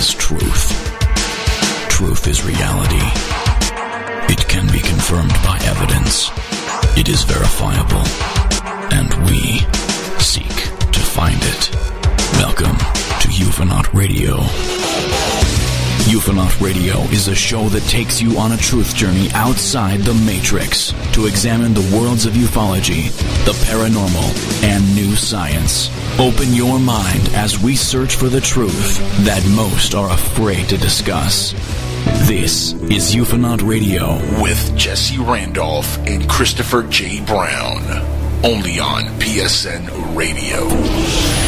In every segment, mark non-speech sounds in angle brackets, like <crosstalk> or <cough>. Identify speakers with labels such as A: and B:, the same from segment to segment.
A: is truth. Truth is reality. It can be confirmed by evidence. It is verifiable. And we seek to find it. Welcome to Ufonaut Radio. Ufonaut Radio is a show that takes you on a truth journey outside the Matrix to examine the worlds of ufology, the paranormal, and new science. Open your mind as we search for the truth that most are afraid to discuss. This is Ufonaut Radio
B: with Jesse Randolph and Christopher J. Brown. Only on PSN Radio.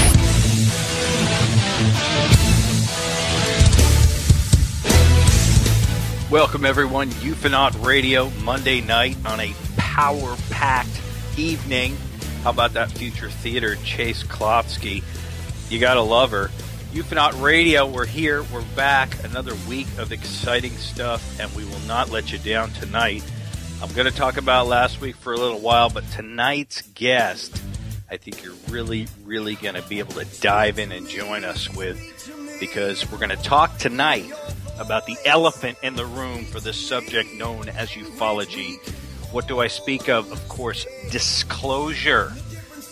C: Welcome, everyone. Ufonaut Radio, Monday night on a power packed evening. How about that future theater, Chase Klotsky? You gotta love her. Ufonaut Radio, we're here, we're back. Another week of exciting stuff, and we will not let you down tonight. I'm going to talk about last week for a little while, but tonight's guest, I think you're really, really going to be able to dive in and join us with because we're going to talk tonight about the elephant in the room for this subject known as ufology. What do I speak of? Of course, disclosure.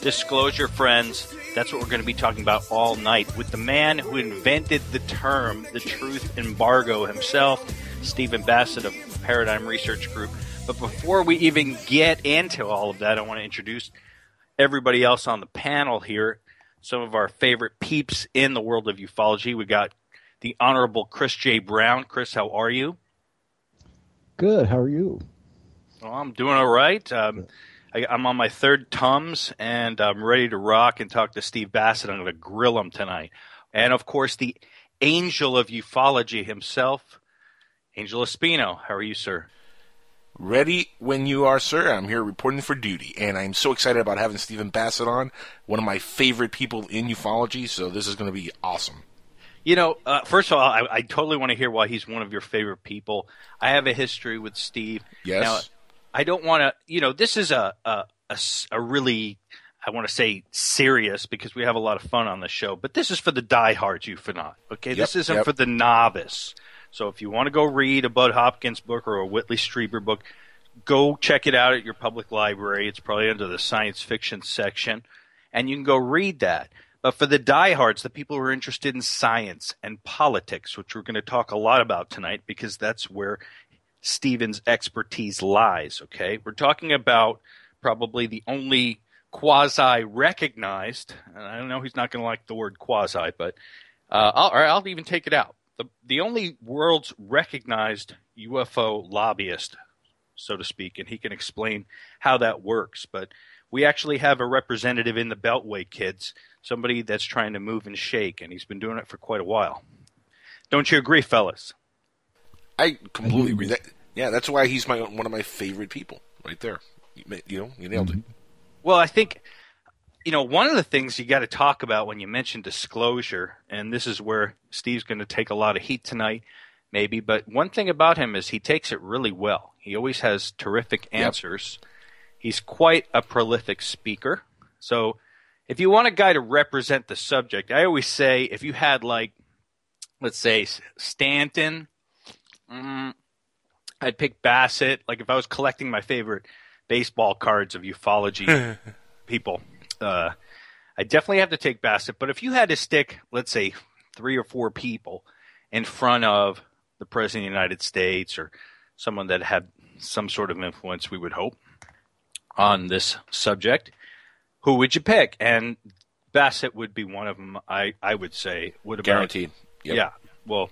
C: Disclosure, friends. That's what we're going to be talking about all night with the man who invented the term the truth embargo himself, Stephen Bassett of Paradigm Research Group. But before we even get into all of that, I want to introduce everybody else on the panel here. Some of our favorite peeps in the world of ufology. We got the Honorable Chris J. Brown. Chris, how are you?
D: Good. How are you?
C: Well, I'm doing all right. Um, I, am on my third Tums, and I'm ready to rock and talk to Steve Bassett. I'm going to grill him tonight. And of course, the angel of ufology himself, Angel Espino. How are you, sir?
B: Ready when you are, sir. I'm here reporting for duty, and I'm so excited about having Stephen Bassett on, one of my favorite people in ufology. So this is going to be awesome.
C: You know, uh, first of all, I, I, totally want to hear why he's one of your favorite people. I have a history with Steve.
B: Yes.
C: Now, I don't want to. You know, this is a, a a, a really I want to say serious because we have a lot of fun on the show, but this is for the diehards, you not. Okay,
B: yep,
C: this isn't
B: yep.
C: for the novice. So if you want to go read a Bud Hopkins book or a Whitley Strieber book, go check it out at your public library. It's probably under the science fiction section, and you can go read that. But for the diehards, the people who are interested in science and politics, which we're going to talk a lot about tonight because that's where Stephen's expertise lies, okay? We're talking about probably the only quasi recognized, I don't know he's not going to like the word quasi, but uh, I'll, I'll even take it out. The, the only world's recognized UFO lobbyist, so to speak, and he can explain how that works. But we actually have a representative in the Beltway kids somebody that's trying to move and shake, and he's been doing it for quite a while. Don't you agree, fellas?
B: I completely agree. That, yeah, that's why he's my one of my favorite people, right there. You, you know, you nailed mm-hmm. it.
C: Well, I think you know one of the things you got to talk about when you mention disclosure, and this is where Steve's going to take a lot of heat tonight, maybe. But one thing about him is he takes it really well. He always has terrific answers. Yep. He's quite a prolific speaker. So if you want a guy to represent the subject, I always say if you had like, let's say Stanton, mm, I'd pick Bassett. Like if I was collecting my favorite baseball cards of ufology <laughs> people, uh, I definitely have to take Bassett. But if you had to stick, let's say, three or four people in front of the president of the United States or someone that had some sort of influence, we would hope, on this subject, who would you pick? And Bassett would be one of them. I I would say would have
B: guaranteed.
C: Yep. Yeah. Well,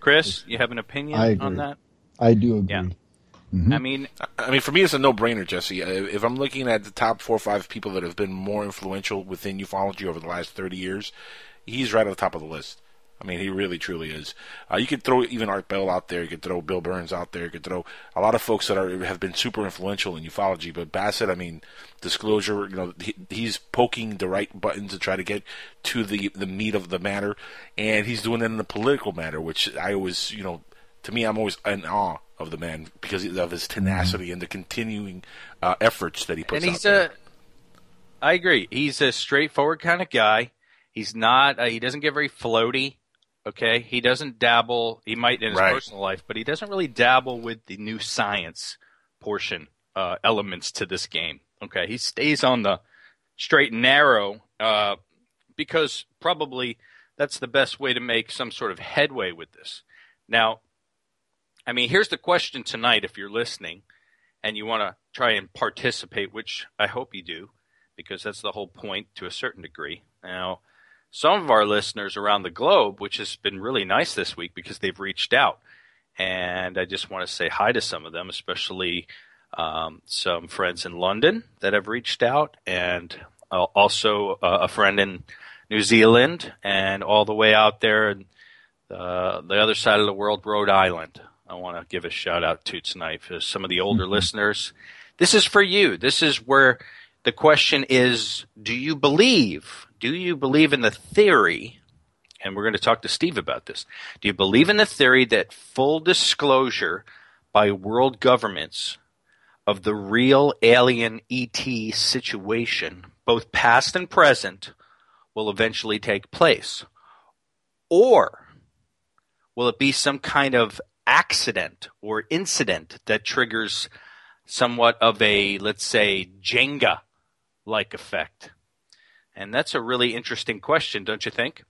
C: Chris, you have an opinion on that?
D: I do agree.
C: Yeah. Mm-hmm. I mean,
B: I mean, for me, it's a no-brainer, Jesse. If I'm looking at the top four or five people that have been more influential within ufology over the last 30 years, he's right at the top of the list. I mean, he really, truly is. Uh, you could throw even Art Bell out there. You could throw Bill Burns out there. You could throw a lot of folks that are have been super influential in ufology. But Bassett, I mean, disclosure. You know, he, he's poking the right button to try to get to the the meat of the matter, and he's doing it in the political matter, which I always, you know, to me, I'm always in awe of the man because of his tenacity mm-hmm. and the continuing uh, efforts that he puts.
C: And he's
B: out there.
C: a, I agree. He's a straightforward kind of guy. He's not. Uh, he doesn't get very floaty Okay, he doesn't dabble. He might in his
B: Right.
C: personal life, but he doesn't really dabble with the new science portion uh, elements to this game. Okay, he stays on the straight and narrow uh, because probably that's the best way to make some sort of headway with this. Now, I mean, here's the question tonight. If you're listening and you want to try and participate, which I hope you do, because that's the whole point to a certain degree. Now, some of our listeners around the globe, which has been really nice this week because they've reached out. And I just want to say hi to some of them, especially um, some friends in London that have reached out, and uh, also uh, a friend in New Zealand, and all the way out there in uh, the other side of the world, Rhode Island. I want to give a shout out to tonight for some of the older listeners. This is for you. This is where the question is Do you believe? Do you believe in the theory? And we're going to talk to Steve about this. Do you believe in the theory that full disclosure by world governments of the real alien ET situation, both past and present, will eventually take place? Or will it be some kind of accident or incident that triggers somewhat of a, let's say, Jenga like effect? And that's a really interesting question, don't you think?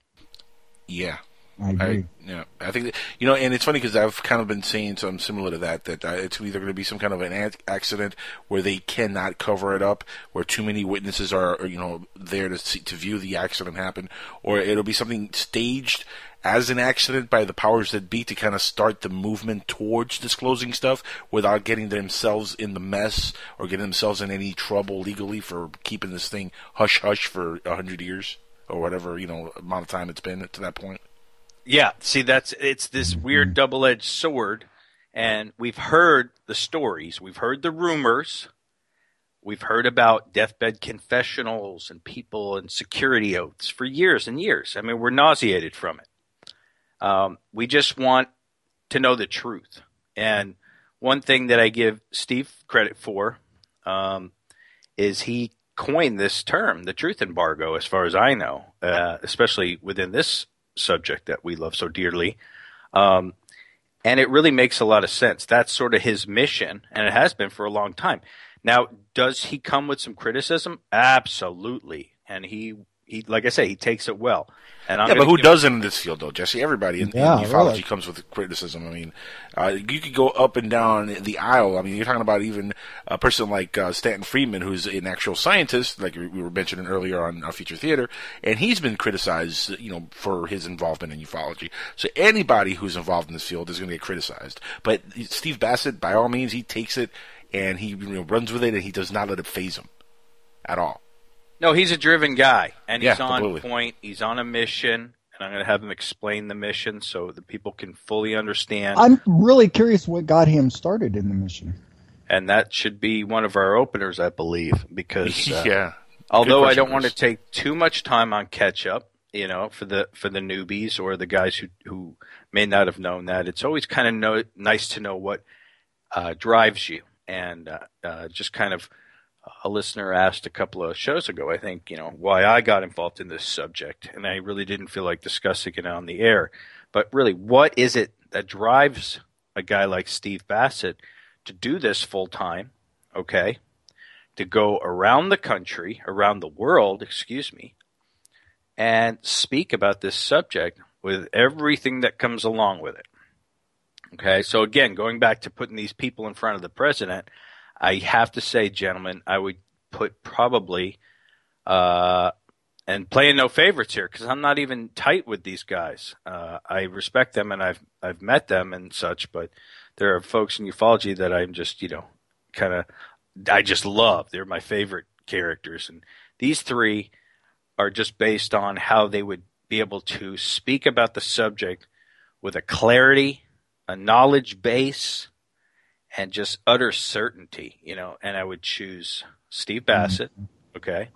B: Yeah.
D: I agree.
B: I, yeah, I think that, you know, and it's funny because I've kind of been saying something similar to that. That uh, it's either going to be some kind of an accident where they cannot cover it up, where too many witnesses are, are, you know, there to see, to view the accident happen, or it'll be something staged as an accident by the powers that be to kind of start the movement towards disclosing stuff without getting themselves in the mess or getting themselves in any trouble legally for keeping this thing hush hush for a hundred years or whatever you know amount of time it's been to that point.
C: Yeah, see that's it's this weird double-edged sword and we've heard the stories, we've heard the rumors, we've heard about deathbed confessionals and people and security oaths for years and years. I mean, we're nauseated from it. Um, we just want to know the truth. And one thing that I give Steve credit for um, is he coined this term, the truth embargo, as far as I know, uh, especially within this subject that we love so dearly. Um, and it really makes a lot of sense. That's sort of his mission, and it has been for a long time. Now, does he come with some criticism? Absolutely. And he, he like I say, he takes it well. And I'm
B: Yeah, but who doesn't in this field, though, Jesse? Everybody in,
D: Yeah,
B: in ufology
D: really.
B: comes with criticism. I mean, uh, you could go up and down the aisle. I mean, you're talking about even a person like uh, Stanton Friedman, who's an actual scientist, like we we were mentioning earlier on our feature theater, and he's been criticized, you know, for his involvement in ufology. So anybody who's involved in this field is going to get criticized. But Steve Bassett, by all means, he takes it and he you know, runs with it, and he does not let it faze him at all.
C: No, he's a driven guy, and he's
B: Yeah,
C: on
B: completely.
C: point. He's on a mission, and I'm going to have him explain the mission so that people can fully understand.
D: I'm really curious what got him started in the mission.
C: and that should be one of our openers, I believe, because <laughs> uh,
B: yeah.
C: although I don't want to take too much time on catch up, you know, for the for the newbies or the guys who who may not have known that, it's always kind of know, nice to know what uh, drives you, and uh, uh, just kind of a listener asked a couple of shows ago, I think, you know, why I got involved in this subject, and I really didn't feel like discussing it on the air. But really, what is it that drives a guy like Steve Bassett to do this full time? Okay, to go around the country, around the world, excuse me, and speak about this subject with everything that comes along with it. Okay, so again, going back to putting these people in front of the president, I have to say, gentlemen, I would put probably, uh, and playing no favorites here because I'm not even tight with these guys. Uh, I respect them and I've I've met them and such, but there are folks in ufology that I'm just you know kind of I just love. They're my favorite characters, and these three are just based on how they would be able to speak about the subject with a clarity, a knowledge base, and just utter certainty, you know. And I would choose Steve mm-hmm. Bassett, okay.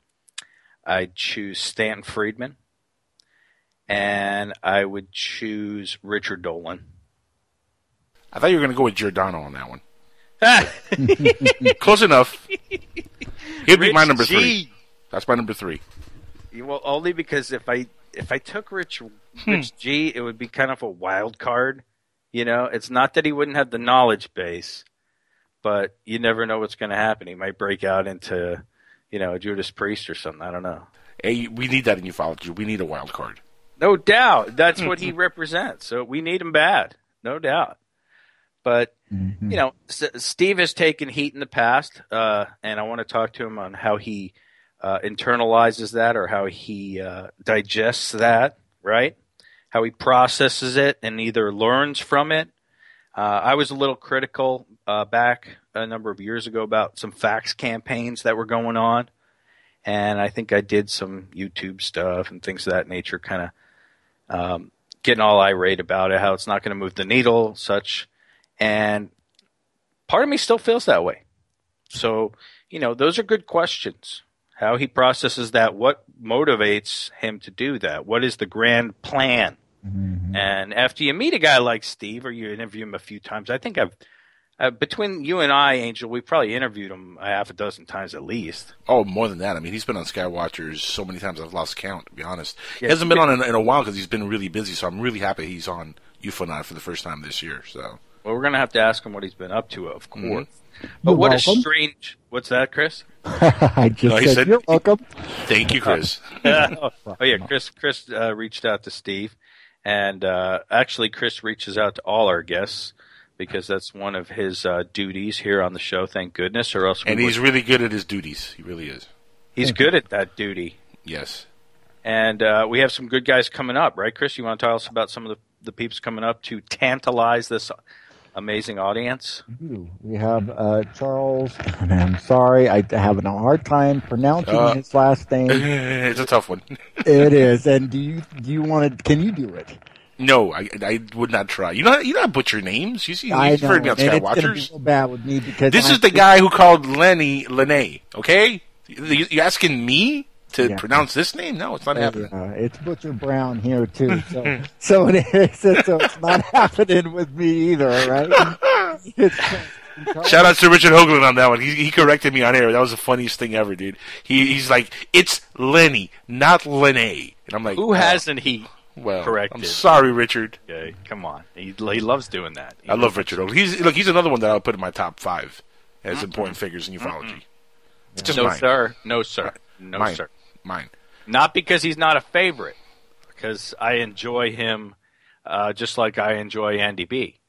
C: I'd choose Stanton Friedman, and I would choose Richard Dolan.
B: I thought you were going to go with Giordano on that one. <laughs> Close enough. He'd be my number
C: G.
B: three. That's my number three.
C: Well, only because if I if I took Rich hmm. Rich G, it would be kind of a wild card. You know, it's not that he wouldn't have the knowledge base, but you never know what's going to happen. He might break out into, you know, a Judas Priest or something. I don't know.
B: Hey, we need that in ufology. We need a wild card.
C: No doubt, that's what he <laughs> represents. So we need him bad, no doubt. But
D: Mhm.
C: you know, S- Steve has taken heat in the past, uh, and I want to talk to him on how he uh, internalizes that or how he uh, digests that, right? How he processes it and either learns from it. Uh, I was a little critical uh, back a number of years ago about some fax campaigns that were going on, and I think I did some YouTube stuff and things of that nature, kind of um, getting all irate about it, how it's not going to move the needle, such. And part of me still feels that way. So, you know, those are good questions. How he processes that, what motivates him to do that? What is the grand plan?
D: Mhm.
C: And after you meet a guy like Steve, or you interview him a few times, I think I've uh, between you and I, Angel, we probably interviewed him a half a dozen times at least.
B: Oh, more than that. I mean, he's been on Skywatchers so many times I've lost count. To be honest, he hasn't been on in, in a while because he's been really busy. So I'm really happy he's on UFONAUT for the first time this year. So
C: Well, we're gonna have to ask him what he's been up to, of
B: Mm-hmm.
C: course. But
D: You're
C: what a strange. What's that, Chris? <laughs>
D: I just
B: No,
D: said,
B: said-
D: you're welcome.
B: thank you, Chris.
C: oh, <laughs> oh, yeah, Chris. Chris uh, reached out to Steve, and uh, actually, Chris reaches out to all our guests because that's one of his uh, duties here on the show. Thank goodness, or else we
B: and he's
C: would-
B: really good at his duties. He really is.
C: he's good at that duty.
B: Yes.
C: And uh, we have some good guys coming up, right, Chris? You want to tell us about some of the the peeps coming up to tantalize this amazing audience?
D: We have uh, Charles, and I'm sorry, I have a hard time pronouncing
B: Uh.
D: his last name. <laughs>
B: it's a tough one. <laughs>
D: it is. And do you do you want to? Can you do it?
B: No, I, I would not try. You know, you know how butcher names. You see,
D: I
B: you've
D: know,
B: heard me on
D: and it's
B: Skywatchers.
D: so bad with me because
B: This
D: I-
B: is the guy who called Lenny Lene. Okay, you, you asking me to
D: Yeah.
B: pronounce this name? No, it's not happening.
D: Yeah, it's Butcher Brown here too. So, <laughs> so it is. So it's not <laughs> happening with me either. right? <laughs> It's,
B: Shout out to Richard Hoagland on that one. He, he corrected me on air. That was the funniest thing ever, dude. He, he's like, it's Lenny, not Lene. And I'm like,
C: Who
B: oh,
C: hasn't he?
B: well,
C: corrected?
B: I'm sorry, Richard.
C: Okay, come on. He, he loves doing that. He
B: I love Richard Hoagland. He's look, he's another one that I'll put in my top five as important figures in ufology. It's just
C: no,
B: mine.
C: sir. No, sir. No,
B: Mine.
C: sir.
B: Mine.
C: Not because he's not a favorite, because I enjoy him uh, just like I enjoy Andy B.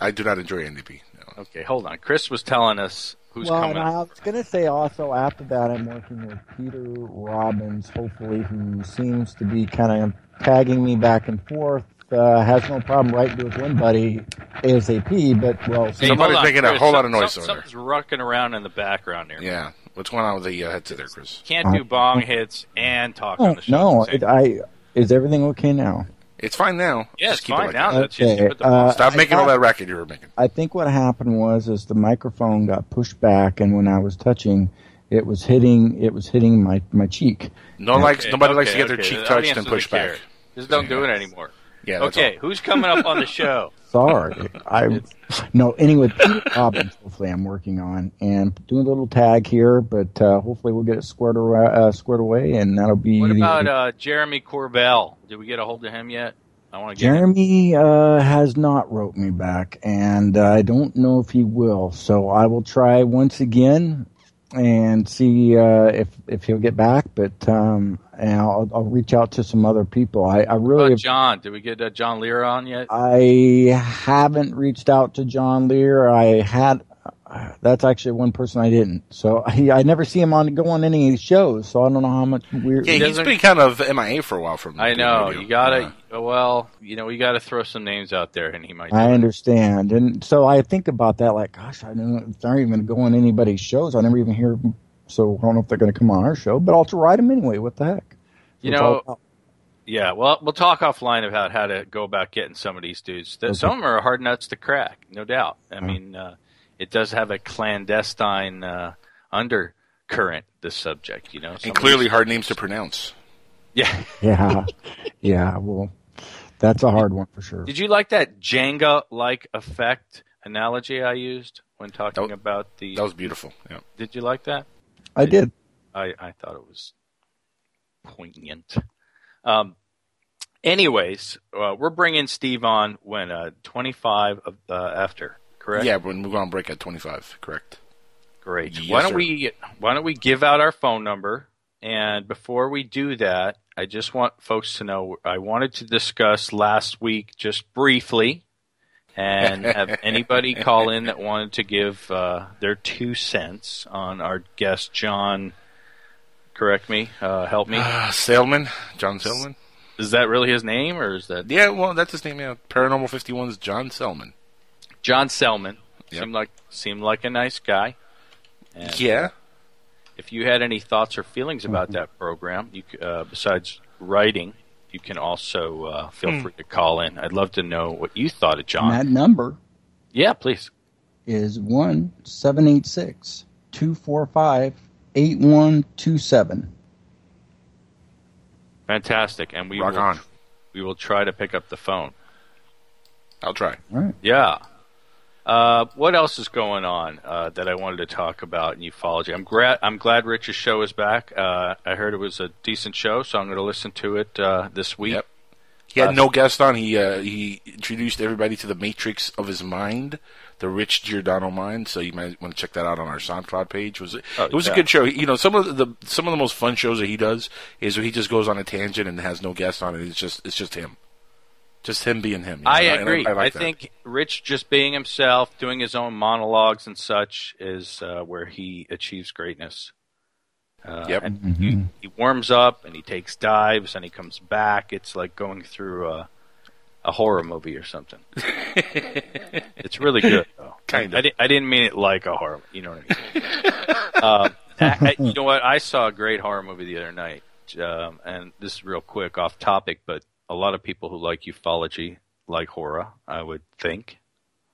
B: I do not enjoy NDP. No.
C: Okay, hold on. Chris was telling us who's
D: well,
C: coming
D: and I
C: up.
D: was going to say also after that, I'm working with Peter Robbins, hopefully, who seems to be kind of tagging me back and forth. Uh, has no problem writing to his one buddy ASAP, but well,
C: Hey,
B: Somebody's
C: on,
B: making a
C: Chris.
B: whole lot of noise
C: some-
B: over there.
C: Something's rucking around in the background here.
B: Yeah. What's going on with the uh, headset there, Chris?
C: Can't do bong hits and talk
D: Oh,
C: on the show.
D: no, it, I is everything okay now?
B: It's fine now.
C: yeah,
B: Just
C: it's
B: keep it
C: fine
B: like
C: now.
B: that.
C: That's
D: Okay,
C: put
D: uh,
B: Stop
D: I
B: making all
D: got-
B: that racket you were making.
D: I think what happened was is the microphone got pushed back, and when I was touching, it was hitting it was hitting my my cheek.
B: No likes
C: Okay,
B: nobody likes to
C: okay,
B: get their
C: okay.
B: cheek
C: The
B: touched
C: audience
B: and
C: doesn't
B: pushed
C: care.
B: back.
C: Just don't do it anymore.
B: Yeah. That's
C: Okay, who's coming up on the <laughs> show?
D: Sorry, <laughs> I no. Anyway, Peter Robbins. Hopefully, I'm working on and doing a little tag here, but uh, hopefully we'll get it squared, ar- uh, squared away, and that'll be.
C: What about uh, Jeremy Corbell? Did we get a hold of him yet? I want to.
D: Jeremy uh, has not wrote me back, and uh, I don't know if he will. So I will try once again and see uh, if if he'll get back. But um, and I'll, I'll reach out to some other people. I, I really
C: about John? Did we get uh, John Lear on yet?
D: I haven't reached out to John Lear. I had. That's actually one person I didn't. So <laughs> he, I never see him on go on any of these shows. So I don't know how much weird.
B: Yeah, he's been kind of MIA for a while from.
C: I know
B: radio.
C: you gotta.
B: Yeah.
C: Well, you know, we gotta throw some names out there, and he might.
D: I
C: do it.
D: understand, and so I think about that. Like, gosh, I don't. They're not even going to go on anybody's shows. I never even hear. So I don't know if they're going to come on our show, but I'll just write them anyway. What the heck?
C: You
D: It's
C: know, Yeah, well, we'll talk offline about how to go about getting some of these dudes. Th-
D: Okay.
C: Some of them are hard nuts to crack, no doubt. I mean, uh, it does have a clandestine uh, undercurrent. This subject, you know, Some
B: And clearly hard names to pronounce.
C: Yeah. <laughs>
D: yeah, yeah. Well, that's a hard one for sure.
C: Did you like that Jenga-like effect analogy I used when talking
B: That-
C: about the?
B: That was beautiful. Yeah.
C: Did you like that?
D: I did.
C: I, I thought it was poignant. Um, anyways, uh, we're bringing Steve on when uh, 25 of, uh, after, correct?
B: Yeah, when we're on break at 25, correct.
C: Great.
B: Yes,
C: why don't
B: sir.
C: we Why don't we give out our phone number? And before we do that, I just want folks to know I wanted to discuss last week just briefly, and have <laughs> anybody call in that wanted to give uh, their two cents on our guest John. Correct me. Uh, help me.
B: Uh, Sailman, John Sailman.
C: Is that really his name, or is that
B: Yeah, well, that's his name. Yeah, Paranormal 51's John Selman.
C: John Selman?
B: Yep.
C: Seemed like seemed like a nice guy. And,
B: Yeah.
C: If you had any thoughts or feelings about that program, you uh, besides writing, you can also uh, feel free to call in. I'd love to know what you thought of
D: And
C: John.
D: that number
C: yeah, please.
D: is one seven eight six two four five eight one two seven.
C: Fantastic, and we
B: Rock
C: will,
B: on.
C: we will try to pick up the phone.
B: I'll try.
D: All right.
C: Yeah. Uh, what else is going on uh, that I wanted to talk about in ufology? I'm glad I'm glad Rich's show is back. Uh, I heard it was a decent show, so I'm going to listen to it uh, this week.
B: Yep. He had
C: Uh,
B: no guest on. He uh, he introduced everybody to the matrix of his mind, the Rich Giordano mind. So you might want to check that out on our SoundCloud page. Was it?
C: Oh,
B: it was
C: yeah.
B: a good show. You know, some of the some of the most fun shows that he does is where he just goes on a tangent and has no guest on it. It's just it's just him, just him being him. you know?
C: I
B: And
C: agree. I,
B: like that.
C: think Rich just being himself, doing his own monologues and such, is uh, where he achieves greatness. Uh,
B: Yep.
C: And he, he warms up and he takes dives and he comes back. It's like going through a, a horror movie or something. <laughs> it's really good, though.
B: Kind
C: I,
B: of.
C: di- I didn't mean it like a horror. You know what I mean? um, <laughs> I, I- you know what? I saw a great horror movie the other night, um, and this is real quick, off topic, but a lot of people who like ufology like horror. I would think.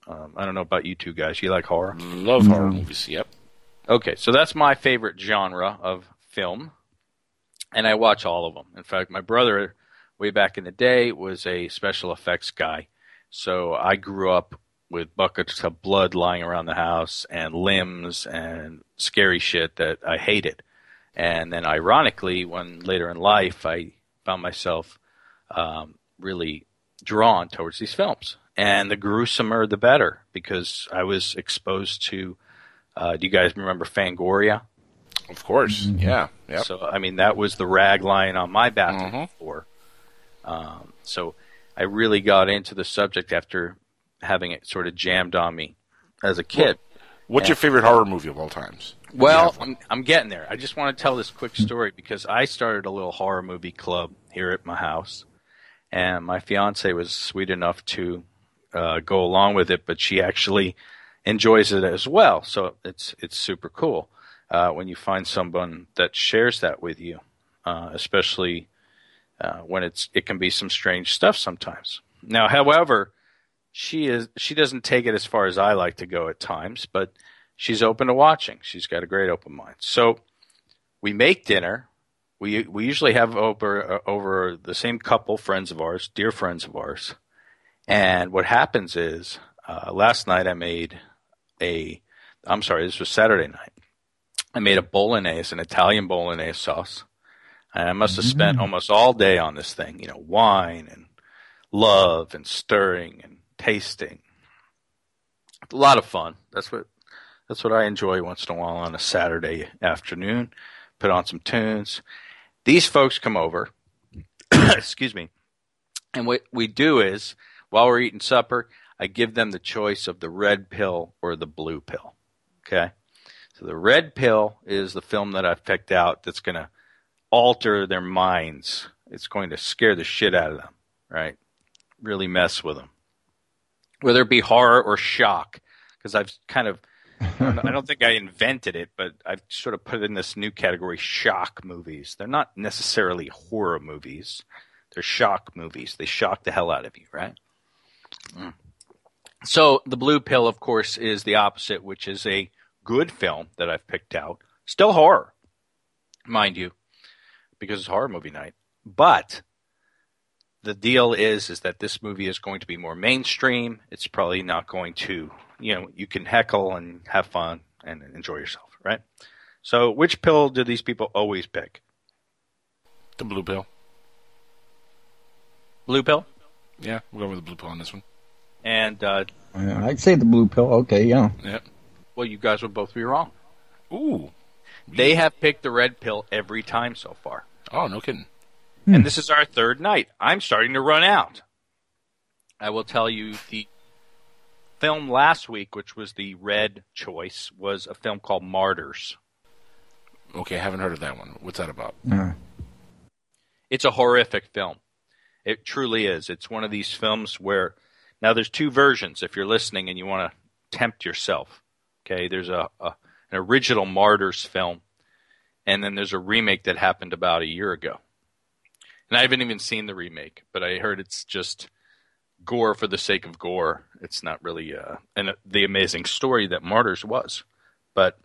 C: Um, I don't know about you two guys. You like horror?
B: love horror movies. Yep.
C: Okay, so that's my favorite genre of film, and I watch all of them. In fact, my brother, way back in the day, was a special effects guy, so I grew up with buckets of blood lying around the house and limbs and scary shit that I hated. And then, ironically, when later in life I found myself um, really drawn towards these films, and the gruesomer the better, because I was exposed to. Uh, do you guys remember Fangoria?
B: Of course. Yeah. Yep.
C: So I mean, that was the rag lying on my bathroom
B: Mhm.
C: floor. Um, so I really got into the subject after having it sort of jammed on me as a kid.
B: What's
C: Yeah.
B: your favorite horror movie of all times?
C: Well. I'm, I'm getting there. I just want to tell this quick story because I started a little horror movie club here at my house, and my fiance was sweet enough to uh, go along with it, but she actually enjoys it as well. So it's it's super cool uh, when you find someone that shares that with you, uh, especially uh, when it's it can be some strange stuff sometimes. Now, however, she is she doesn't take it as far as I like to go at times, but she's open to watching. She's got a great open mind. So we make dinner. We we usually have over uh, over the same couple friends of ours, dear friends of ours. And what happens is, uh, last night I made a, I'm sorry, this was Saturday night. I made a bolognese, an Italian bolognese sauce. And I must have spent almost all day on this thing, you know, wine and love and stirring and tasting. A lot of fun. That's what that's what I enjoy once in a while on a Saturday afternoon. Put on some tunes. These folks come over. <coughs> excuse me. And what we do is, while we're eating supper, I give them the choice of the red pill or the blue pill. Okay? So the red pill is the film that I've picked out that's going to alter their minds. It's going to scare the shit out of them, right? Really mess with them. Whether it be horror or shock, because I've kind of, I don't, think I invented it, but I've sort of put it in this new category shock movies. They're not necessarily horror movies, they're shock movies. They shock the hell out of you, right? Mm. So the blue pill, of course, is the opposite, which is a good film that I've picked out. Still horror, mind you, because it's horror movie night. But the deal is is that this movie is going to be more mainstream. It's probably not going to, you know, you can heckle and have fun and enjoy yourself, right? So, which pill do these people always pick?
B: The blue pill.
C: Blue pill.
B: Yeah, we'll go with the blue pill on this one.
C: And uh,
D: I'd say the blue pill. Okay, yeah.
B: Yep.
C: well, you guys would both be wrong.
B: Ooh.
C: They have picked the red pill every time so far.
B: Oh, no kidding.
C: And this is our third night. I'm starting to run out. I will tell you the film last week, which was the red choice, was a film called Martyrs.
B: Okay, I haven't heard of that one. What's that about?
C: It's a horrific film. It truly is. It's one of these films where now there's two versions if you're listening and you want to tempt yourself. Okay, there's a, a an original Martyrs film, and then there's a remake that happened about a year ago. And I haven't even seen the remake, but I heard it's just gore for the sake of gore. It's not really uh, an, the amazing story that Martyrs was. But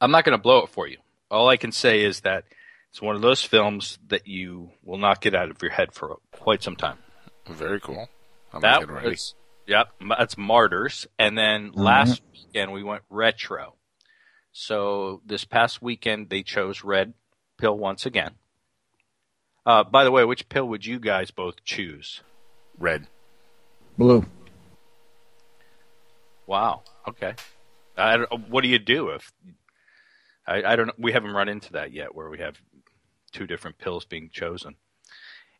C: I'm not going to blow it for you. All I can say is that it's one of those films that you will not get out of your head for quite some time.
B: Very cool. I'm
C: That was, yep, that's Martyrs. And then last weekend we went retro. So this past weekend they chose Red Pill once again. Uh, by the way, which pill would you guys both choose?
B: Red.
D: blue.
C: Wow. Okay. I what do you do if I, I don't know? We haven't run into that yet, where we have two different pills being chosen.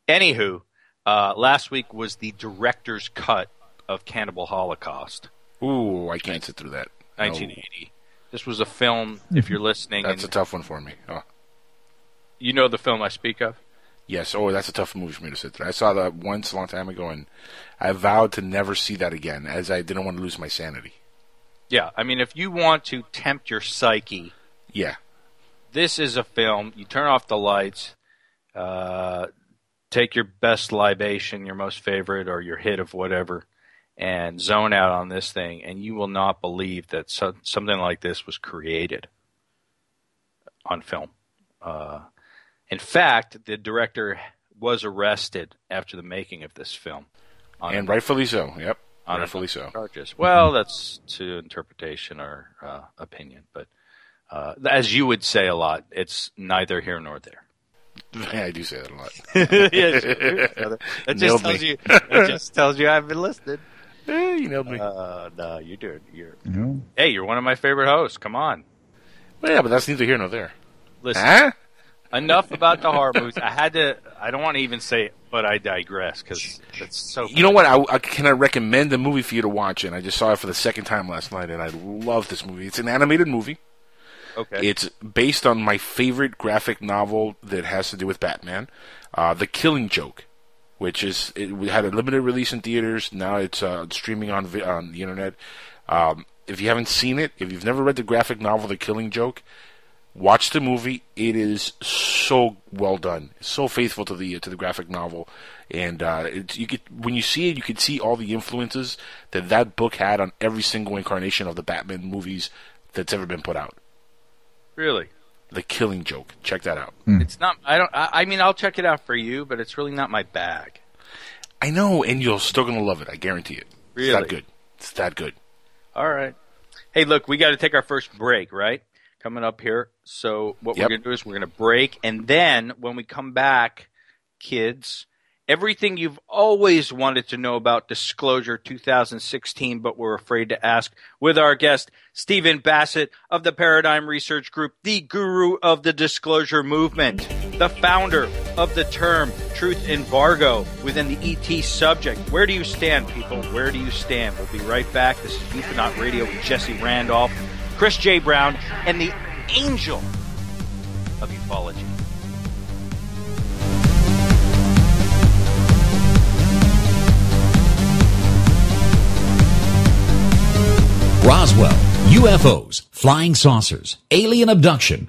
C: Anywho, uh, last week was the director's cut of Cannibal Holocaust,
B: Ooh, I can't sit through that. No.
C: 1980. This was a film. If you're listening,
B: That's a tough one for me. Oh.
C: you know the film I speak of.
B: Yes. Oh, that's a tough movie for me to sit through. I saw that once a long time ago, and I vowed to never see that again, as I didn't want to lose my sanity.
C: Yeah, I mean, if you want to tempt your psyche,
B: Yeah.
C: this is a film. You turn off the lights, uh, take your best libation, your most favorite, or your hit of whatever, and zone out on this thing, and you will not believe that so, something like this was created on film. Uh, in fact, the director was arrested after the making of this film. On
B: And rightfully so. Yep.
C: on
B: rightfully so.
C: charges. Well, that's to interpretation or uh, opinion, but uh, as you would say a lot, it's neither here nor there. <laughs>
B: I do say that a lot. <laughs>
C: yes, <laughs> that just tells
B: me.
C: you. It just tells you I've been listening.
B: Eh, you nailed me.
C: Uh, no, you're doing. You're.
D: You know?
C: Hey, you're one of my favorite hosts. Come on,
B: well, yeah, but that's neither here nor there.
C: listen.
B: Huh?
C: Enough about the horror movies. I had to. I don't want to even say it, but I digress because it's so.
B: You know what? I, I can I recommend a movie for you to watch, and I just saw it for the second time last night, and I love this movie. It's an animated movie.
C: Okay.
B: It's based on my favorite graphic novel that has to do with Batman, uh, The Killing Joke, which is it we had a limited release in theaters. Now it's uh, streaming on on the internet. Um, if you haven't seen it, if you've never read the graphic novel The Killing Joke, watch the movie. It is so well done, so faithful to the to the graphic novel, and uh, it's, you get when you see it, you can see all the influences that that book had on every single incarnation of the Batman movies that's ever been put out.
C: really.
B: The Killing Joke. Check that out.
C: It's not. I don't. I, I mean, I'll check it out for you, but it's really not my bag.
B: I know, and you're still gonna love it. I guarantee it. It's
C: Really?
B: that good. It's that good.
C: All right. Hey, look, we got to take our first break, right? Coming up here. So what
B: Yep.
C: we're going to do is we're going to break, and then when we come back, kids, everything you've always wanted to know about Disclosure 2016, but were afraid to ask, with our guest Stephen Bassett of the Paradigm Research Group, the guru of the Disclosure Movement, the founder of the term Truth Embargo within the ET subject. Where do you stand, people? Where do you stand? We'll be right back. This is Ufonaut Radio with Jesse Randolph, Chris J. Brown, and the angel of ufology.
E: Roswell, UFOs, flying saucers, alien abduction.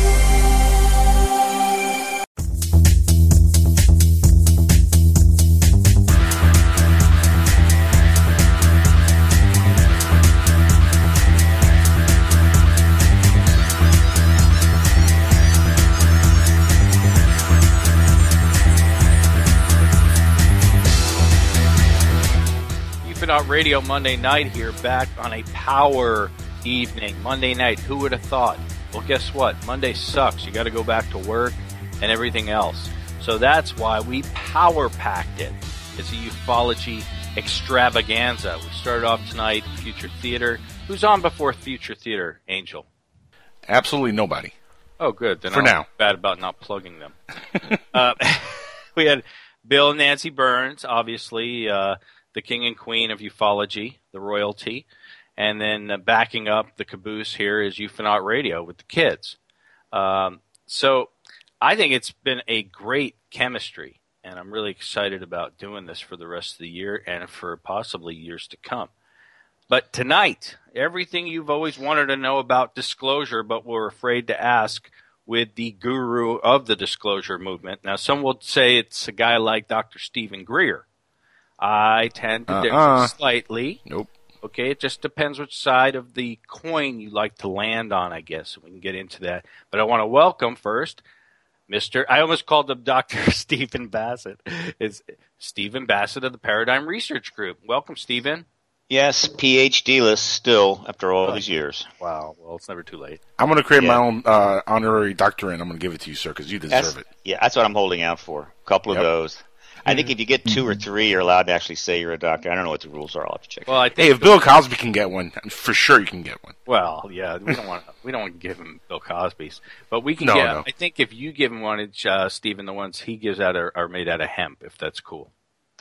C: Ufonaut Radio Monday night here, back on a power evening. Monday night, who would have thought? Well, guess what? Monday sucks. You got to go back to work and everything else. So that's why we power packed it. It's a ufology extravaganza. We started off tonight, Future Theater. Who's on before Future Theater, Angel?
B: Absolutely nobody.
C: Oh, good. Then
B: For
C: I'm
B: now.
C: bad about not plugging them. <laughs> uh, <laughs> we had Bill and Nancy Burns, obviously uh, the king and queen of ufology, the royalty, and then uh, backing up the caboose here is Ufonaut Radio with the kids. Um, so I think it's been a great chemistry, and I'm really excited about doing this for the rest of the year and for possibly years to come. But tonight, everything you've always wanted to know about disclosure, but were afraid to ask with the guru of the disclosure movement. Now, some will say it's a guy like Dr. Stephen Greer. I tend to differ
B: Uh-uh.
C: slightly.
B: Nope.
C: Okay, it just depends which side of the coin you like to land on, I guess. We can get into that. But I want to welcome first Mr. I almost called him <laughs> Dr. Stephen Bassett. It's Stephen Bassett of the Paradigm Research Group. Welcome, Stephen.
F: Yes, PhD list still after all these years.
C: Wow. Well, it's never too late.
B: I'm going to create my own uh, honorary doctorate. And I'm going to give it to you, sir, because you deserve
F: That's,
B: it.
F: yeah, that's what I'm holding out for. A couple
B: Yep.
F: Of those. I think if you get two or three, you're allowed to actually say you're a doctor. I don't know what the rules are. I'll have to check.
C: Well, I think
B: Hey, if Bill Cosby can get one, for sure you can get one.
C: Well, yeah, we don't want we don't want to give him Bill Cosby's, but we can
B: No,
C: get.
B: no.
C: I think if you give him one, it's uh, Stephen. The ones he gives out are, are made out of hemp. If that's cool,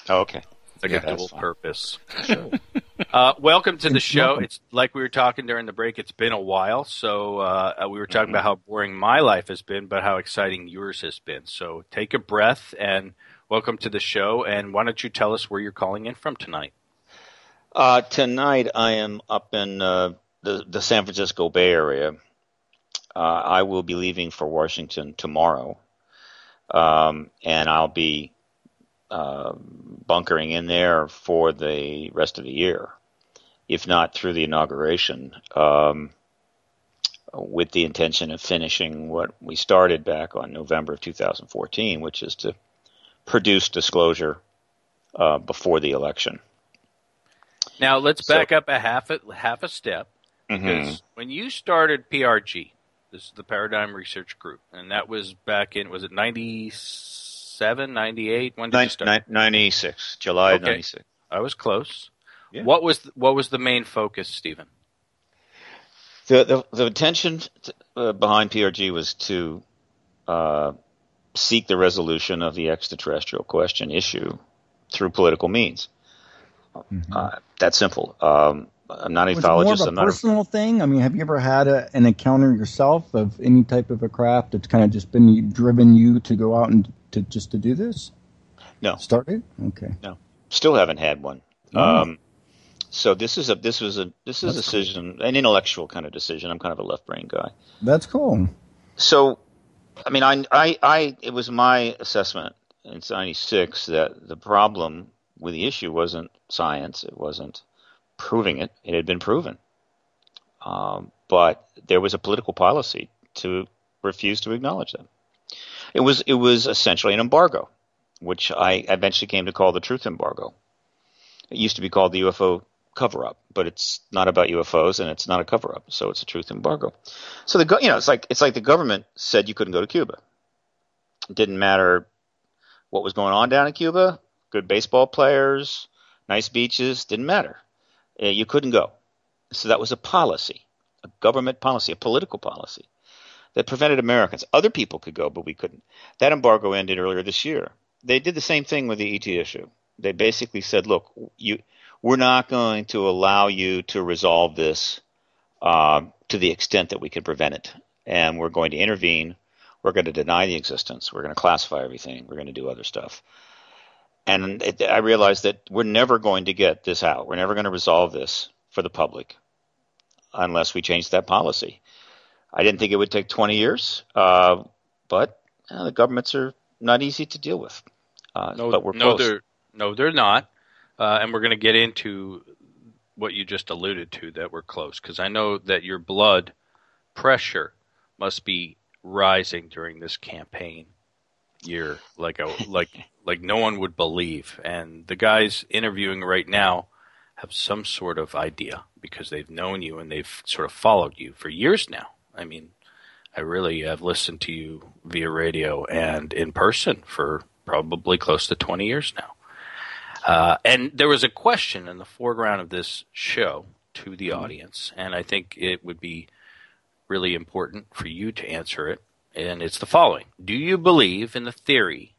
F: oh, okay.
C: it's like
B: Yeah,
C: a
F: that's
C: dual
F: fine.
C: purpose. <laughs> uh, welcome to the show. It's like we were talking during the break. It's been a while, so uh, we were talking about how boring my life has been, but how exciting yours has been. So take a breath and welcome to the show. And why don't you tell us where you're calling in from tonight?
F: Uh, tonight I am up in uh, the the San Francisco Bay Area. Uh, I will be leaving for Washington tomorrow, um, and I'll be uh, bunkering in there for the rest of the year, if not through the inauguration, um, with the intention of finishing what we started back on November of 2014, which is to produce disclosure uh, before the election.
C: Now let's
F: So-
C: back up a half a half a step.
F: Mhm.
C: When you started PRG, this is the Paradigm Research Group, and that was back in was it 97, 98? When did you start?
F: 96, July
C: Okay.
F: 96.
C: I was close.
F: Yeah.
C: What was the, what was the main focus, Stephen?
F: The, the, the intention uh, behind PRG was to uh, seek the resolution of the extraterrestrial question issue through political means. Uh, that's simple. Um, I'm not a
D: Was it more of a
F: I'm not a,
D: personal thing? I mean, have you ever had a, an encounter yourself of any type of a craft that's kind of just been driven you to go out and to just to do this?
F: no,
D: Started? Okay.
F: still haven't had one.
D: Oh.
F: Um, so this is a this was a this is a
D: That's
F: decision, an intellectual kind of decision. I'm kind of a left brain guy.
D: That's cool.
F: So, I mean, I, I, I, it was my assessment in '96 that the problem with the issue wasn't science; it wasn't proving it. It had been proven, um, but there was a political policy to refuse to acknowledge them. It was it was essentially an embargo, which I eventually came to call the truth embargo. It used to be called the UFO cover up, but it's not about UFOs and it's not a cover up, so it's a truth embargo. So the you know it's like it's like the government said you couldn't go to Cuba. It didn't matter what was going on down in Cuba. Good baseball players, nice beaches, didn't matter. Uh, you couldn't go. So that was a policy, a government policy, a political policy that prevented Americans. Other people could go, but we couldn't. That embargo ended earlier this year. They did the same thing with the ET issue. They basically said, "Look, you, we're not going to allow you to resolve this uh, to the extent that we can prevent it, and we're going to intervene. We're going to deny the existence. We're going to classify everything. We're going to do other stuff." And it, I realized that we're never going to get this out. We're never going to resolve this for the public unless we change that policy. I didn't think it would take 20 years, uh, but uh, the governments are not easy to deal with. Uh,
C: no,
F: but we're
C: no,
F: close.
C: they're no, they're not. Uh, and we're going to get into what you just alluded to that we're close because I know that your blood pressure must be rising during this campaign year, like a <laughs> like like no one would believe. And the guys interviewing right now have some sort of idea because they've known you and they've sort of followed you for years now. I mean, I really have listened to you via radio and in person for probably close to 20 years now. Uh, and there was a question in the foreground of this show to the audience, and I think it would be really important for you to answer it. And it's the following Do you believe in the theory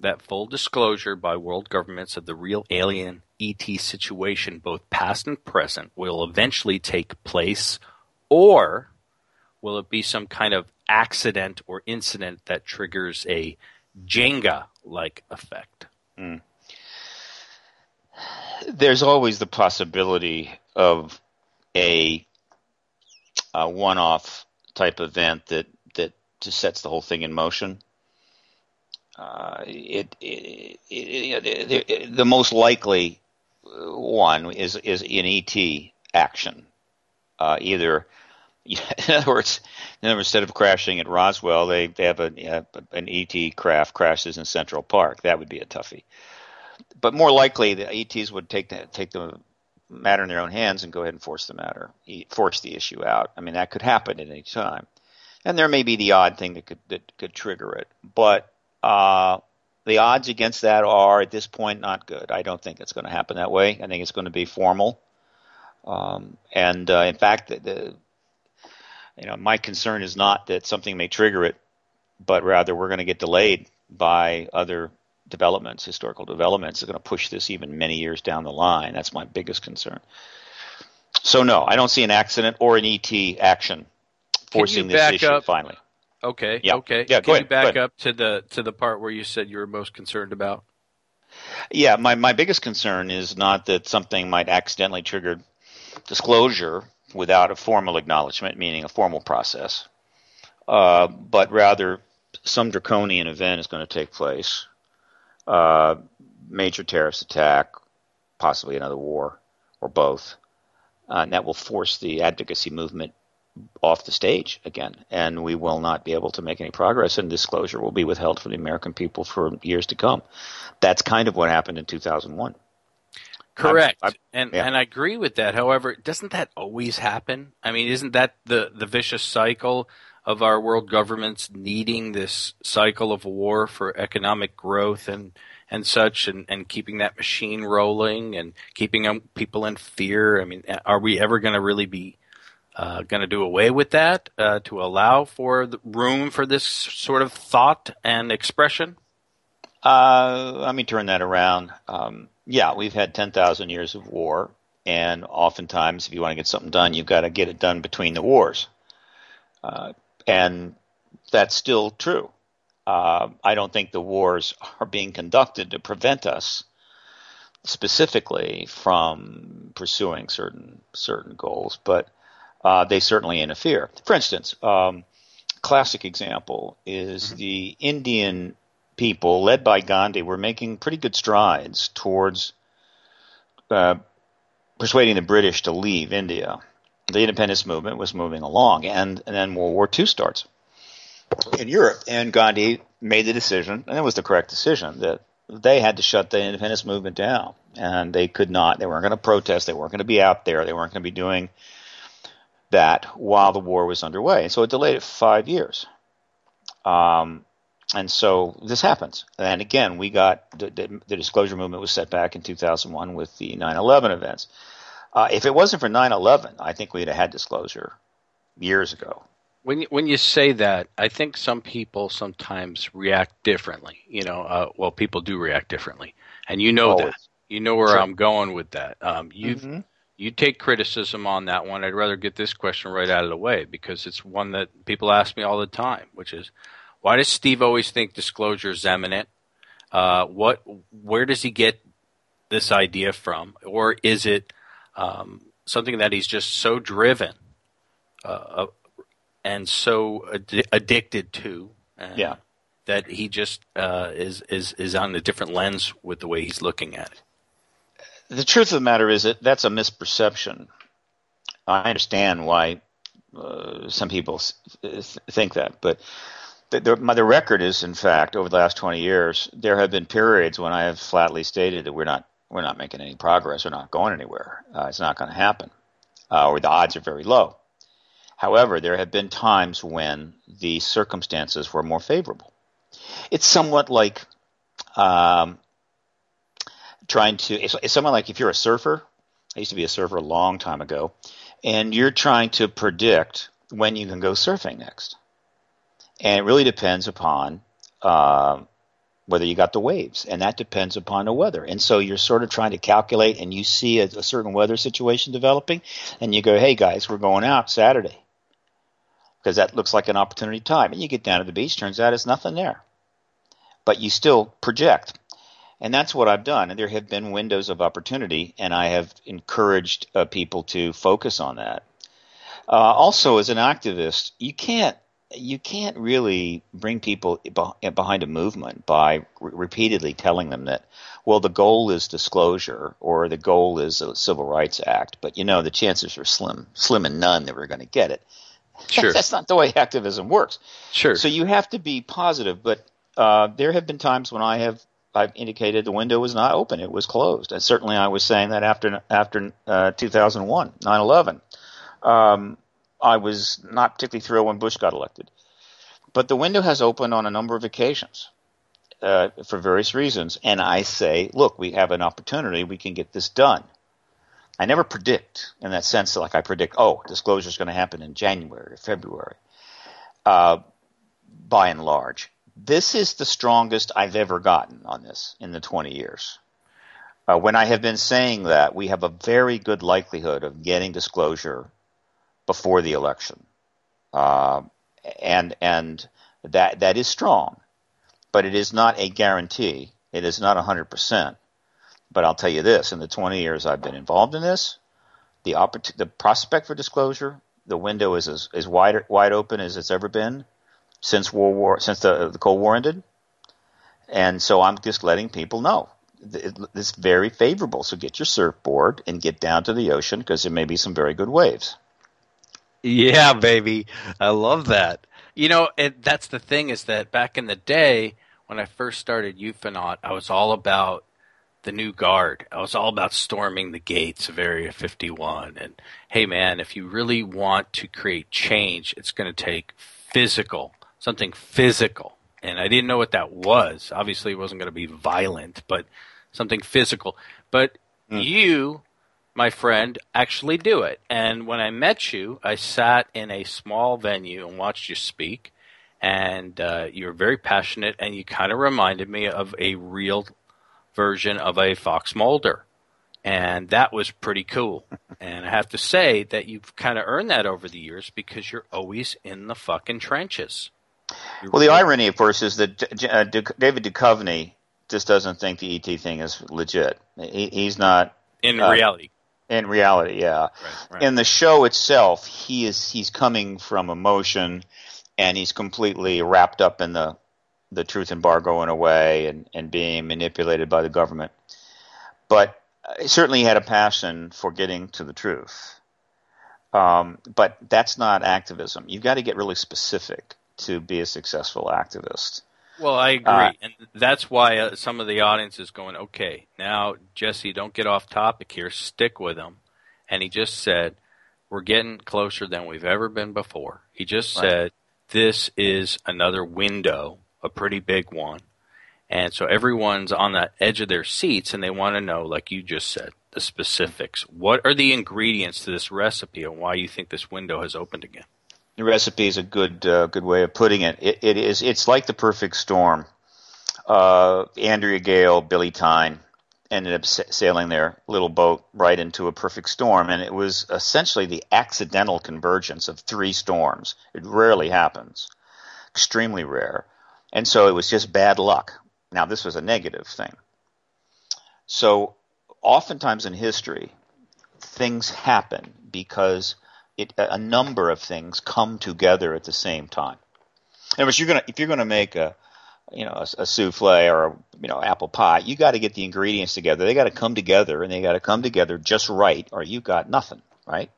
C: that full disclosure by world governments of the real alien ET situation, both past and present, will eventually take place? Or Will it be some kind of accident or incident that triggers a Jenga like effect?
F: Mm. There's always the possibility of a, a one off type event that, that just sets the whole thing in motion. Uh, it, it, it, the most likely one is is in ET action, uh, either <laughs> in other words, in other words, instead of crashing at Roswell, they, they have a, an ET craft crashes in Central Park. That would be a toughie. But more likely, the ETs would take the, take the matter in their own hands and go ahead and force the matter, force the issue out. I mean, that could happen at any time, and there may be the odd thing that could that could trigger it. But uh, the odds against that are at this point not good. I don't think it's going to happen that way. I think it's going to be formal. Um, and uh, in fact, the, the you know, my concern is not that something may trigger it, but rather we're going to get delayed by other developments, historical developments, are going to push this even many years down the line. That's my biggest concern. So no, I don't see an accident or an ET action forcing this issue
C: up?
F: finally.
C: Okay.
F: Yeah.
C: Okay.
F: Yeah,
C: Can
F: go
C: you
F: ahead,
C: back
F: ahead.
C: up to the to the part where you said you were most concerned about?
F: Yeah, my, my biggest concern is not that something might accidentally trigger disclosure without a formal acknowledgement, meaning a formal process, uh, but rather some draconian event is going to take place. Uh, major terrorist attack, possibly another war, or both. Uh, and that will force the advocacy movement off the stage again, and we will not be able to make any progress, and disclosure will be withheld from the American people for years to come. That's kind of what happened in 2001.
C: Correct.
F: I'm-
C: and
F: yeah.
C: and I agree with that. However, doesn't that always happen? I mean, isn't that the the vicious cycle of our world governments needing this cycle of war for economic growth and and such and, and keeping that machine rolling and keeping people in fear? I mean, are we ever going to really be uh, going to do away with that uh, to allow for room for this sort of thought and expression?
F: Uh, let me turn that around. Um, yeah, we've had 10,000 years of war, and oftentimes, if you want to get something done, you've got to get it done between the wars. Uh, and that's still true. Uh, I don't think the wars are being conducted to prevent us specifically from pursuing certain certain goals, but uh, they certainly interfere. For instance, um, classic example is the Indian people, led by Gandhi, were making pretty good strides towards uh, persuading the British to leave India. The independence movement was moving along, and, and then World War II starts in Europe. And Gandhi made the decision, and it was the correct decision, that they had to shut the independence movement down. And they could not, they weren't going to protest, they weren't going to be out there, they weren't going to be doing that while the war was underway. And so it delayed it five years. Um, and so this happens. And again, we got the, the, the, disclosure movement was set back in 2001 with the 9 11 events. Uh, if it wasn't for 9 11, I think we'd have had disclosure years ago.
C: When you, when you say that, I think some people sometimes react differently. You know, uh, well, people do react differently, and you know Always. that. You know where sure. I'm going with that. Um, you mm-hmm. you take criticism on that one. I'd rather get this question right out of the way because it's one that people ask me all the time, which is, why does Steve always think disclosure is imminent? Uh, what, where does he get this idea from, or is it um, something that he's just so driven uh, and so ad- addicted to.
F: yeah.
C: That he just uh, is is is on a different lens with the way he's looking at it.
F: The truth of the matter is that that's a misperception. I understand why uh, some people th- think that, but the, the, my, the record is, in fact, over the last 20 years, there have been periods when I have flatly stated that we're not we're not making any progress, we're not going anywhere, uh, it's not going to happen, uh, or the odds are very low. However, there have been times when the circumstances were more favorable. It's somewhat like um, trying to, it's, it's somewhat like if you're a surfer, I used to be a surfer a long time ago, and you're trying to predict when you can go surfing next. And it really depends upon uh, whether you got the waves, and that depends upon the weather. And so you're sort of trying to calculate, and you see a, a certain weather situation developing, and you go, "Hey guys, we're going out Saturday." because that looks like an opportunity time. And you get down to the beach, turns out it's nothing there. But you still project. And that's what I've done. And there have been windows of opportunity, and I have encouraged uh, people to focus on that. Uh, also, as an activist, you can't you can't really bring people behind a movement by re- repeatedly telling them that, well, the goal is disclosure or the goal is a civil rights act, but you know the chances are slim, slim and none that we're going to get it. <laughs>
C: Sure.
F: That's not the way activism works.
C: Sure.
F: So you have to be positive, but uh, there have been times when I have I've indicated the window was not open; it was closed. And certainly, I was saying that after after uh, 2001, 9/11, um, I was not particularly thrilled when Bush got elected. But the window has opened on a number of occasions uh, for various reasons, and I say, look, we have an opportunity; we can get this done. I never predict in that sense, like I predict, oh, disclosure is going to happen in January or February. Uh, by and large, this is the strongest I've ever gotten on this in the 20 years. Uh, when I have been saying that, we have a very good likelihood of getting disclosure before the election, uh, and and that that is strong, but it is not a guarantee. It is not 100 percent. But I'll tell you this: in the 20 years I've been involved in this, the oppor- the prospect for disclosure, the window is as, as wide wide open as it's ever been since World War since the, the Cold War ended. And so I'm just letting people know it's very favorable. So get your surfboard and get down to the ocean because there may be some very good waves.
C: Yeah, baby, I love that. You know, it, that's the thing is that back in the day when I first started Ufonaut, I was all about the new guard. I was all about storming the gates of Area 51. And hey, man, if you really want to create change, it's going to take physical, something physical. And I didn't know what that was. Obviously, it wasn't going to be violent, but something physical. But mm. you, my friend, actually do it. And when I met you, I sat in a small venue and watched you speak. And uh, you were very passionate, and you kind of reminded me of a real version of a Fox Mulder. And that was pretty cool. <laughs> and I have to say that you've kind of earned that over the years because you're always in the fucking trenches.
F: You're well, the irony, of course, is that uh, David Duchovny just doesn't think the ET thing is legit. He, he's not
C: in uh, reality.
F: In reality, yeah. Right, right. In the show itself, he is he's coming from emotion, and he's completely wrapped up in the the truth embargo went away and, and being manipulated by the government. But he certainly he had a passion for getting to the truth. Um, but that's not activism. You've got to get really specific to be a successful activist.
C: Well, I agree, uh, and that's why uh, some of the audience is going, "Okay, now Jesse, don't get off topic here. Stick with him." And he just said, "We're getting closer than we've ever been before." He just right. said, "This is another window, a pretty big one." And so everyone's on the edge of their seats and they want to know, like you just said, the specifics. What are the ingredients to this recipe and why you think this window has opened again?
F: The recipe is a good uh, good way of putting it. it. It is it's like the perfect storm. Uh, Andrea Gail, Billy Tyne ended up sa- sailing their little boat right into a perfect storm, and it was essentially the accidental convergence of three storms. It rarely happens, extremely rare, and so it was just bad luck. Now, this was a negative thing. So, oftentimes in history, things happen because it, a number of things come together at the same time. In other words, you're gonna if you're gonna make a you know a, a souffle or a, you know apple pie, you got to get the ingredients together. They got to come together, and they got to come together just right, or you got nothing, right?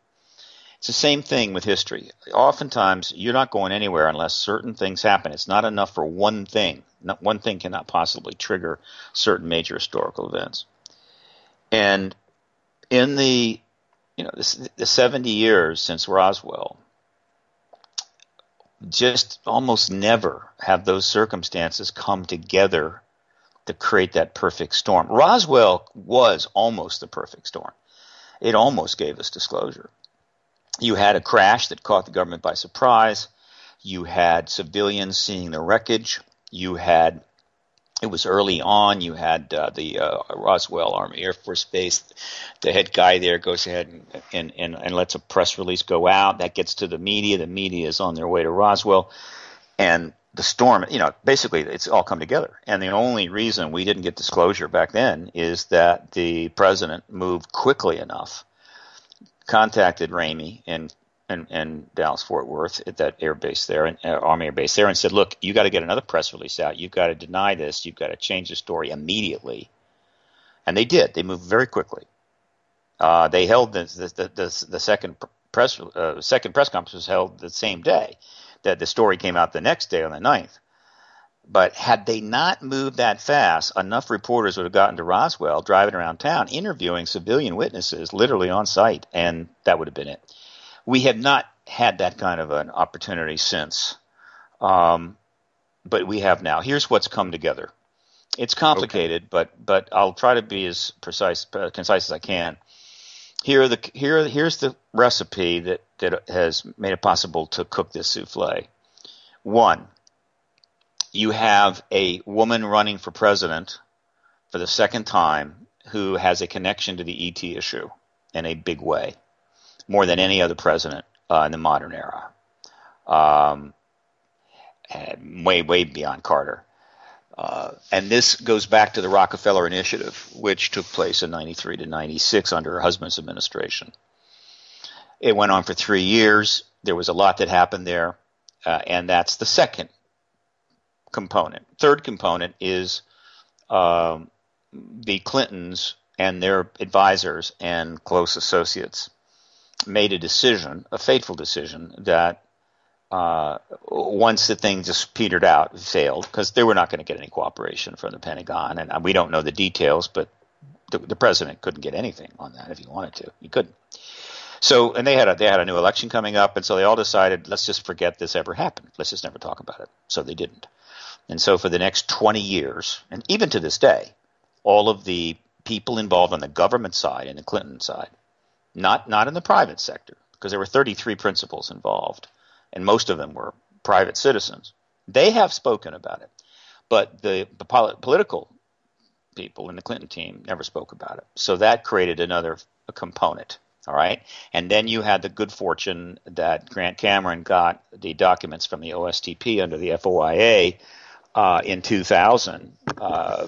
F: It's the same thing with history. Oftentimes, you're not going anywhere unless certain things happen. It's not enough for one thing. Not, one thing cannot possibly trigger certain major historical events. And in the you know the, the 70 years since Roswell, just almost never have those circumstances come together to create that perfect storm. Roswell was almost the perfect storm. It almost gave us disclosure. You had a crash that caught the government by surprise. You had civilians seeing the wreckage. You had it was early on. You had uh, the uh, Roswell Army Air Force Base. The head guy there goes ahead and, and, and, and lets a press release go out. That gets to the media. The media is on their way to Roswell. And the storm, you know, basically it's all come together. And the only reason we didn't get disclosure back then is that the president moved quickly enough, contacted Ramey and and, and Dallas Fort Worth at that air base there, and uh, Army Air Base there, and said, "Look, you got to get another press release out. You've got to deny this. You've got to change the story immediately." And they did. They moved very quickly. Uh, they held the the, the, the second press uh, second press conference was held the same day. That the story came out the next day on the 9th. But had they not moved that fast, enough reporters would have gotten to Roswell, driving around town, interviewing civilian witnesses, literally on site, and that would have been it we have not had that kind of an opportunity since, um, but we have now. Here's what's come together. It's complicated, okay. but but I'll try to be as precise, uh, concise as I can. Here the here here's the recipe that that has made it possible to cook this souffle. One, you have a woman running for president for the second time who has a connection to the ET issue in a big way more than any other president uh, in the modern era, um, way way beyond Carter. Uh, and this goes back to the Rockefeller Initiative, which took place in 93 to 96 under her husband's administration. It went on for three years. There was a lot that happened there, uh, and that's the second component. Third component is um, the Clintons and their advisors and close associates made a decision, a fateful decision, that uh, once the thing just petered out, failed, because they were not going to get any cooperation from the Pentagon. And we don't know the details, but the, the, president couldn't get anything on that if he wanted to. He couldn't. So, and they had a, they had a new election coming up, and so they all decided, let's just forget this ever happened. Let's just never talk about it. So they didn't. And so for the next 20 years, and even to this day, all of the people involved on the government side and the Clinton side not not in the private sector, because there were 33 principals involved, and most of them were private citizens. They have spoken about it, but the, the political people in the Clinton team never spoke about it. So that created another component. All right, and then you had the good fortune that Grant Cameron got the documents from the OSTP under the FOIA uh, in 2000 uh,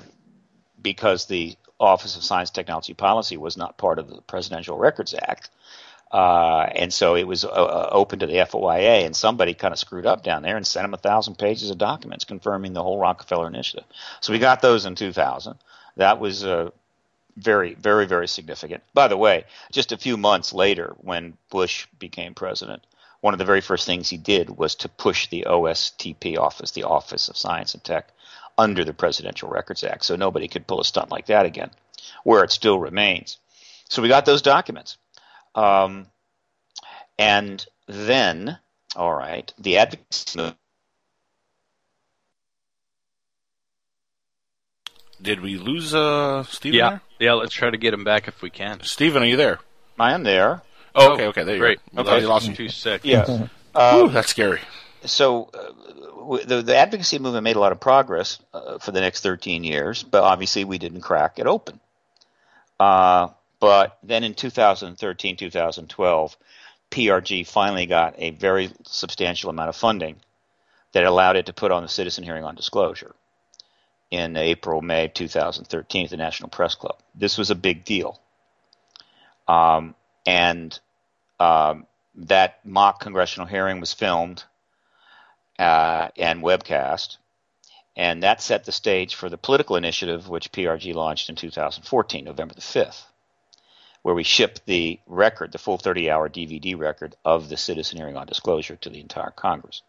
F: because the Office of Science Technology Policy was not part of the Presidential Records Act. Uh, and so it was uh, uh open to the FOIA, and somebody kind of screwed up down there and sent them a thousand pages of documents confirming the whole Rockefeller initiative. So we got those in 2000. That was uh, very, very, very significant. By the way, just a few months later, when Bush became president, one of the very first things he did was to push the OSTP office, the Office of Science and Tech, under the Presidential Records Act, so nobody could pull a stunt like that again, where it still remains. So we got those documents. Um, and then, all right, the advocacy
B: Did we lose uh, Stephen?
C: Yeah,
B: there?
C: yeah. Let's try to get him back if we can.
B: Stephen, are you there?
F: I am there.
B: Oh, okay, okay. There you
C: Great.
B: go.
C: Okay.
B: you lost me.
C: Too sick.
F: Yes.
B: Ooh,
F: Um,
B: that's scary.
F: So uh, the, the advocacy movement made a lot of progress uh, for the next 13 years, but obviously we didn't crack it open. Uh, but then in 2013, 2012, PRG finally got a very substantial amount of funding that allowed it to put on the citizen hearing on disclosure in April, May 2013 at the National Press Club. This was a big deal. Um, and um, that mock congressional hearing was filmed uh, and webcast, and that set the stage for the political initiative which PRG launched in 2014, November the 5th, where we shipped the record, the full 30-hour DVD record of the citizen hearing on disclosure to the entire Congress.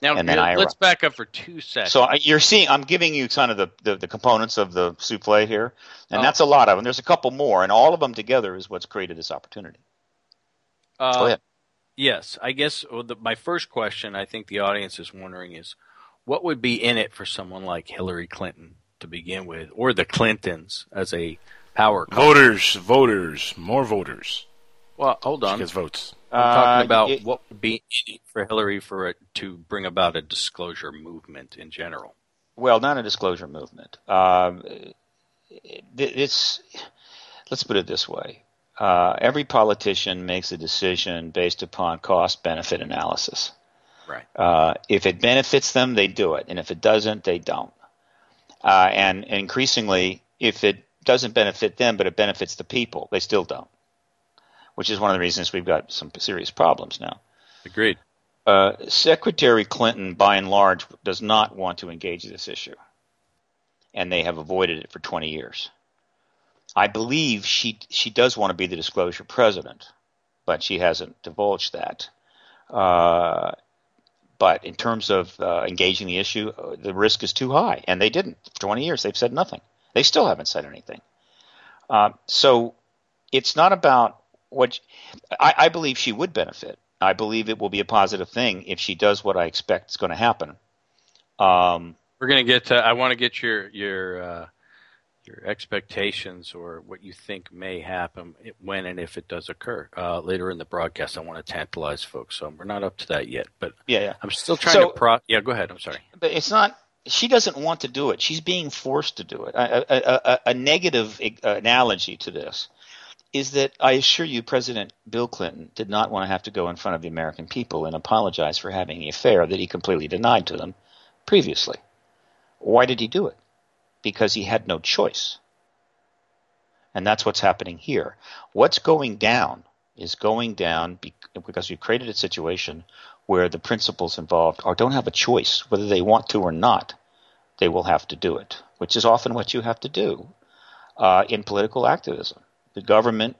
C: Now
F: And then I
C: let's back up for two seconds.
F: So I- you're seeing, I'm giving you kind of the, the, the components of the souffle here, and
C: Oh.
F: that's a lot of them. There's a couple more, and all of them together is what's created this opportunity.
C: Uh,
F: Go ahead.
C: Yes, I guess well, the, my first question, I think the audience is wondering, is what would be in it for someone like Hillary Clinton to begin with, or the Clintons as a power couple?
B: Voters, voters, more voters.
C: Well, hold
B: She
C: on.
B: gets votes.
C: I'm talking
F: Uh,
C: about
F: it-
C: what would be in it for Hillary for it to bring about a disclosure movement in general.
F: Well, not a disclosure movement. Um, it- it's let's put it this way: uh, every politician makes a decision based upon cost benefit analysis.
C: Right.
F: Uh, if it benefits them, they do it, and if it doesn't, they don't. Uh, and increasingly, if it doesn't benefit them, but it benefits the people, they still don't. Which is one of the reasons we've got some serious problems now.
C: Agreed.
F: Uh, Secretary Clinton, by and large, does not want to engage this issue, and they have avoided it for 20 years. I believe she she does want to be the disclosure president, but she hasn't divulged that. Uh, but in terms of uh, engaging the issue, uh, the risk is too high, and they didn't. For 20 years, they've said nothing. They still haven't said anything. Uh, so it's not about what I, I believe she would benefit. I believe it will be a positive thing if she does what I expect is going to happen. Um,
C: We're going to get. I want to get your your uh, your expectations or what you think may happen when and if it does occur uh, later in the broadcast. I want to tantalize folks, so we're not up to that yet. But
F: yeah, yeah.
C: I'm still trying
F: So-
C: to pro. Yeah, go ahead. I'm sorry.
F: but it's not. She doesn't want to do it. She's being forced to do it. A, a, a, a negative uh, analogy to this is that I assure you, President Bill Clinton did not want to have to go in front of the American people and apologize for having the affair that he completely denied to them previously. Why did he do it? Because he had no choice. And that's what's happening here. What's going down is going down because we've created a situation where the principals involved are don't have a choice whether they want to or not. They will have to do it, which is often what you have to do uh, in political activism. The government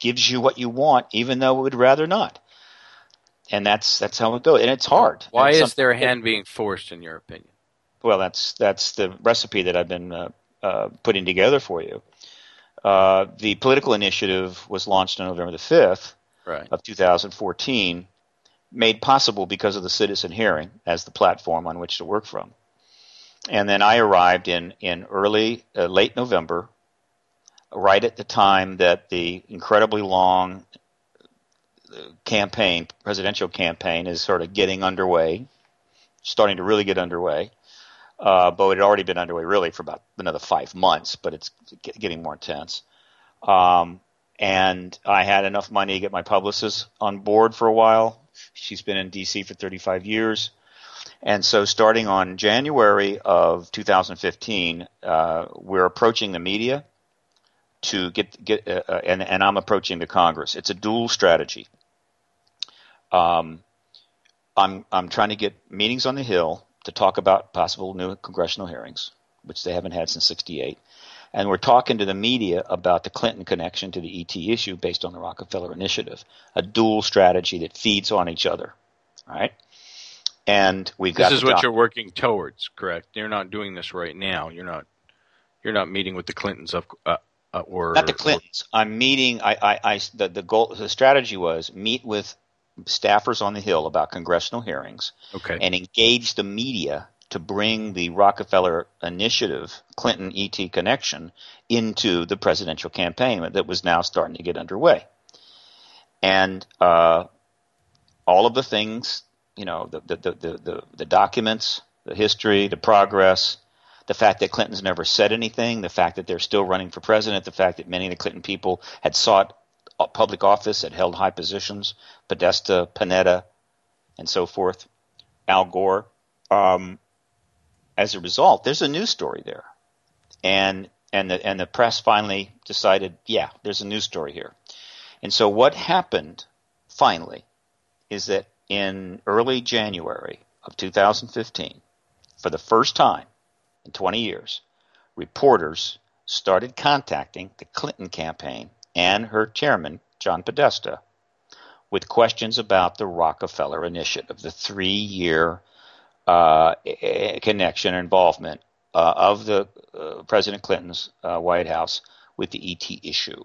F: gives you what you want, even though it would rather not, and that's that's how it goes. And it's hard.
C: Why is their hand being forced, in your opinion?
F: Well, that's that's the recipe that I've been uh, uh, putting together for you. Uh, the political initiative was launched on November the fifth
C: Right.
F: of 2014, made possible because of the citizen hearing as the platform on which to work from. And then I arrived in in early uh, late November, right at the time that the incredibly long uh, campaign, presidential campaign, is sort of getting underway, starting to really get underway. Uh, but it had already been underway really for about another five months, but it's getting more intense. Um, and I had enough money to get my publicist on board for a while. She's been in DC for 35 years. And so starting on January of 2015, uh, we're approaching the media to get get uh, uh, and and I'm approaching the Congress. It's a dual strategy. Um, I'm I'm trying to get meetings on the Hill to talk about possible new congressional hearings, which they haven't had since '68, and we're talking to the media about the Clinton connection to the ET issue based on the Rockefeller Initiative, a dual strategy that feeds on each other, right? And we've got
C: this
F: is
C: what
F: doc-
C: you're working towards, correct? You're not doing this right now. You're not. You're not meeting with the Clintons of, uh, uh, or
F: not the Clintons. I'm meeting. I, I, I, the, the goal, the strategy was meet with staffers on the Hill about congressional hearings,
C: Okay.
F: and engaged the media to bring the Rockefeller Initiative, Clinton ET connection, into the presidential campaign that was now starting to get underway. And uh, all of the things, you know, the, the, the, the, the documents, the history, the progress, the fact that Clinton's never said anything, the fact that they're still running for president, the fact that many of the Clinton people had sought public office, had held high positions, Podesta, Panetta, and so forth, Al Gore. Um, as a result, there's a news story there, and and the and the press finally decided, yeah, there's a news story here. And so what happened finally is that in early January of 2015, for the first time in 20 years, reporters started contacting the Clinton campaign and her chairman, John Podesta, with questions about the Rockefeller Initiative, the three year uh, connection or involvement uh, of the uh, President Clinton's uh, White House with the ET issue.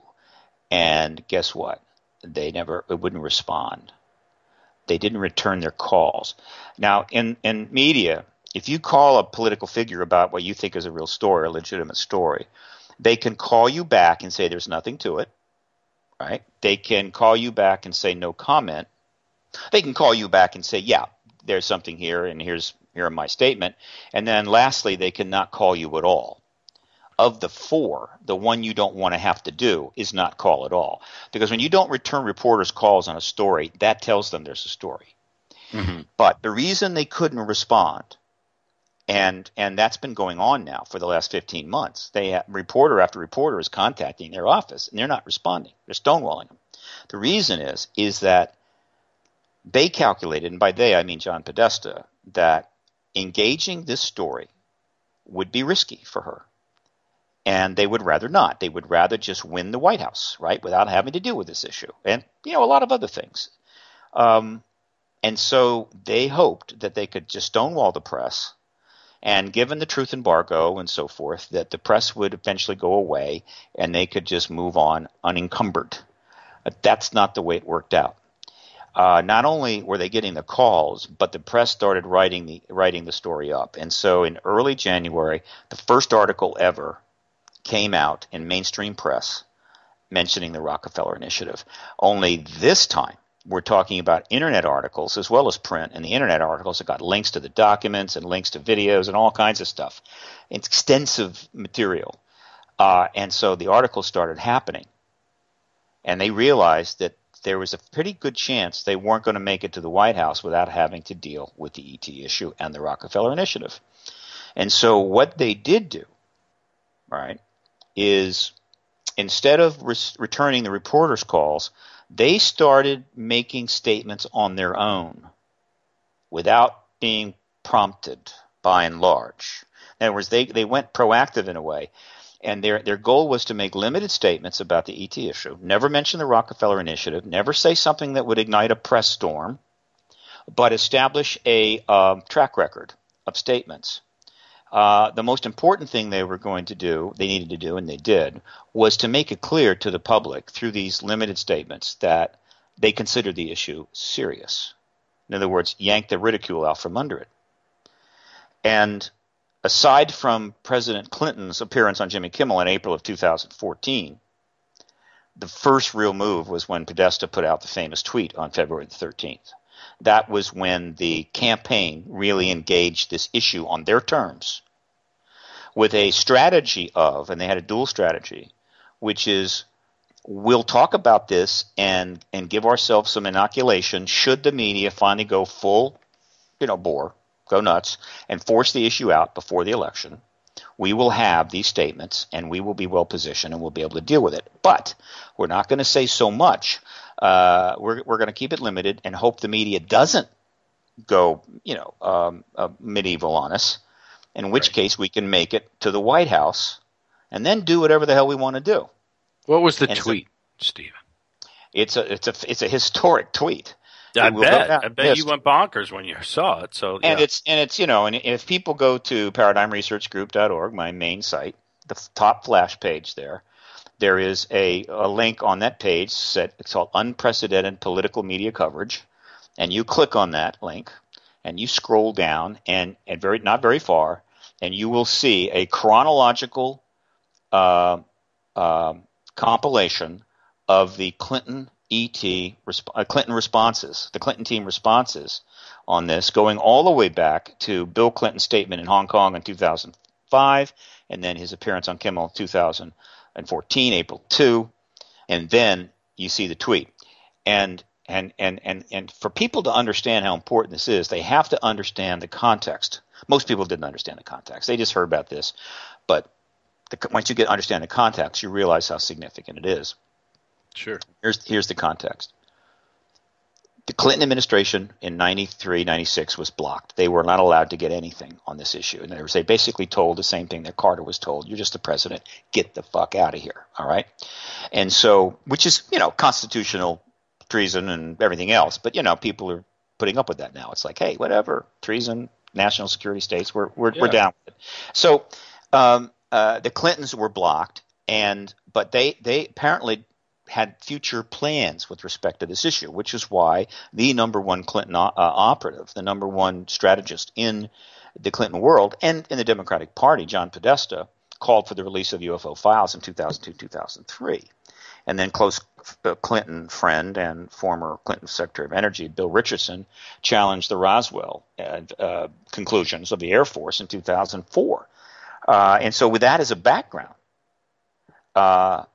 F: And guess what? They never it wouldn't respond. They didn't return their calls. Now, in, in media, if you call a political figure about what you think is a real story, a legitimate story, they can call you back and say there's nothing to it, right? They can call you back and say no comment. They can call you back and say, yeah, there's something here, and here's here my statement. And then lastly, they cannot call you at all. Of the four, the one you don't want to have to do is not call at all. Because when you don't return reporters' calls on a story, that tells them there's a story.
C: Mm-hmm.
F: But the reason they couldn't respond, and and that's been going on now for the last 15 months. They have, reporter after reporter is contacting their office, and they're not responding. They're stonewalling them. The reason is is that they calculated, and by they I mean John Podesta, that engaging this story would be risky for her. And they would rather not. They would rather just win the White House, right, without having to deal with this issue. And, you know, a lot of other things. Um, and so they hoped that they could just stonewall the press. And given the truth embargo and so forth, that the press would eventually go away and they could just move on unencumbered. But that's not the way it worked out uh, not only were they getting the calls, but the press started writing the writing the story up. And so in early January, the first article ever came out in mainstream press mentioning the Rockefeller Initiative. Only this time we're talking about internet articles as well as print, and the internet articles have got links to the documents and links to videos and all kinds of stuff. It's extensive material. Uh, and so the articles started happening. And they realized that there was a pretty good chance they weren't going to make it to the White House without having to deal with the ET issue and the Rockefeller Initiative. And so what they did do, right, is instead of re- returning the reporters' calls, they started making statements on their own without being prompted by and large. In other words, they, they went proactive in a way and their their goal was to make limited statements about the ET issue. Never mention the Rockefeller Initiative. Never say something that would ignite a press storm, but establish a uh, track record of statements. Uh, the most important thing they were going to do, they needed to do, and they did, was to make it clear to the public through these limited statements that they considered the issue serious. In other words, yank the ridicule out from under it. And aside from President Clinton's appearance on Jimmy Kimmel in April of 2014, the first real move was when Podesta put out the famous tweet on February the 13th. That was when the campaign really engaged this issue on their terms with a strategy of, and they had a dual strategy, which is we'll talk about this and, and give ourselves some inoculation should the media finally go full, you know, bore go nuts and force the issue out before the election. we will have these statements and we will be well positioned and we'll be able to deal with it. But we're not going to say so much. Uh, we're we're going to keep it limited and hope the media doesn't go, you know, um, uh, medieval on us. In which right. case, we can make it to the White House and then do whatever the hell we want to do.
C: What was the and tweet, so, Stephen?
F: It's a it's a it's a historic tweet.
C: I bet. I bet missed. you went bonkers when you saw it. So,
F: yeah. and it's and it's you know, and if people go to paradigmresearchgroup.org, my main site, the top flash page there, there is a, a link on that page set. It's called unprecedented political media coverage, and you click on that link, and you scroll down, and and very not very far, and you will see a chronological uh, uh, compilation of the Clinton ET uh, Clinton responses, the Clinton team responses on this, going all the way back to Bill Clinton's statement in Hong Kong in 2005, and then his appearance on Kimmel 2014, April 2, and then you see the tweet. And and and and and for people to understand how important this is, they have to understand the context. Most people didn't understand the context; they just heard about this. But the, once you get understand the context, you realize how significant it is.
C: Sure.
F: Here's here's the context. The Clinton administration in 93, 96 was blocked. They were not allowed to get anything on this issue. And they, were, they basically told the same thing that Carter was told. You're just the president. Get the fuck out of here. All right. And so, which is, you know, constitutional treason and everything else. But, you know, people are putting up with that now. It's like, hey, whatever. Treason, national security states, we're, we're, yeah. we're down with it. So um, uh, the Clintons were blocked. And, but they, they apparently had future plans with respect to this issue, which is why the number one Clinton uh, operative, the number one strategist in the Clinton world and in the Democratic Party, John Podesta, called for the release of UFO files in 2002 2003. And then close uh, Clinton friend and former Clinton Secretary of Energy, Bill Richardson, challenged the Roswell uh, conclusions of the Air Force in 2004. Uh, and so, with that as a background, uh,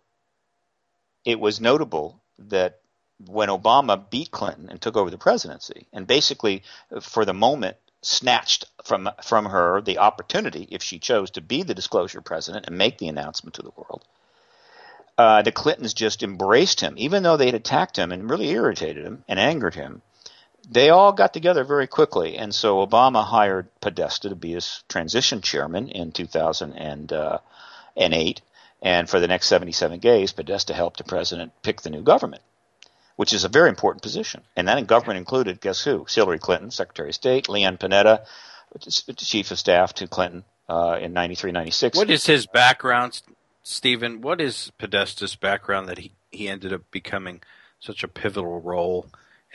F: it was notable that when Obama beat Clinton and took over the presidency, and basically, for the moment, snatched from from her the opportunity, if she chose, to be the disclosure president and make the announcement to the world. Uh, the Clintons just embraced him, even though they had attacked him and really irritated him and angered him. They all got together very quickly, and so Obama hired Podesta to be his transition chairman in 2008 and for the next 77 days, Podesta helped the president pick the new government, which is a very important position. And that in government included, guess who? Hillary Clinton, Secretary of State, Leon Panetta, Chief of Staff to Clinton uh, in 93, 96.
C: What is his background, Stephen? What is Podesta's background that he, he ended up becoming such a pivotal role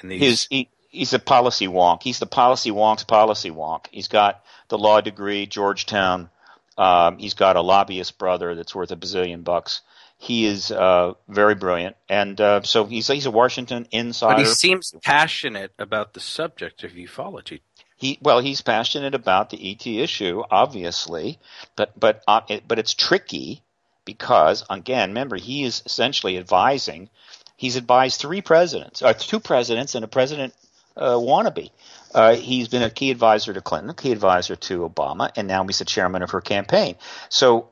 C: in these?
F: His, he, he's a policy wonk. He's the policy wonk's policy wonk. He's got the law degree, Georgetown um, he's got a lobbyist brother that's worth a bazillion bucks. He is uh, very brilliant, and uh, so he's he's a Washington insider.
C: But he seems passionate about the subject of ufology.
F: He well, he's passionate about the ET issue, obviously, but but uh, it, but it's tricky because again, remember he is essentially advising. He's advised three presidents, or uh, two presidents, and a president uh, wannabe. Uh, he's been a key advisor to Clinton, a key advisor to Obama, and now he's the chairman of her campaign. So,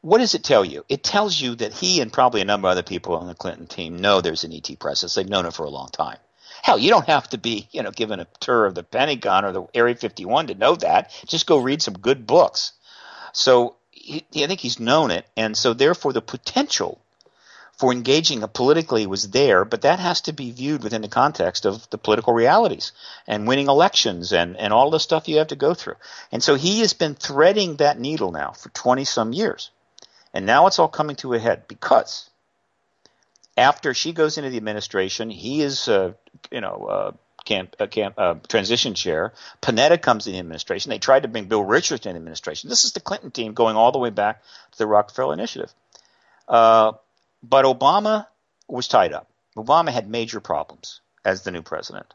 F: what does it tell you? It tells you that he and probably a number of other people on the Clinton team know there's an ET presence. They've known it for a long time. Hell, you don't have to be, you know, given a tour of the Pentagon or the Area 51 to know that. Just go read some good books. So, he, I think he's known it, and so therefore the potential for engaging politically was there, but that has to be viewed within the context of the political realities and winning elections and, and all the stuff you have to go through. And so he has been threading that needle now for 20 some years. And now it's all coming to a head because after she goes into the administration, he is, uh, you know, uh, camp, uh, camp, uh, transition chair. Panetta comes in the administration. They tried to bring Bill Richardson in the administration. This is the Clinton team going all the way back to the Rockefeller Initiative. Uh, but Obama was tied up. Obama had major problems as the new president.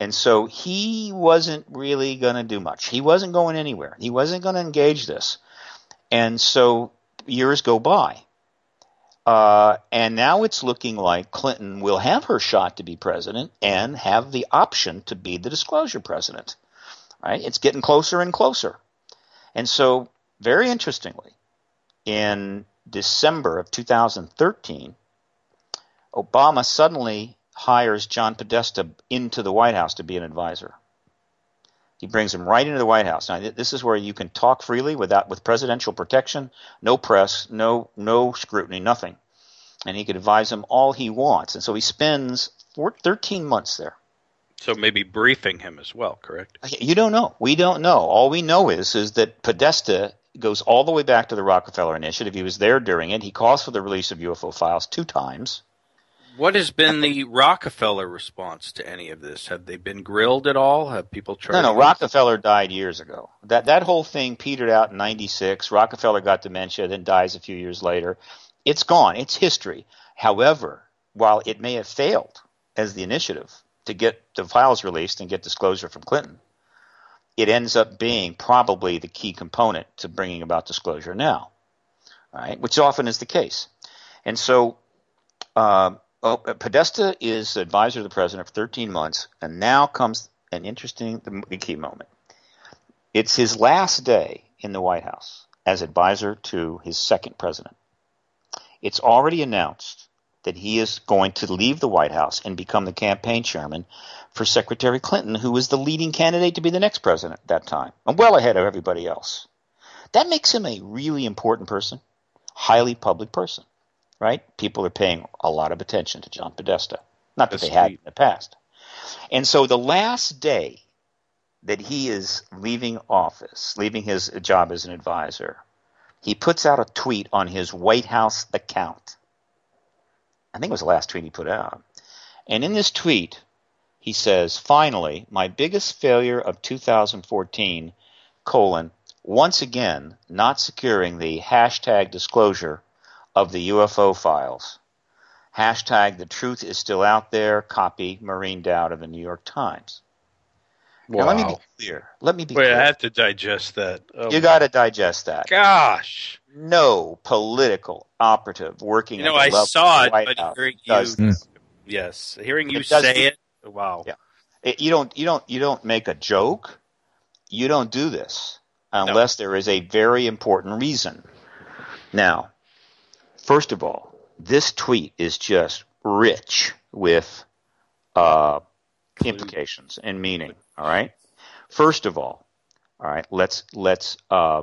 F: And so he wasn't really going to do much. He wasn't going anywhere. He wasn't going to engage this. And so years go by. Uh, and now it's looking like Clinton will have her shot to be president and have the option to be the disclosure president. Right? It's getting closer and closer. And so very interestingly, in December of 2013, Obama suddenly hires John Podesta into the White House to be an advisor. He brings him right into the White House. Now, this is where you can talk freely without with presidential protection, no press, no no scrutiny, nothing, and he could advise him all he wants. And so he spends four, 13 months there.
C: So maybe briefing him as well, correct?
F: You don't know. We don't know. All we know is is that Podesta goes all the way back to the Rockefeller Initiative. He was there during it. He calls for the release of UFO files two times.
C: What has been the Rockefeller response to any of this? Have they been grilled at all? Have people tried?
F: No, no. Rockefeller died years ago. That that whole thing petered out in '96. Rockefeller got dementia, then dies a few years later. It's gone. It's history. However, while it may have failed as the initiative to get the files released and get disclosure from Clinton, it ends up being probably the key component to bringing about disclosure now, right? Which often is the case. And so, uh, oh, Podesta is advisor to the president for 13 months, and now comes an interesting, the key moment. It's his last day in the White House as advisor to his second president. It's already announced that he is going to leave the White House and become the campaign chairman for Secretary Clinton, who was the leading candidate to be the next president at that time, and well ahead of everybody else. That makes him a really important person, highly public person, right? People are paying a lot of attention to John Podesta. Not that That's they had in the past. And so the last day that he is leaving office, leaving his job as an advisor, he puts out a tweet on his White House account I think it was the last tweet he put out. And in this tweet, he says, finally, my biggest failure of 2014, colon, once again, not securing the hashtag disclosure of the UFO files. Hashtag the truth is still out there. Copy Maureen Dowd of the New York Times. Wow. Now, let me be clear. Let me be
C: Wait,
F: clear.
C: I have to digest that.
F: Oh, you got to digest that.
C: Gosh.
F: No political operative working.
C: You know,
F: I
C: saw it,
F: but
C: House hearing you, mm. yes, hearing you it say it, wow.
F: Yeah. It, you don't, you don't, you don't make a joke. You don't do this unless no. there is a very important reason. Now, first of all, this tweet is just rich with uh, implications and meaning. All right. First of all, all right. Let's let's uh,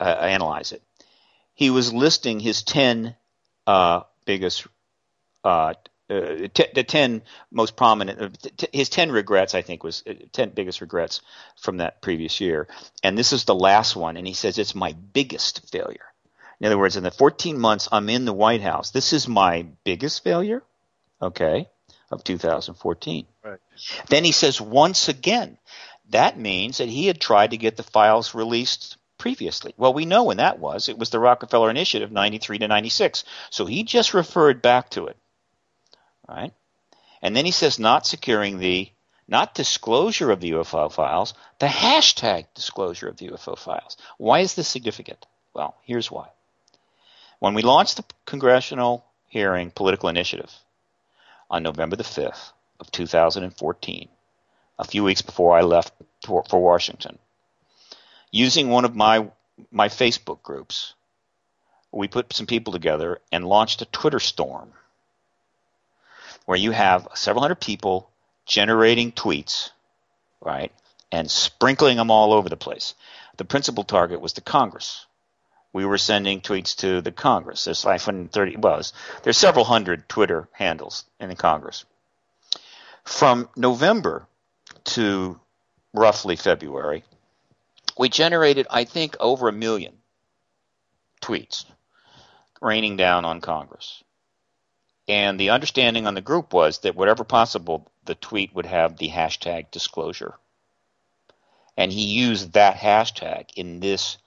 F: uh, analyze it. He was listing his ten uh, biggest, uh, uh t- the ten most prominent, uh, t- his ten regrets. I think was ten biggest regrets from that previous year, and this is the last one. And he says it's my biggest failure. In other words, in the 14 months I'm in the White House, this is my biggest failure. Okay of 2014. Right. Then he says once again, that means that he had tried to get the files released previously. Well, we know when that was. It was the Rockefeller Initiative 93 to 96. So he just referred back to it. Right? And then he says not securing the not disclosure of the UFO files, the hashtag disclosure of the UFO files. Why is this significant? Well, here's why. When we launched the congressional hearing political initiative, on November the 5th of 2014, a few weeks before I left for, Washington. Using one of my my Facebook groups, we put some people together and launched a Twitter storm where you have several hundred people generating tweets, right, and sprinkling them all over the place. The principal target was the Congress we were sending tweets to the Congress. There's 530, well, there's several hundred Twitter handles in the Congress. From November to roughly February, we generated, I think, over a million tweets raining down on Congress. And the understanding on the group was that whatever possible, the tweet would have the hashtag disclosure. And he used that hashtag in this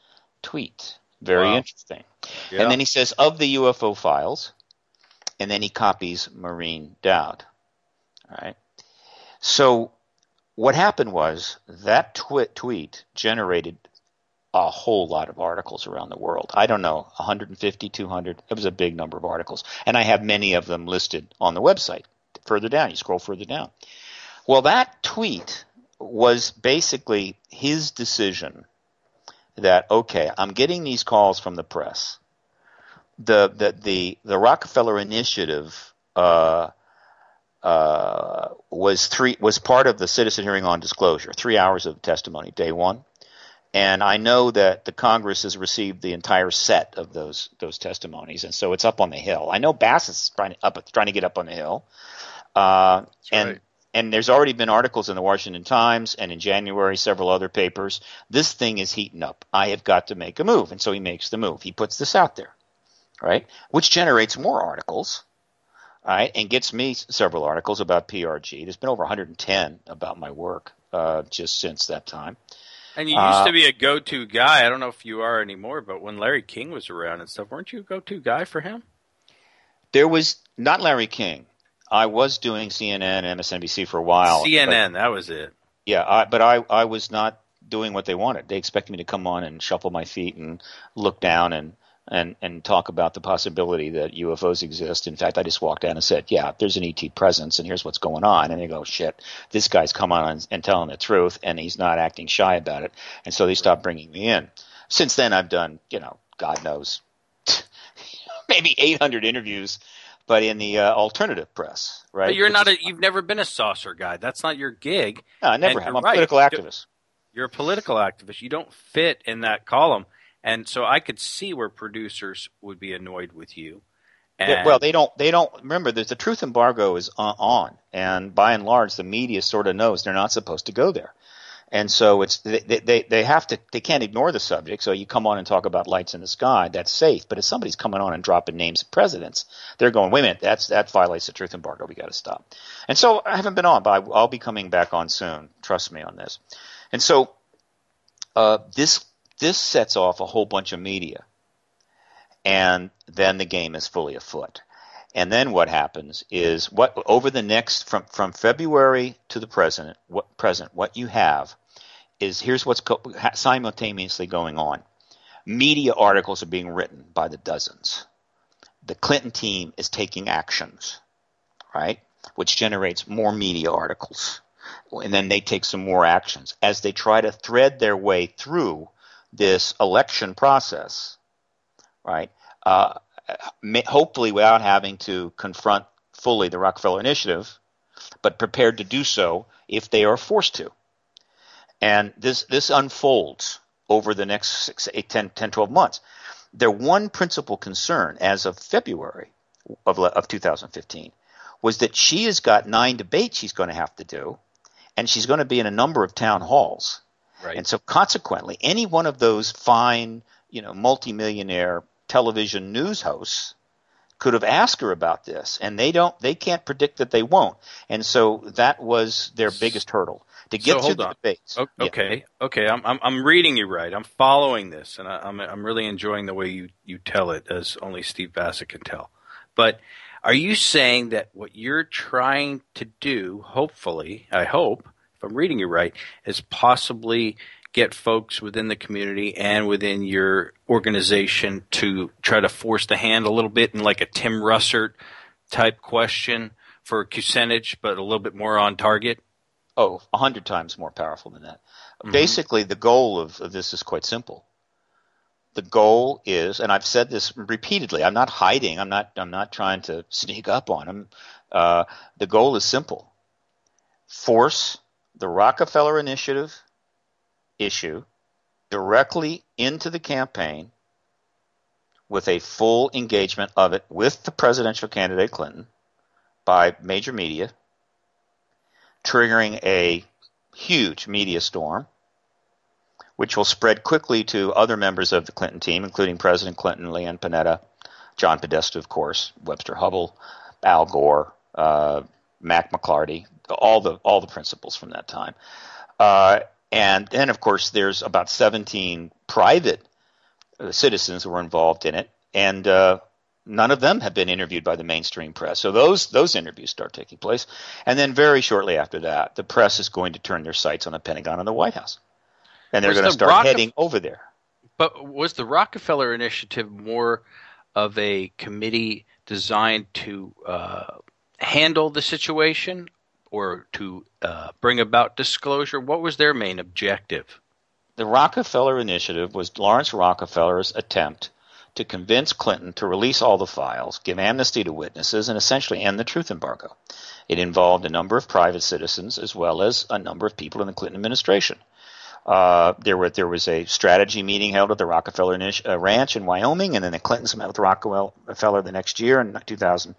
F: tweet. Very wow. interesting. Yeah. And then he says, of the UFO files, and then he copies Maureen Dowd. All right. So what happened was that twi- tweet generated a whole lot of articles around the world. I don't know, 150, 200. It was a big number of articles. And I have many of them listed on the website. Further down, you scroll further down. Well, that tweet was basically his decision that okay, I'm getting these calls from the press. The the the, the Rockefeller Initiative uh, uh, was three was part of the citizen hearing on disclosure. Three hours of testimony, day one, and I know that the Congress has received the entire set of those those testimonies, and so it's up on the hill. I know Bass is trying to, up trying to get up on the hill, uh, and
C: right.
F: And there's already been articles in the Washington Times and in January several other papers. This thing is heating up. I have got to make a move, and so he makes the move. He puts this out there, right, which generates more articles. right? and gets me several articles about PRG. There's been over 110 about my work uh, just since that time.
C: And you used
F: Uh,
C: to be a go-to guy. I don't know if you are anymore, but when Larry King was around and stuff, weren't you a go-to guy for him?
F: There was not Larry King. I was doing CNN and MSNBC for a while. but-
C: CNN, that was it.
F: yeah, I, but I, I was not doing what they wanted. They expected me to come on and shuffle my feet and look down and, and, and talk about the possibility that UFOs exist. In fact, I just walked down and said, yeah, there's an ET presence and here's what's going on. And they go, shit, this guy's come on and, and telling the truth and he's not acting shy about it. And so they stopped bringing me in. Since then, I've done, you know, God knows, <laughs> maybe 800 interviews, but in the uh, alternative press, right?
C: But you're
F: Which
C: not a, you've never been a saucer guy. That's not your gig.
F: No, I never
C: and
F: have. I'm a
C: right.
F: political activist.
C: You're a political activist. You don't fit in that column. And so I could see where producers would be annoyed with you. And
F: well, they don't. They don't remember. There's the truth embargo is on, on, and by and large, the media sort of knows they're not supposed to go there, and so it's they, they they have to. They can't ignore the subject. So you come on and talk about lights in the sky. That's safe. But if somebody's coming on and dropping names of presidents, they're going, wait a minute, that's that violates the truth embargo. We got to stop. And so I haven't been on, but I, I'll be coming back on soon. Trust me on this. And so uh, this this sets off a whole bunch of media and then the game is fully afoot. And then what happens is what over the next from from February to the present what present what you have is here's what's co- simultaneously going on. Media articles are being written by the dozens. The Clinton team is taking actions, right? Which generates more media articles. And then they take some more actions as they try to thread their way through this election process, right? Uh, hopefully without having to confront fully the Rockefeller Initiative, but prepared to do so if they are forced to. And this, this unfolds over the next six, eight, 10, 10, 12 months. Their one principal concern as of February of, of 2015 was that she has got nine debates she's going to have to do, and she's going to be in a number of town halls.
C: Right.
F: And so consequently, any one of those fine, you know, multimillionaire television news hosts could have asked her about this and they don't they can't predict that they won't. And so that was their biggest hurdle to get
C: So
F: through the debates.
C: O-
F: Yeah.
C: Okay, okay, I'm, I'm I'm reading you right. I'm following this, and I, I'm I'm really enjoying the way you you tell it, as only Steve Bassett can tell. But are you saying that what you're trying to do, hopefully, I hope, if I'm reading you right, is possibly get folks within the community and within your organization to try to force the hand a little bit in like a Tim Russert type question for Kucinich, but a little bit more on target?
F: Oh, a hundred times more powerful than that.
C: Mm-hmm.
F: Basically, the goal of, of this is quite simple. The goal is, and I've said this repeatedly. I'm not hiding. I'm not. I'm not trying to sneak up on them. Uh, the goal is simple: force the Rockefeller Initiative issue directly into the campaign with a full engagement of it with the presidential candidate Clinton by major media triggering a huge media storm, which will spread quickly to other members of the Clinton team, including President Clinton, Leon Panetta, John Podesta, of course, Webster Hubbell, Al Gore, uh, Mack McLarty, all the all the principals from that time. Uh, and then, of course, there's about 17 private uh, citizens who were involved in it, and uh, none of them have been interviewed by the mainstream press. So those those interviews start taking place, and then very shortly after that, the press is going to turn their sights on the Pentagon and the White House, and they're
C: Was
F: going to
C: the
F: start heading over there.
C: But was the Rockefeller Initiative more of a committee designed to uh, handle the situation or to uh, bring about disclosure? What was their main objective?
F: The Rockefeller Initiative was Laurance Rockefeller's attempt to convince Clinton to release all the files, give amnesty to witnesses, and essentially end the truth embargo. It involved a number of private citizens as well as a number of people in the Clinton administration. Uh, there, were, there was a strategy meeting held at the Rockefeller uh, Ranch in Wyoming, and then the Clintons met with Rockefeller the next year in 2000.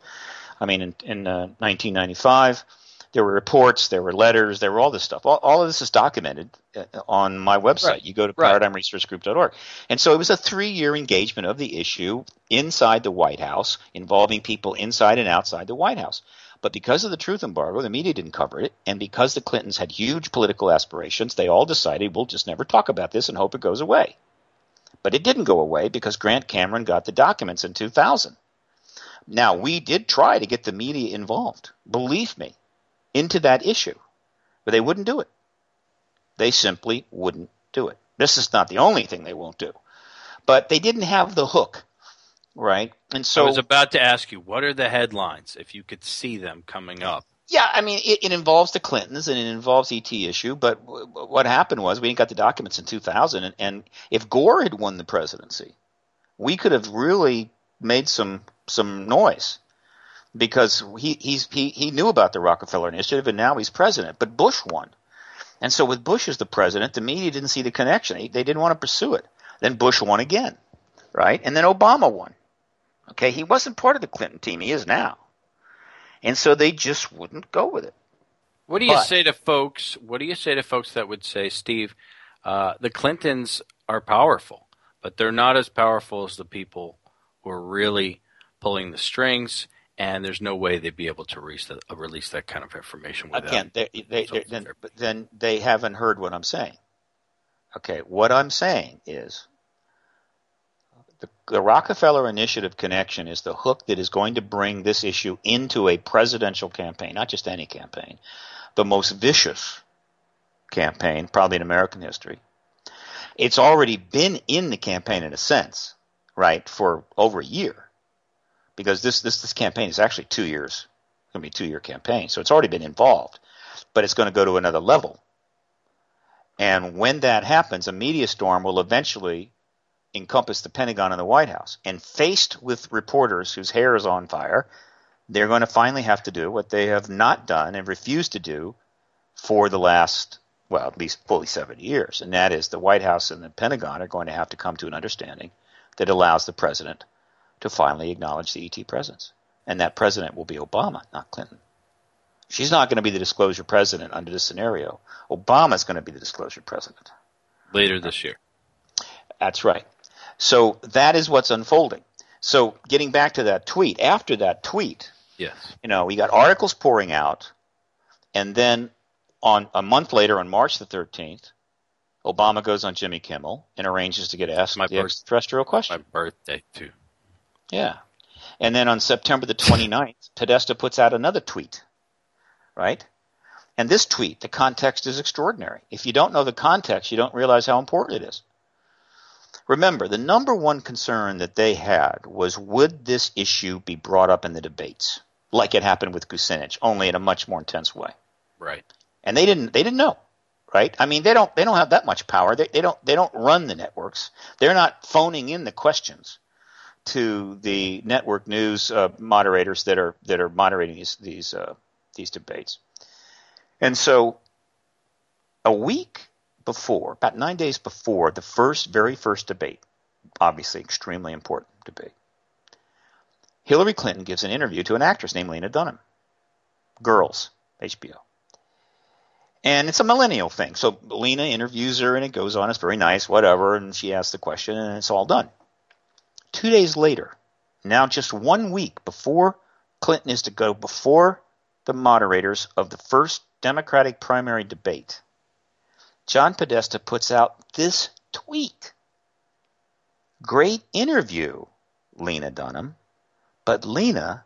F: I mean, in, in uh, 1995 there were reports, there were letters, there were all this stuff. All, all of this is documented uh, on my website. Right. You go to right. paradigmresearchgroup.org. And so it was a three year engagement of the issue inside the White House, involving people inside and outside the White House. But because of the truth embargo, the media didn't cover it. And because the Clintons had huge political aspirations, they all decided we'll just never talk about this and hope it goes away. But it didn't go away because Grant Cameron got the documents in 2000. Now, we did try to get the media involved. Believe me, into that issue, but they wouldn't do it. They simply wouldn't do it. This is not the only thing they won't do, but they didn't have the hook, right?
C: And so I was about to ask you, what are the headlines if you could see them coming up?
F: Yeah, I mean, it, it involves the Clintons and it involves ET issue, but w- what happened was we didn't got the documents in 2000, and, and if Gore had won the presidency, we could have really made some some noise because he he's, he he knew about the Rockefeller Initiative and now he's president. But Bush won, and so with Bush as the president, the media didn't see the connection. They didn't want to pursue it. Then Bush won again, right? And then Obama won. Okay, he wasn't part of the Clinton team. He is now, and so they just wouldn't go with it.
C: What do you but, say to folks? What do you say to folks that would say, Steve, uh, the Clintons are powerful, but they're not as powerful as the people who are really pulling the strings and there's no way they'd be able to release, the, uh, release that kind of information.
F: Again, they, they, they, then, then they haven't heard what I'm saying. Okay, what I'm saying is the, the, Rockefeller Initiative connection is the hook that is going to bring this issue into a presidential campaign, not just any campaign, the most vicious campaign probably in American history. It's already been in the campaign in a sense, right, for over a year because this this this campaign is actually two years. It's going to be a two year campaign, so it's already been involved, but it's going to go to another level. And when that happens, a media storm will eventually encompass the Pentagon and the White House. And faced with reporters whose hair is on fire, they're going to finally have to do what they have not done and refused to do for the last, well, at least fully 70 years. And that is the White House and the Pentagon are going to have to come to an understanding that allows the president to finally acknowledge the ET presence. And that president will be Obama, not Clinton. She's not going to be the disclosure president under this scenario. Obama's going to be the disclosure president.
C: Later this year.
F: That's right. So that is what's unfolding. So getting back to that tweet, after that tweet,
C: yes,
F: you know, we got articles pouring out, and then on a month later, on March the 13th, Obama goes on Jimmy Kimmel and arranges to get asked my the extraterrestrial question.
C: My birthday too.
F: Yeah. And then on September the 29th, <laughs> Podesta puts out another tweet, right? And this tweet, the context is extraordinary. If you don't know the context, you don't realize how important it is. Remember, the number one concern that they had was would this issue be brought up in the debates, like it happened with Kucinich, only in a much more intense way.
C: Right.
F: And they didn't. They didn't know. Right. I mean, they don't. They don't have that much power. They, they don't. They don't run the networks. They're not phoning in the questions to the network news uh, moderators that are that are moderating these these uh, these debates. And so, a week before, about nine days before the first, very first debate, obviously extremely important debate, Hillary Clinton gives an interview to an actress named Lena Dunham. Girls, HBO. And it's a millennial thing. So Lena interviews her and it goes on. It's very nice, whatever. And she asks the question and it's all done. Two days later, now just one week before Clinton is to go before the moderators of the first Democratic primary debate, John Podesta puts out this tweet. Great interview, Lena Dunham, but Lena,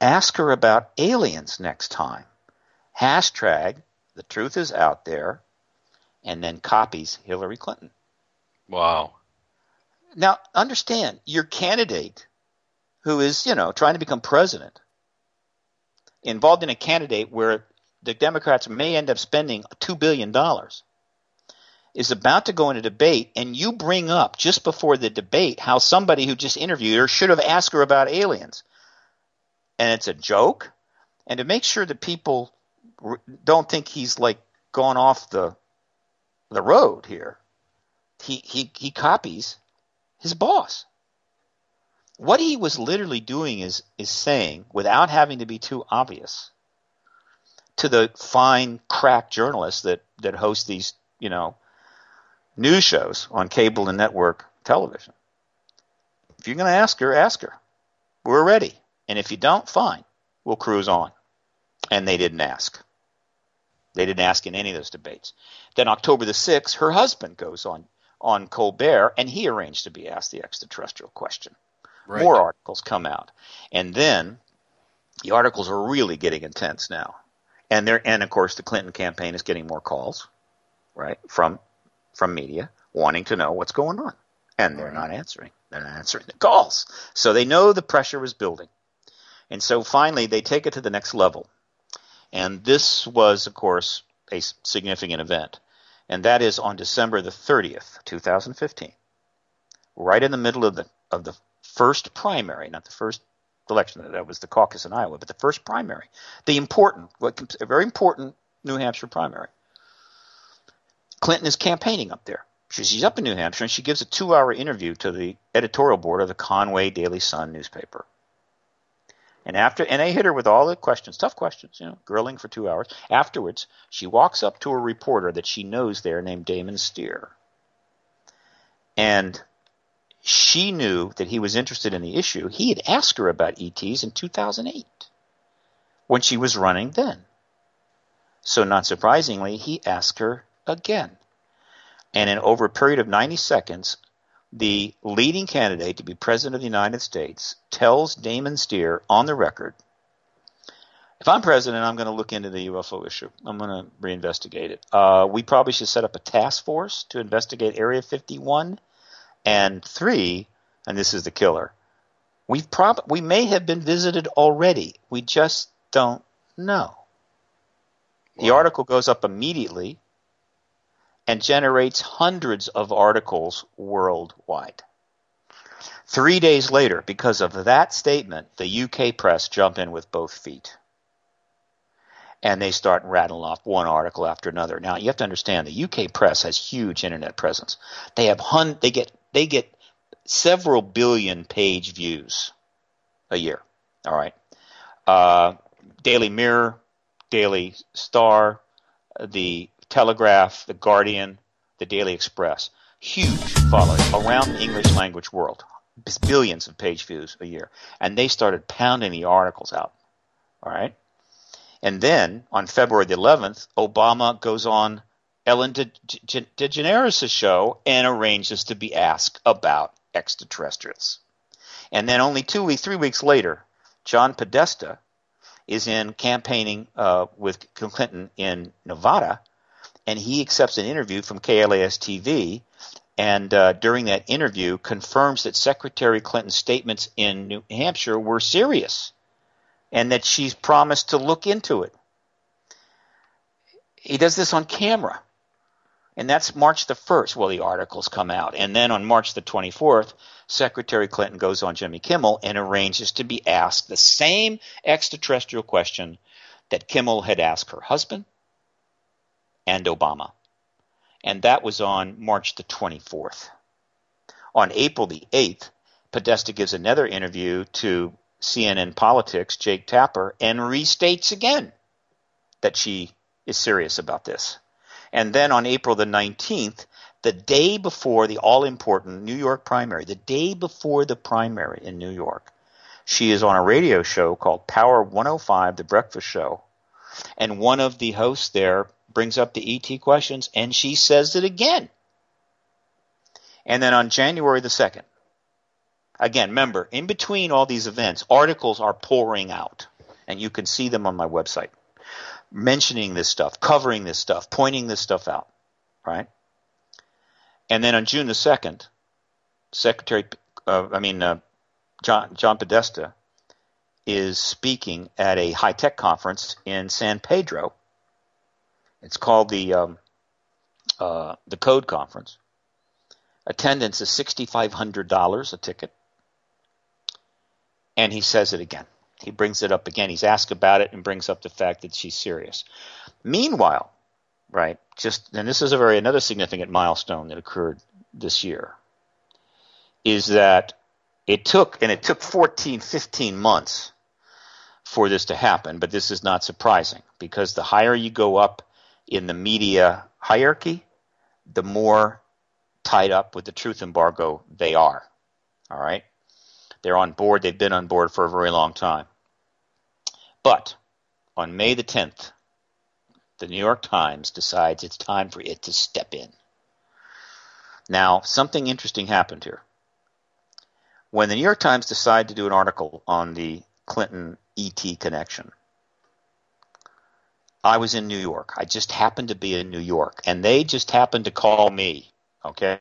F: ask her about aliens next time. Hashtag, the truth is out there, and then copies Hillary Clinton.
C: Wow.
F: Now, understand, your candidate who is, you know, trying to become president, involved in a candidate where the Democrats may end up spending $2 billion, is about to go into debate, and you bring up just before the debate how somebody who just interviewed her should have asked her about aliens, and it's a joke, and to make sure that people don't think he's like gone off the the road here, he he he copies his boss. What he was literally doing is is saying, without having to be too obvious, to the fine crack journalists that that host these, you know, news shows on cable and network television. If you're going to ask her, ask her. We're ready. And if you don't, fine. We'll cruise on. And they didn't ask. They didn't ask in any of those debates. Then October the 6th, her husband goes on on Colbert and he arranged to be asked the extraterrestrial question. Right. More articles come out. And then the articles are really getting intense now. And they and of course the Clinton campaign is getting more calls, right, from from media wanting to know what's going on. And they're not answering. They're not answering the calls. So they know the pressure is building. And so finally they take it to the next level. And this was, of course, a significant event. And that is on December the 30th, 2015. Right in the middle of the of the first primary, not the first election, that was the caucus in Iowa, but the first primary, the important, a very important New Hampshire primary. Clinton is campaigning up there. She's up in New Hampshire and she gives a two hour interview to the editorial board of the Conway Daily Sun newspaper. And after and they hit her with all the questions, tough questions, you know, grilling for two hours. Afterwards, she walks up to a reporter that she knows there named Daymond Steer. And she knew that he was interested in the issue. He had asked her about ETs in 2008 when she was running then. So, not surprisingly, he asked her again. And in over a period of 90 seconds, the leading candidate to be president of the United States tells Daymond Steer on the record, if I'm president, I'm going to look into the UFO issue. I'm going to reinvestigate it. Uh, we probably should set up a task force to investigate Area 51. And three, and this is the killer, we prob- we may have been visited already. We just don't know. The article goes up immediately and generates hundreds of articles worldwide. Three days later, because of that statement, the UK press jump in with both feet. And they start rattling off one article after another. Now you have to understand the UK press has huge internet presence. They have hun- they get they get several billion page views a year. All right. Uh, Daily Mirror, Daily Star, the Telegraph, The Guardian, The Daily Express. Huge following around the English language world. Billions of page views a year. And they started pounding the articles out. All right. And then on February the 11th, Obama goes on Ellen De- De- DeGeneres' show and arranges to be asked about extraterrestrials. And then only two weeks, three weeks later, John Podesta is in campaigning uh, with Clinton in Nevada and he accepts an interview from KLAS TV, and uh, during that interview confirms that Secretary Clinton's statements in New Hampshire were serious, and that she's promised to look into it. He does this on camera. And that's March the 1st. Well, the articles come out. And then on March the 24th, Secretary Clinton goes on Jimmy Kimmel and arranges to be asked the same extraterrestrial question that Kimmel had asked her husband and Obama. And that was on March the 24th. On April the 8th, Podesta gives another interview to CNN Politics, Jake Tapper, and restates again that she is serious about this. And then on April the 19th, the day before the all important New York primary, the day before the primary in New York, she is on a radio show called Power 105, The Breakfast Show. And one of the hosts there brings up the ET questions, and she says it again. And then on January the 2nd, again, remember, in between all these events, articles are pouring out, and you can see them on my website, mentioning this stuff, covering this stuff, pointing this stuff out, right? And then on June the 2nd, Secretary, uh, I mean, uh, John, John Podesta is speaking at a high tech conference in San Pedro it's called the um, uh, the Code Conference. Attendance is $6,500 a ticket. And he says it again. He brings it up again. He's asked about it and brings up the fact that she's serious. Meanwhile, right, just, and this is a very, another significant milestone that occurred this year, is that it took, and it took 14, 15 months for this to happen, but this is not surprising because the higher you go up in the media hierarchy, the more tied up with the truth embargo they are. All right? They're on board. They've been on board for a very long time. But on May the 10th, the New York Times decides it's time for it to step in. Now, something interesting happened here. When the New York Times decided to do an article on the Clinton ET connection, I was in New York. I just happened to be in New York, and they just happened to call me. Okay?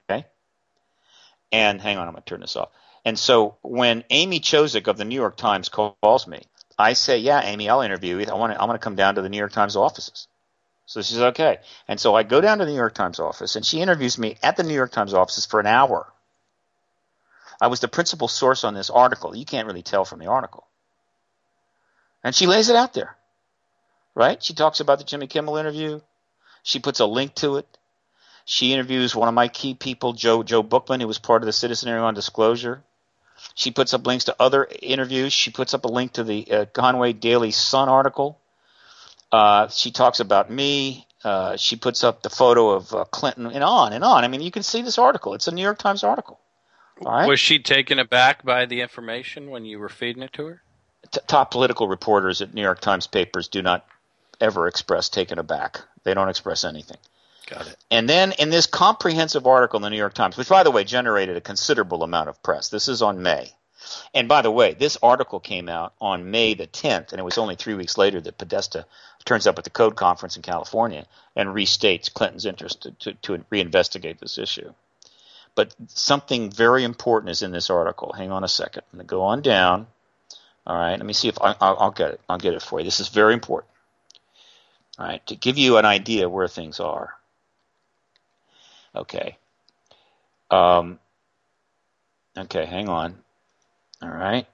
F: And hang on, I'm going to turn this off. And so when Amy Chozick of the New York Times calls me, I say, "Yeah, Amy, I'll interview you. I want to. I want to come down to the New York Times offices." So she's okay. And so I go down to the New York Times office, and she interviews me at the New York Times offices for an hour. I was the principal source on this article. You can't really tell from the article. And she lays it out there, right? She talks about the Jimmy Kimmel interview. She puts a link to it. She interviews one of my key people, Joe Joe Bookman, who was part of the Citizen Hearing on Disclosure. She puts up links to other interviews. She puts up a link to the uh, Conway Daily Sun article. Uh, she talks about me. Uh, she puts up the photo of uh, Clinton and on and on. I mean, you can see this article. It's a New York Times article.
C: Was she taken aback by the information when you were feeding it to her?
F: T- top political reporters at New York Times papers do not ever express taken aback. They don't express anything.
C: Got it.
F: And then in this comprehensive article in the New York Times, which by the way generated a considerable amount of press, this is on May. And by the way, this article came out on May the 10th, and it was only three weeks later that Podesta turns up at the Code Conference in California and restates Clinton's interest to, to, to reinvestigate this issue. But something very important is in this article. Hang on a second. I'm going to go on down. All right, let me see if I, will I'll get it. I'll get it for you. This is very important. Right, to give you an idea where things are. Okay. Um, okay, hang on. All right.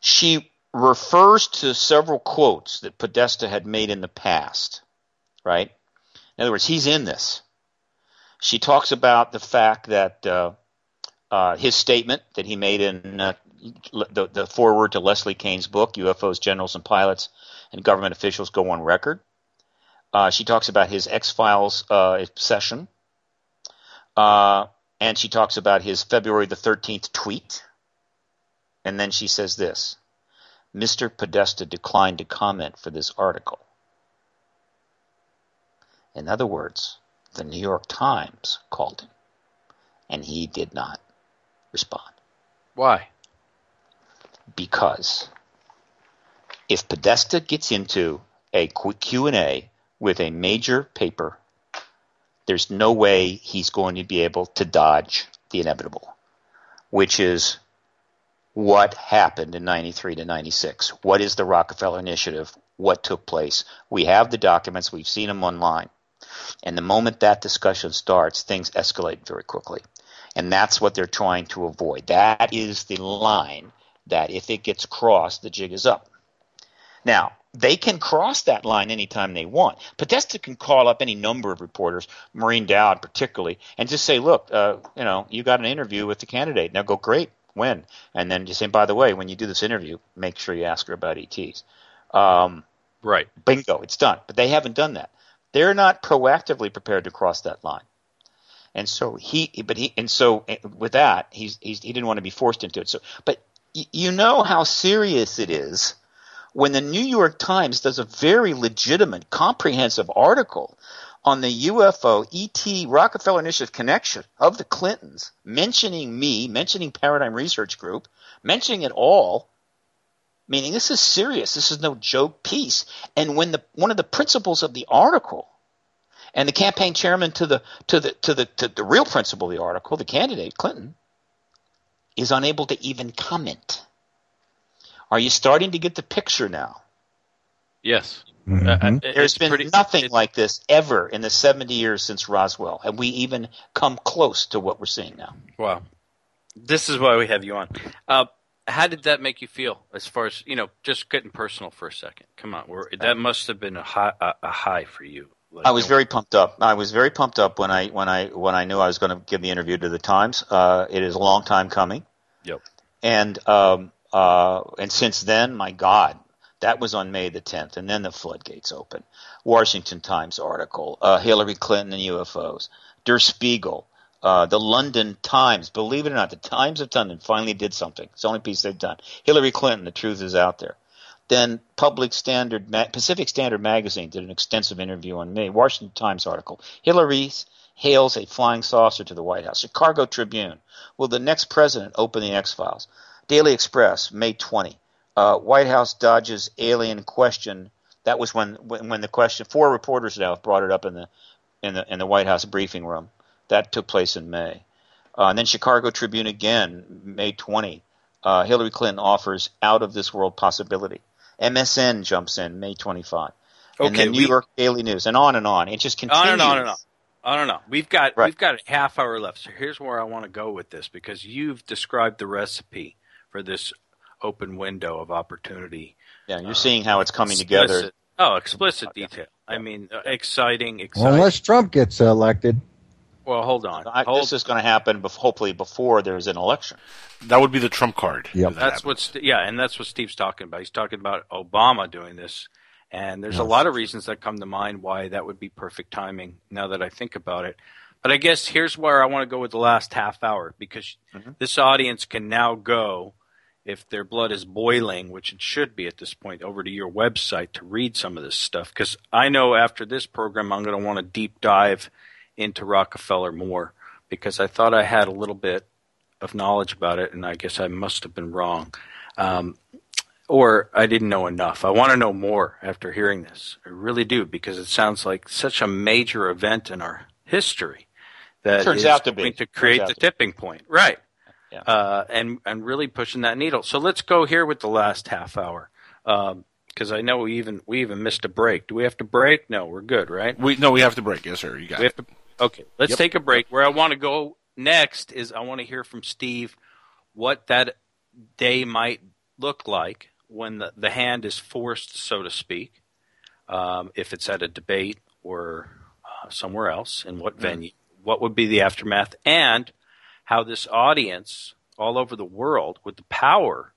F: She refers to several quotes that Podesta had made in the past, right? In other words, he's in this. She talks about the fact that uh, uh, his statement that he made in uh, the, the foreword to Leslie Kean's book, UFOs, Generals, and Pilots, and Government Officials Go on Record. Uh, she talks about his X Files uh, session. Uh, and she talks about his February the 13th tweet. And then she says this Mr. Podesta declined to comment for this article. In other words, the New York Times called him, and he did not respond.
C: Why?
F: Because if Podesta gets into a quick Q&A with a major paper, there's no way he's going to be able to dodge the inevitable, which is what happened in 93 to 96. What is the Rockefeller Initiative? What took place? We have the documents, we've seen them online. And the moment that discussion starts, things escalate very quickly. And that's what they're trying to avoid. That is the line that if it gets crossed, the jig is up. Now, they can cross that line anytime they want. Podesta can call up any number of reporters, Maureen Dowd particularly, and just say, "Look, uh, you know, you got an interview with the candidate." Now go, "Great, when?" And then just say, "By the way, when you do this interview, make sure you ask her about ETs." Um,
C: right.
F: Bingo, it's done. But they haven't done that. They're not proactively prepared to cross that line. And so he, but he, and so eh, with that, he's, he's he didn't want to be forced into it. So, but you know how serious it is when the New York Times does a very legitimate, comprehensive article on the UFO ET Rockefeller Initiative connection of the Clintons, mentioning me, mentioning Paradigm Research Group, mentioning it all, meaning this is serious. This is no joke piece. And when the one of the principles of the article and the campaign chairman to the to the to the to the real principle of the article, the candidate Clinton, is unable to even comment are you starting to get the picture now?
C: Yes.
D: Mhm.
C: Uh,
F: There's
C: it's
F: been
C: pretty-
F: nothing like this ever in the 70 years since Roswell. Have we even come close to what we're seeing now?
C: Wow. This is why we have you on. Uh, how did that make you feel as far as, you know, just getting personal for a second? Come on. We're, that must have been a high, a, a high for you. Like,
F: I was very pumped up. I was very pumped up when I when I when I knew I was going to give the interview to the Times. Uh, it is a long time coming.
C: Yep.
F: And um, uh, and since then, my God, that was on May the 10th, and then the floodgates open. Washington Times article, uh, Hillary Clinton and UFOs, Der Spiegel, uh, the London Times. Believe it or not, the Times of London finally did something. It's the only piece they've done. Hillary Clinton, the truth is out there. Then Public Standard, Pacific Standard Magazine did an extensive interview on me. Washington Times article. Hillary hails a flying saucer to the White House. Chicago Tribune. Will the next president open the X Files? Daily Express, May 20. Uh, White House dodges alien question. That was when, when when the question. Four reporters now have brought it up in the in the in the White House briefing room. That took place in May. Uh, and then Chicago Tribune again, May 20. Uh, Hillary Clinton offers out of this world possibility. MSN jumps in May 25. and
C: Okay,
F: then New
C: we-
F: York Daily News, and on and on. It just continues.
C: On and on and on. I don't know. We've got
F: Right.
C: we've got a half hour left. So here's where I want to go with this because you've described the recipe for this open window of opportunity.
F: Yeah, you're seeing how it's coming together.
C: Oh, explicit detail. I mean, uh, exciting, exciting.
D: Well, unless Trump gets elected.
C: Well, hold on.
F: I,
C: Hold-
F: this is going to happen, bef- hopefully, before there's an election.
B: That would be the trump card.
D: Yep.
B: that
C: That's
B: happens.
C: what, St- yeah, and that's what Steve's talking about. He's talking about Obama doing this, and there's a lot of reasons that come to mind why that would be perfect timing. Now that I think about it, but I guess here's where I want to go with the last half hour because mm-hmm. this audience can now go, if their blood is boiling, which it should be at this point, over to your website to read some of this stuff. Because I know after this program, I'm going to want to deep dive into Rockefeller more because I thought I had a little bit of knowledge about it, and I guess I must have been wrong. Um, or I didn't know enough. I want to know more after hearing this. I really do, because it sounds like such a major event in our history that
F: Turns
C: is
F: out to be.
C: to create
F: out
C: the
F: to be.
C: tipping point. Right.
F: Yeah.
C: Uh, and, and really pushing that needle. So let's go here with the last half hour. Because I know we even we even missed a break. Do we have to break? No, we're good, right?
B: We no, we have to break. Yes, sir. You got
C: We
B: it.
C: have to. Okay, let's
B: Yep.
C: take a break. Where I want to go next is I want to hear from Steve what that day might look like when the, the hand is forced, so to speak, um, if it's at a debate or uh, somewhere else, in what venue, what would be the aftermath, and how this audience all over the world, with the power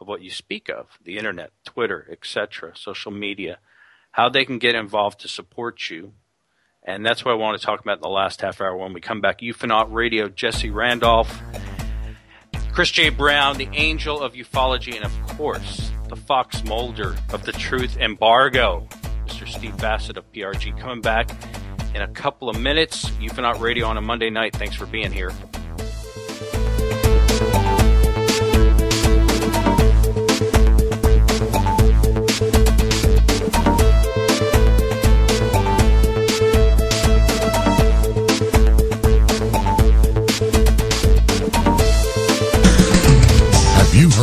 C: of what you speak of, the internet, Twitter, etc., social media, how they can get involved to support you and that's what I want to talk about in the last half hour when we come back. Ufonaut Radio, Jesse Randolph, Chris J. Brown, the angel of ufology, and of course, the Fox Mulder of the Truth Embargo, Mr. Steve Bassett of PRG. Coming back in a couple of minutes. Ufonaut Radio on a Monday night. Thanks for being here.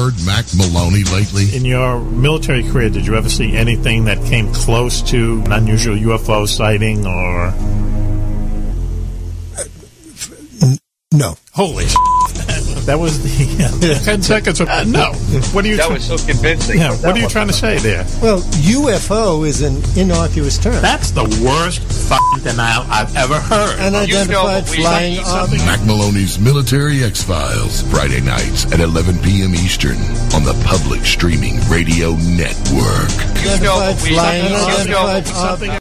G: Heard Mack Maloney lately?
H: In your military career, did you ever see anything that came close to an unusual UFO sighting or?
G: No.
H: Holy <laughs> That was the <laughs> ten seconds of uh, no. What are you?
C: That
H: try-
C: was so convincing.
H: yeah. What are you trying to say there?
I: Well, UFO is an innocuous term.
H: That's the worst f***ing denial I've ever heard.
I: Unidentified
C: what we-
I: flying object.
G: Mack Maloney's Military X Files, Friday nights at 11 p.m. Eastern on the public streaming radio network.
I: Unidentified
C: we-
I: flying unidentified object.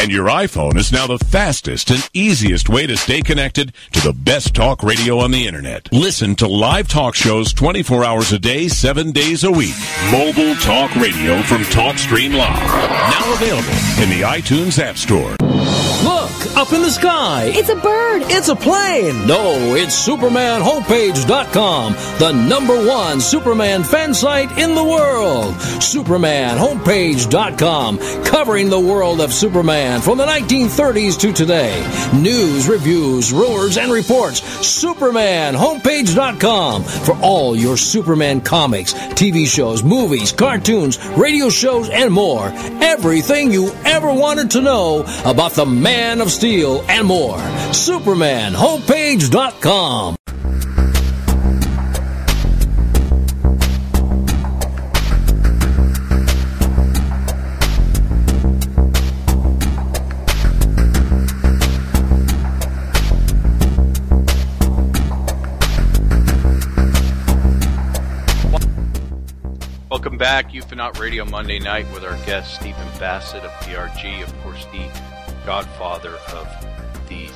J: And your iPhone is now the fastest and easiest way to stay connected to the best talk radio on the internet. Listen to live talk shows 24 hours a day, 7 days a week. Mobile talk radio from TalkStream Live. Now available in the iTunes App Store.
K: Look, up in the sky.
L: It's a bird.
K: It's a plane. No, it's SupermanHomepage.com, the number one Superman fan site in the world. SupermanHomepage.com, covering the world of Superman from the 1930s to today. News, reviews, rumors, and reports. SupermanHomepage.com for all your Superman comics, TV shows, movies, cartoons, radio shows, and more. Everything you ever wanted to know about the Man of Steel and more. SupermanHomepage.com.
C: Welcome back, Ufonaut Radio Monday night with our guest Stephen Bassett of PRG, of course, the godfather of the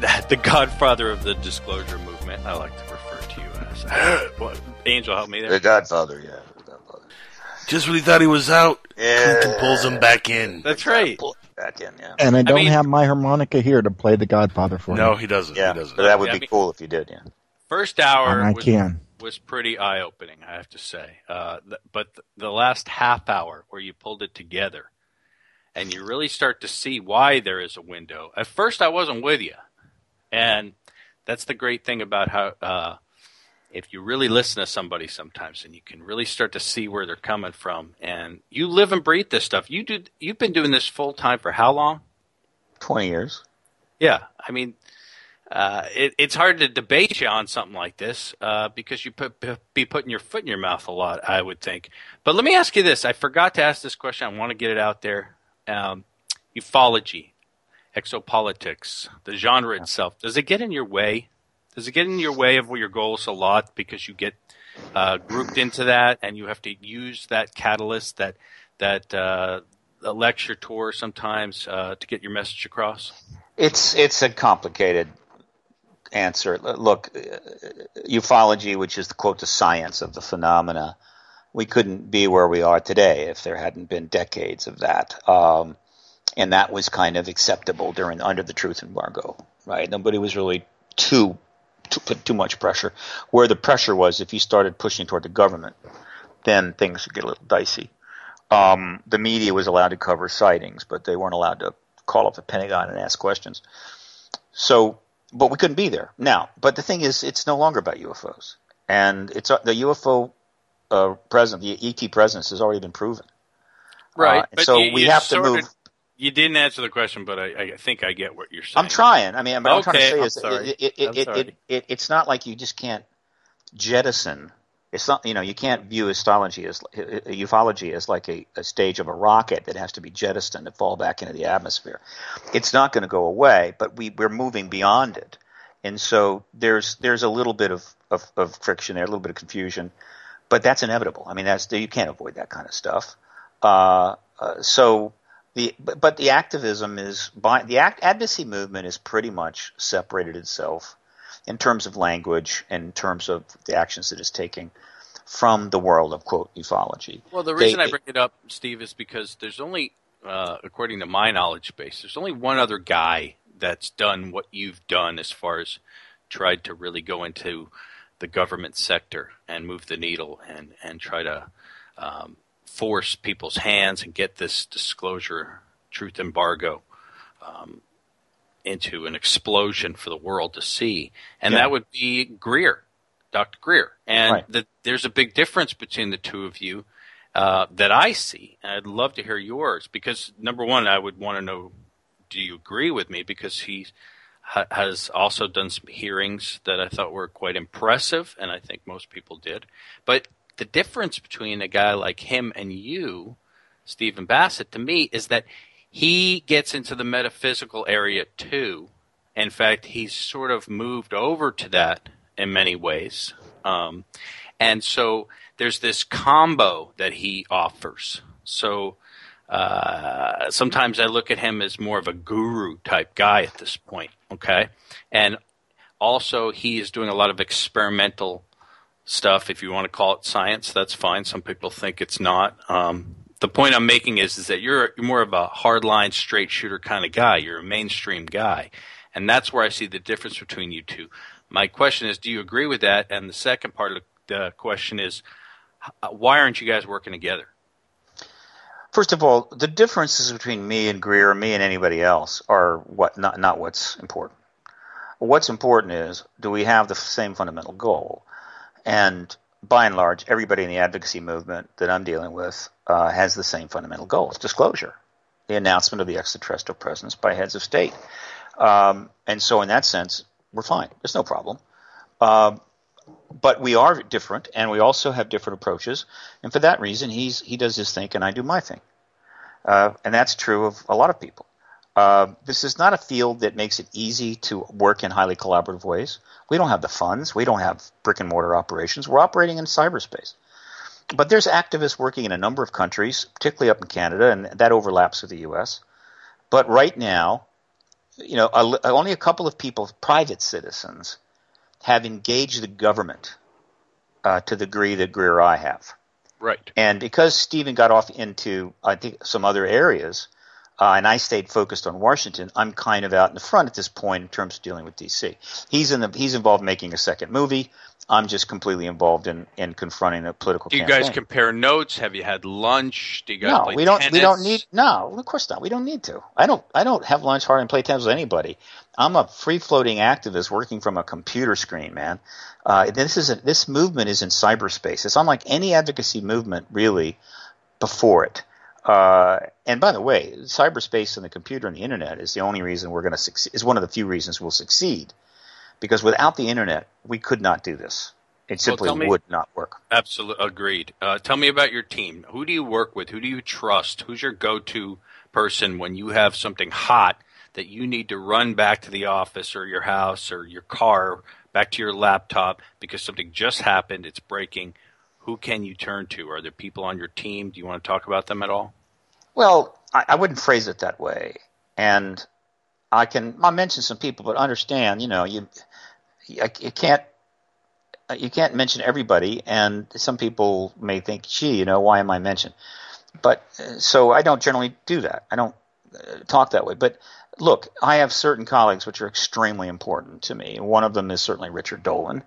C: that <laughs> the godfather of the disclosure movement. I like to refer to you as. <gasps> what, Angel, help me there.
F: The Godfather, yeah. Godfather.
B: Just when he thought he was out,
F: Yeah.
B: Clinton pulls him back in.
C: That's right.
F: Back in, yeah.
D: And I don't
C: mean-
D: have my harmonica here to play the Godfather for
B: No,
D: me.
B: he doesn't.
F: Yeah,
B: He doesn't.
F: but that would
C: Yeah, I
F: be
C: mean-
F: cool if you did, yeah.
C: First hour
D: And I
C: was,
D: can.
C: Was pretty eye opening, I have to say. Uh, th- but th- the last half hour where you pulled it together and you really start to see why there is a window. At first, I wasn't with you. And that's the great thing about how, uh, if you really listen to somebody sometimes and you can really start to see where they're coming from and you live and breathe this stuff. You do, you've been doing this full time for how long?
F: 20 years.
C: Yeah, I mean, uh, it, it's hard to debate you on something like this uh, because you put, be putting your foot in your mouth a lot, I would think. But let me ask you this: I forgot to ask this question. I want to get it out there. Um, ufology, exopolitics, the genre itself. Does it get in your way? Does it get in your way of your goals a lot because you get uh, grouped into that and you have to use that catalyst, that that uh, lecture tour sometimes uh, to get your message across?
F: It's it's a complicated answer. Look, uh, ufology, which is the quote the science of the phenomena, we couldn't be where we are today if there hadn't been decades of that. Um, and that was kind of acceptable during under the truth embargo, right? Nobody was really too, put too much pressure. Where the pressure was, if you started pushing toward the government, then things would get a little dicey. Um, the media was allowed to cover sightings, but they weren't allowed to call up the Pentagon and ask questions. So, but we couldn't be there now. But the thing is, it's no longer about UFOs, and it's uh, the UFO uh, presence, the ET presence, has already been proven.
C: Right.
F: Uh,
C: but
F: so
C: you,
F: we
C: you
F: have to
C: sort of-
F: move.
C: you didn't answer the question, but I, I think I get what you're saying.
F: I'm trying. I mean, what I'm trying to say
C: I'm
F: is,
C: sorry.
F: it, it,
C: I'm
F: it, it, it, it's not like you just can't jettison. It's not, you know, you can't view as ufology as like a, a stage of a rocket that has to be jettisoned to fall back into the atmosphere. It's not going to go away, but we we're moving beyond it, and so there's there's a little bit of, of, of friction there, a little bit of confusion, but that's inevitable. I mean, that's you can't avoid that kind of stuff. Uh, uh, so the but, but the activism is by the act, advocacy movement is pretty much separated itself in terms of language and in terms of the actions that it's taking from the world of quote ufology.
C: Well, the
F: They-
C: reason I bring it up, Steve, is because there's only, uh, according to my knowledge base, there's only one other guy that's done what you've done as far as tried to really go into the government sector and move the needle and and try to um, force people's hands and get this disclosure truth embargo um, into an explosion for the world to see, and
F: Yeah.
C: that would be Greer, Dr. Greer, and
F: Right.
C: the, there's a big difference between the two of you uh, that I see. And I'd love to hear yours because number one, I would want to know, do you agree with me? Because he ha- has also done some hearings that I thought were quite impressive, and I think most people did. But the difference between a guy like him and you, Stephen Bassett, to me, is that he gets into the metaphysical area too. In fact, he's sort of moved over to that in many ways. Um, and so there's this combo that he offers. So uh, sometimes I look at him as more of a guru type guy at this point. Okay. And also, he is doing a lot of experimental stuff. If you want to call it science, that's fine. Some people think it's not. Um, the point I'm making is is that you're, more of a hardline, straight shooter kind of guy. You're a mainstream guy, and that's where I see the difference between you two. My question is, do you agree with that? And the second part of the question is, why aren't you guys working together?
F: First of all, the differences between me and Greer, me and anybody else, are what not not what's important. What's important is do we have the same fundamental goal? And by and large, everybody in the advocacy movement that I'm dealing with uh, has the same fundamental goal: it's disclosure, the announcement of the extraterrestrial presence by heads of state. Um, and so, in that sense, we're fine. There's no problem. Uh, but we are different, and we also have different approaches. And for that reason, he's he does his thing, and I do my thing. Uh, and that's true of a lot of people. Uh, this is not a field that makes it easy to work in highly collaborative ways. We don't have the funds. We don't have brick and mortar operations. We're operating in cyberspace. But there's activists working in a number of countries, particularly up in Canada, and that overlaps with the U.S. But right now, you know, only a couple of people, private citizens, have engaged the government uh, to the degree that Greer I have.
C: Right.
F: And because Stephen got off into, I think, some other areas, uh, and I stayed focused on Washington, I'm kind of out in the front at this point in terms of dealing with DC. He's in the he's involved in making a second movie. I'm just completely involved in, in confronting a political.
C: Do you
F: campaign.
C: guys compare notes? Have you had lunch? Do you guys
F: no, we don't.
C: tennis?
F: We don't need. No, of course not. We don't need to. I don't. I don't have lunch hard and play tennis with anybody. I'm a free floating activist working from a computer screen, man. Uh, this is a, this movement is in cyberspace. It's unlike any advocacy movement really before it. Uh, and by the way, cyberspace and the computer and the internet is the only reason we're going to succeed. Is one of the few reasons we'll succeed because without the internet, we could not do this. It simply
C: tell me-
F: would not work.
C: Absolutely agreed. Uh, tell me about your team. Who do you work with? Who do you trust? Who's your go-to person when you have something hot that you need to run back to the office or your house or your car, back to your laptop because something just happened, it's breaking. Who can you turn to? Are there people on your team? Do you want to talk about them at all?
F: Well, I, I wouldn't phrase it that way, and I can I mention some people, but understand, you know, you you, can't you can't mention everybody, and some people may think, gee, you know, why am I mentioned? But so I don't generally do that. I don't uh, talk that way. But look, I have certain colleagues which are extremely important to me. One of them is certainly Richard Dolan.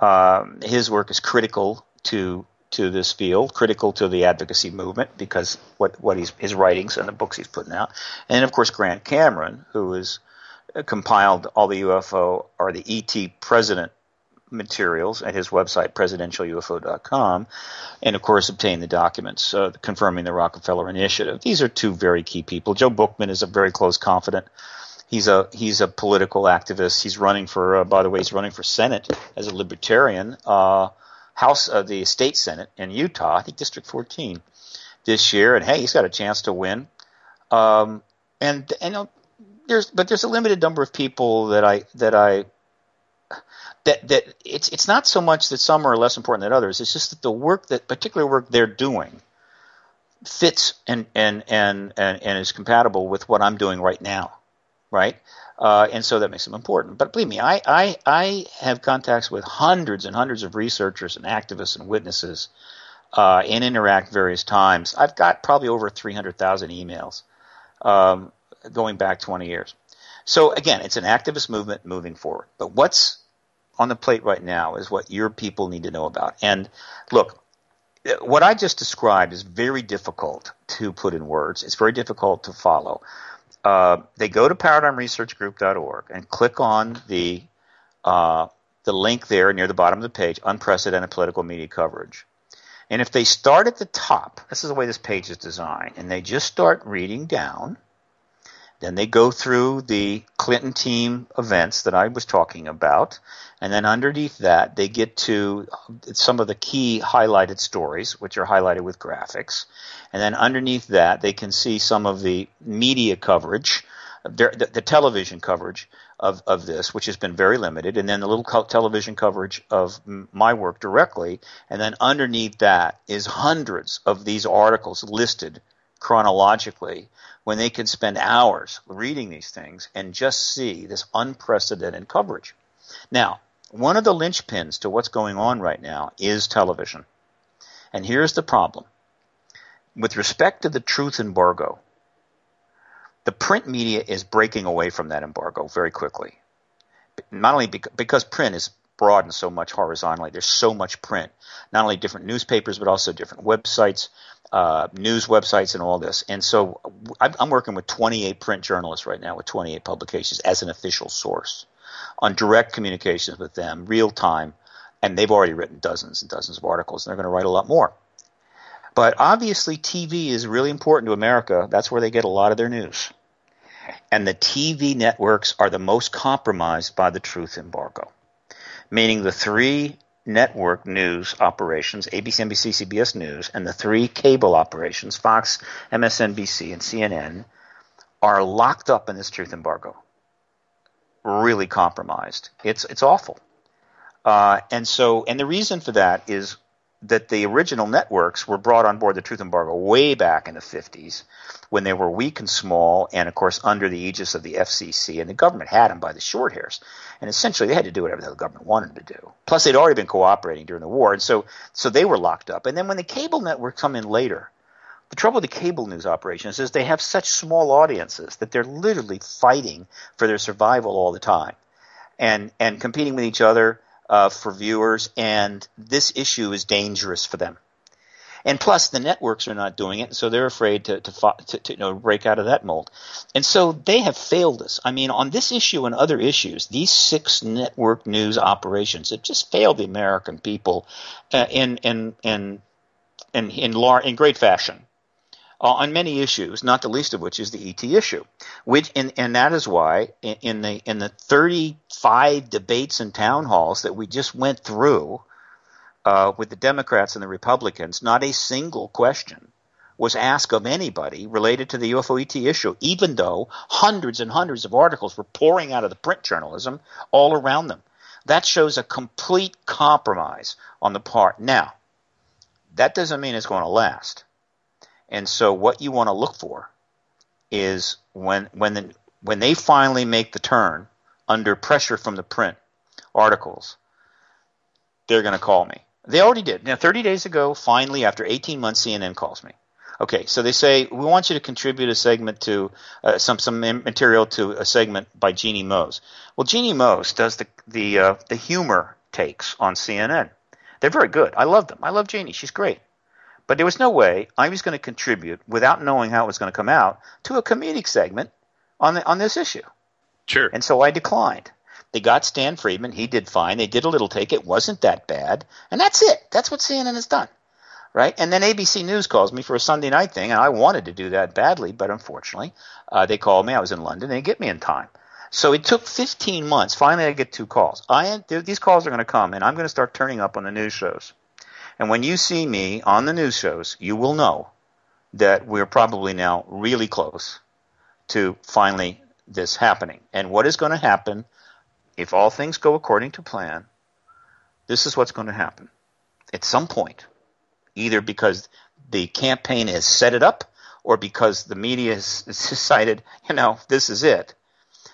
F: Um, his work is critical to to this field, critical to the advocacy movement because what what he's his writings and the books he's putting out, and of course Grant Cameron, who has uh, compiled all the UFO or the ET president materials at his website presidentialufo.com, and of course obtained the documents uh, confirming the Rockefeller Initiative. These are two very key people. Joe Buchman is a very close confidant. He's a he's a political activist. He's running for, uh, by the way, he's running for Senate as a libertarian. Uh, House of the state senate in Utah, I think District 14 this year, and hey, he's got a chance to win. Um, and and uh, there's but there's a limited number of people that I that I that that it's it's not so much that some are less important than others. It's just that the work that particular work they're doing fits and and and and, and is compatible with what I'm doing right now, right? Uh, and so that makes them important. But believe me, I, I, I have contacts with hundreds and hundreds of researchers and activists and witnesses uh, and interact various times. I've got probably over 300,000 emails um, going back 20 years. So again, it's an activist movement moving forward. But what's on the plate right now is what your people need to know about. And look, what I just described is very difficult to put in words. It's very difficult to follow uh, they go to paradigmresearchgroup.org and click on the uh, the link there near the bottom of the page, unprecedented political media coverage. And if they start at the top, this is the way this page is designed, and they just start reading down, then they go through the Clinton team events that I was talking about, and then underneath that, they get to some of the key highlighted stories, which are highlighted with graphics. And then underneath that, they can see some of the media coverage, the, the television coverage of, of this, which has been very limited, and then the little television coverage of my work directly. And then underneath that is hundreds of these articles listed chronologically when they can spend hours reading these things and just see this unprecedented coverage. Now, one of the linchpins to what's going on right now is television. And here's the problem with respect to the truth embargo, the print media is breaking away from that embargo very quickly. Not only because print is broadened so much horizontally, there's so much print, not only different newspapers, but also different websites, uh, news websites, and all this. And so I'm working with 28 print journalists right now with 28 publications as an official source on direct communications with them, real time, and they've already written dozens and dozens of articles, and they're going to write a lot more. But obviously, TV is really important to America. That's where they get a lot of their news. And the TV networks are the most compromised by the truth embargo, meaning the three network news operations, ABC, NBC, CBS News, and the three cable operations, Fox, MSNBC, and CNN, are locked up in this truth embargo. Really compromised. It's it's awful. Uh, and so, and the reason for that is that the original networks were brought on board the truth embargo way back in the 50s when they were weak and small and of course under the aegis of the FCC and the government had them by the short hairs. And essentially they had to do whatever the government wanted them to do. Plus they'd already been cooperating during the war and so so they were locked up. And then when the cable networks come in later the trouble with the cable news operations is they have such small audiences that they're literally fighting for their survival all the time and and competing with each other uh, for viewers, and this issue is dangerous for them. And plus, the networks are not doing it, so they're afraid to, to, to, to you know, break out of that mold. And so they have failed us. I mean, on this issue and other issues, these six network news operations have just failed the American people uh, in, in, in, in, in, lar- in great fashion uh, on many issues, not the least of which is the ET issue. Which and, and that is why in, in the in the 35 debates and town halls that we just went through uh, with the Democrats and the Republicans, not a single question was asked of anybody related to the UFO ET issue, even though hundreds and hundreds of articles were pouring out of the print journalism all around them. That shows a complete compromise on the part. Now, that doesn't mean it's going to last. And so what you want to look for is when when the, when they finally make the turn under pressure from the print articles, they're going to call me. They already did. Now, 30 days ago, finally, after 18 months, CNN calls me. Okay, so they say we want you to contribute a segment to uh, some some material to a segment by Jeanne Moos. Well, Jeanne Moos does the the uh, the humor takes on CNN. They're very good. I love them. I love Jeannie. She's great. But there was no way I was going to contribute without knowing how it was going to come out to a comedic segment on the, on this issue.
B: Sure.
F: And so I declined. They got Stan Friedman. He did fine. They did a little take. It wasn't that bad. And that's it. That's what CNN has done. Right? And then ABC News calls me for a Sunday night thing, and I wanted to do that badly, but unfortunately, uh, they called me. I was in London. They get me in time. So it took 15 months. Finally, I get two calls. I these calls are going to come, and I'm going to start turning up on the news shows. And when you see me on the news shows, you will know that we're probably now really close to finally this happening. And what is going to happen if all things go according to plan? This is what's going to happen. At some point, either because the campaign has set it up or because the media has <laughs> decided, you know, this is it.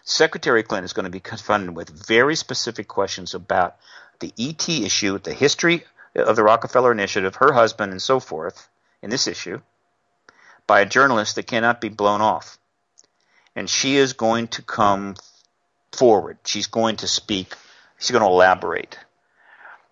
F: Secretary Clinton is going to be confronted with very specific questions about the ET issue, the history of the Rockefeller Initiative, her husband, and so forth in this issue by a journalist that cannot be blown off. And she is going to come forward. She's going to speak. She's going to elaborate.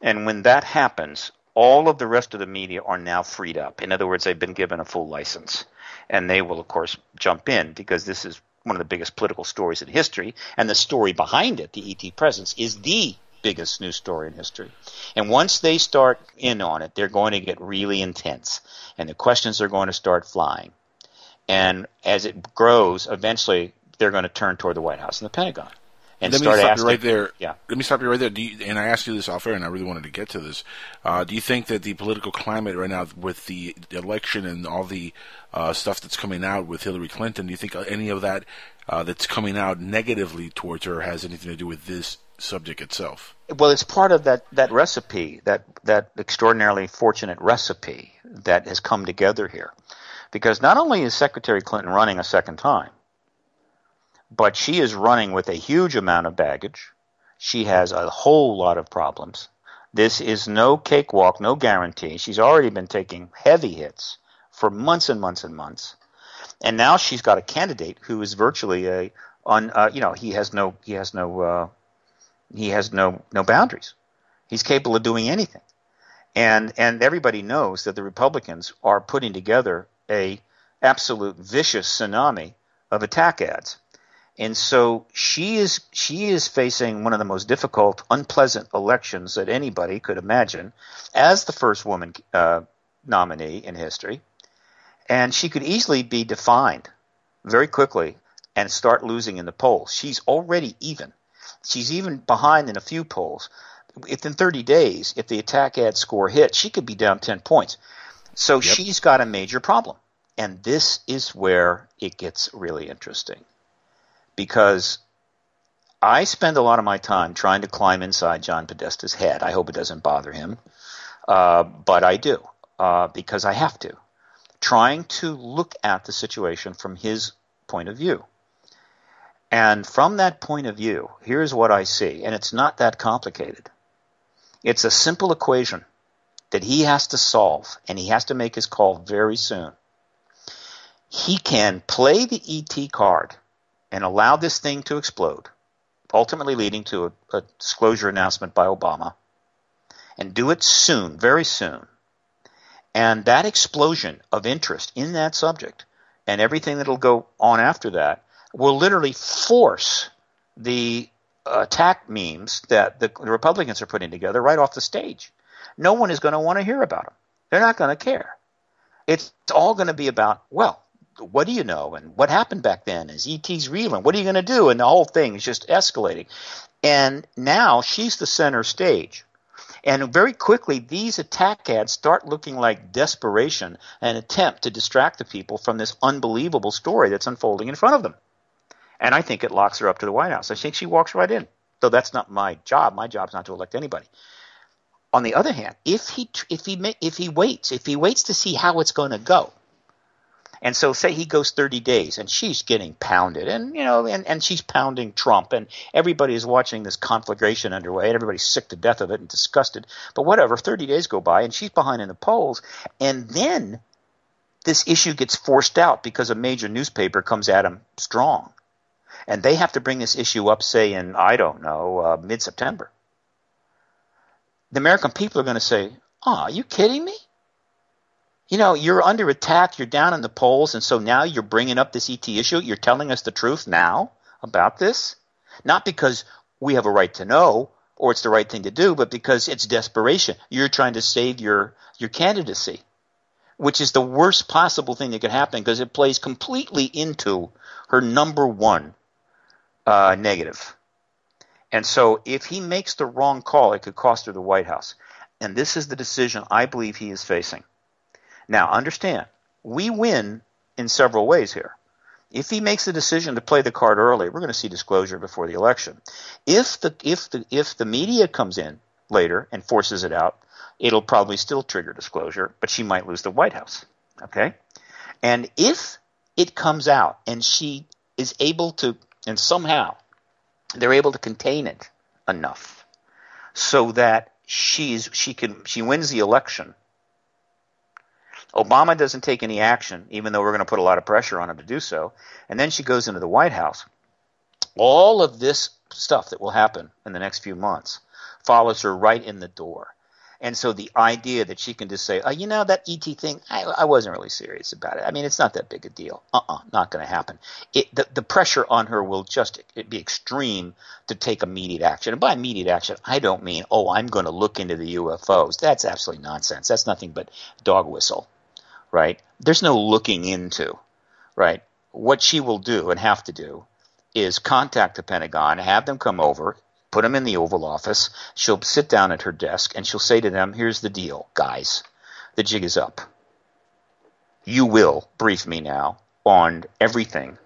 F: And when that happens, all of the rest of the media are now freed up. In other words, they've been given a full license. And they will, of course, jump in because this is one of the biggest political stories in history. And the story behind it, the ET presence, is the biggest news story in history. And once they start in on it, they're going to get really intense, and the questions are going to start flying. And as it grows, eventually they're going to turn toward the White House and the Pentagon. And
B: Let me stop
F: asking,
B: you right there.
F: Yeah.
B: Let me stop you right there. Do you, and I asked you this off air, and I really wanted to get to this. Uh, do you think that the political climate right now, with the election and all the uh, stuff that's coming out with Hillary Clinton, do you think any of that uh, that's coming out negatively towards her has anything to do with this subject itself?
F: Well, it's part of that, that recipe, that, that extraordinarily fortunate recipe that has come together here. Because not only is Secretary Clinton running a second time, but she is running with a huge amount of baggage. She has a whole lot of problems. This is no cakewalk, no guarantee. She's already been taking heavy hits for months and months and months. And now she's got a candidate who is virtually a on uh, you know he has no he has no uh, he has no no boundaries. He's capable of doing anything. And and everybody knows that the Republicans are putting together a absolute vicious tsunami of attack ads. And so she is she is facing one of the most difficult, unpleasant elections that anybody could imagine, as the first woman uh, nominee in history, and she could easily be defined very quickly and start losing in the polls. She's already even. She's even behind in a few polls. Within 30 days, if the attack ad score hits, she could be down 10 points. So yep. she's got a major problem. And this is where it gets really interesting because I spend a lot of my time trying to climb inside John Podesta's head. I hope it doesn't bother him, uh, but I do uh, because I have to. Trying to look at the situation from his point of view. And from that point of view, here's what I see, and it's not that complicated. It's a simple equation that he has to solve, and he has to make his call very soon. He can play the ET card and allow this thing to explode, ultimately leading to a, a disclosure announcement by Obama, and do it soon, very soon. And that explosion of interest in that subject and everything that'll go on after that will literally force the attack memes that the Republicans are putting together right off the stage. No one is going to want to hear about them. They're not going to care. It's all going to be about, well, what do you know? And what happened back then? Is ET's real? And what are you going to do? And the whole thing is just escalating. And now she's the center stage. And very quickly, these attack ads start looking like desperation, an attempt to distract the people from this unbelievable story that's unfolding in front of them. And I think it locks her up to the White House. I think she walks right in. Though that's not my job. My job is not to elect anybody. On the other hand, if he if he if he waits, if he waits to see how it's going to go, and so say he goes 30 days and she's getting pounded and, you know, and, and she's pounding Trump and everybody is watching this conflagration underway and everybody's sick to death of it and disgusted. But whatever, 30 days go by and she's behind in the polls. And then this issue gets forced out because a major newspaper comes at him strong. And they have to bring this issue up, say, in, I don't know, uh, mid September. The American people are going to say, Oh, are you kidding me? you know, you're under attack, you're down in the polls, and so now you're bringing up this ET issue. You're telling us the truth now about this, not because we have a right to know or it's the right thing to do, but because it's desperation. You're trying to save your your candidacy, which is the worst possible thing that could happen because it plays completely into her number one uh, negative. And so, if he makes the wrong call, it could cost her the White House. And this is the decision I believe he is facing. Now, understand, we win in several ways here. If he makes the decision to play the card early, we're going to see disclosure before the election. If the if the if the media comes in later and forces it out, it'll probably still trigger disclosure, but she might lose the White House. Okay? And if it comes out and she is able to and somehow they're able to contain it enough so that she's she can she wins the election Obama doesn't take any action, even though we're going to put a lot of pressure on him to do so. And then she goes into the White House. All of this stuff that will happen in the next few months follows her right in the door. And so the idea that she can just say, oh, you know, that ET thing, I, I wasn't really serious about it. I mean, it's not that big a deal. Uh-uh, not going to happen. It, the, the pressure on her will just be extreme to take immediate action. And by immediate action, I don't mean, oh, I'm going to look into the UFOs. That's absolutely nonsense. That's nothing but dog whistle right? There's no looking into, right? What she will do and have to do is contact the Pentagon, have them come over, put them in the Oval Office. She'll sit down at her desk and she'll say to them, Here's the deal, guys. The jig is up. You will brief me now on everything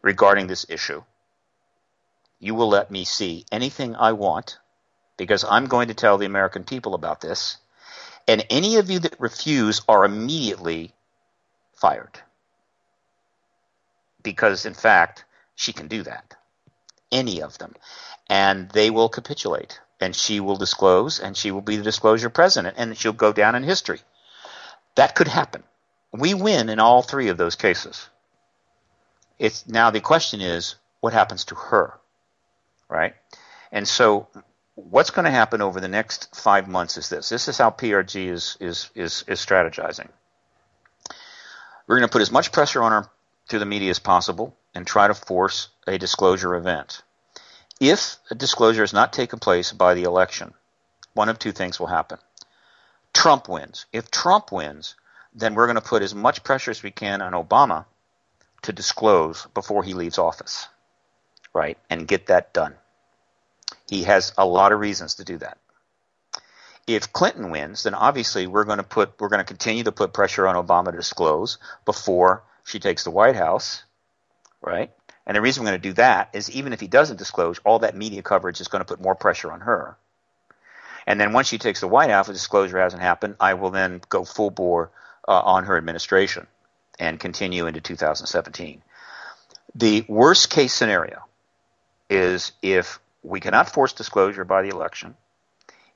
F: regarding this issue. You will let me see anything I want because I'm going to tell the American people about this and any of you that refuse are immediately fired. Because, in fact, she can do that. Any of them. And they will capitulate. And she will disclose, and she will be the disclosure president, and she'll go down in history. That could happen. we win in all three of those cases. It's now the question is what happens to her, right? And so what's going to happen over the next five months is this. This is how PRG is is is, is strategizing. We're going to put as much pressure on her through the media as possible and try to force a disclosure event. If a disclosure is not taken place by the election, one of two things will happen. Trump wins. If Trump wins, then we're going to put as much pressure as we can on Obama to disclose before he leaves office, right? And get that done. He has a lot of reasons to do that. If Clinton wins, then obviously we're going to put we're going to continue to put pressure on Obama to disclose before she takes the White House, right? And the reason we're going to do that is even if he doesn't disclose, all that media coverage is going to put more pressure on her. And then once she takes the White House, a disclosure hasn't happened, I will then go full bore uh, on her administration and continue into 2017. The worst case scenario is if we cannot force disclosure by the election,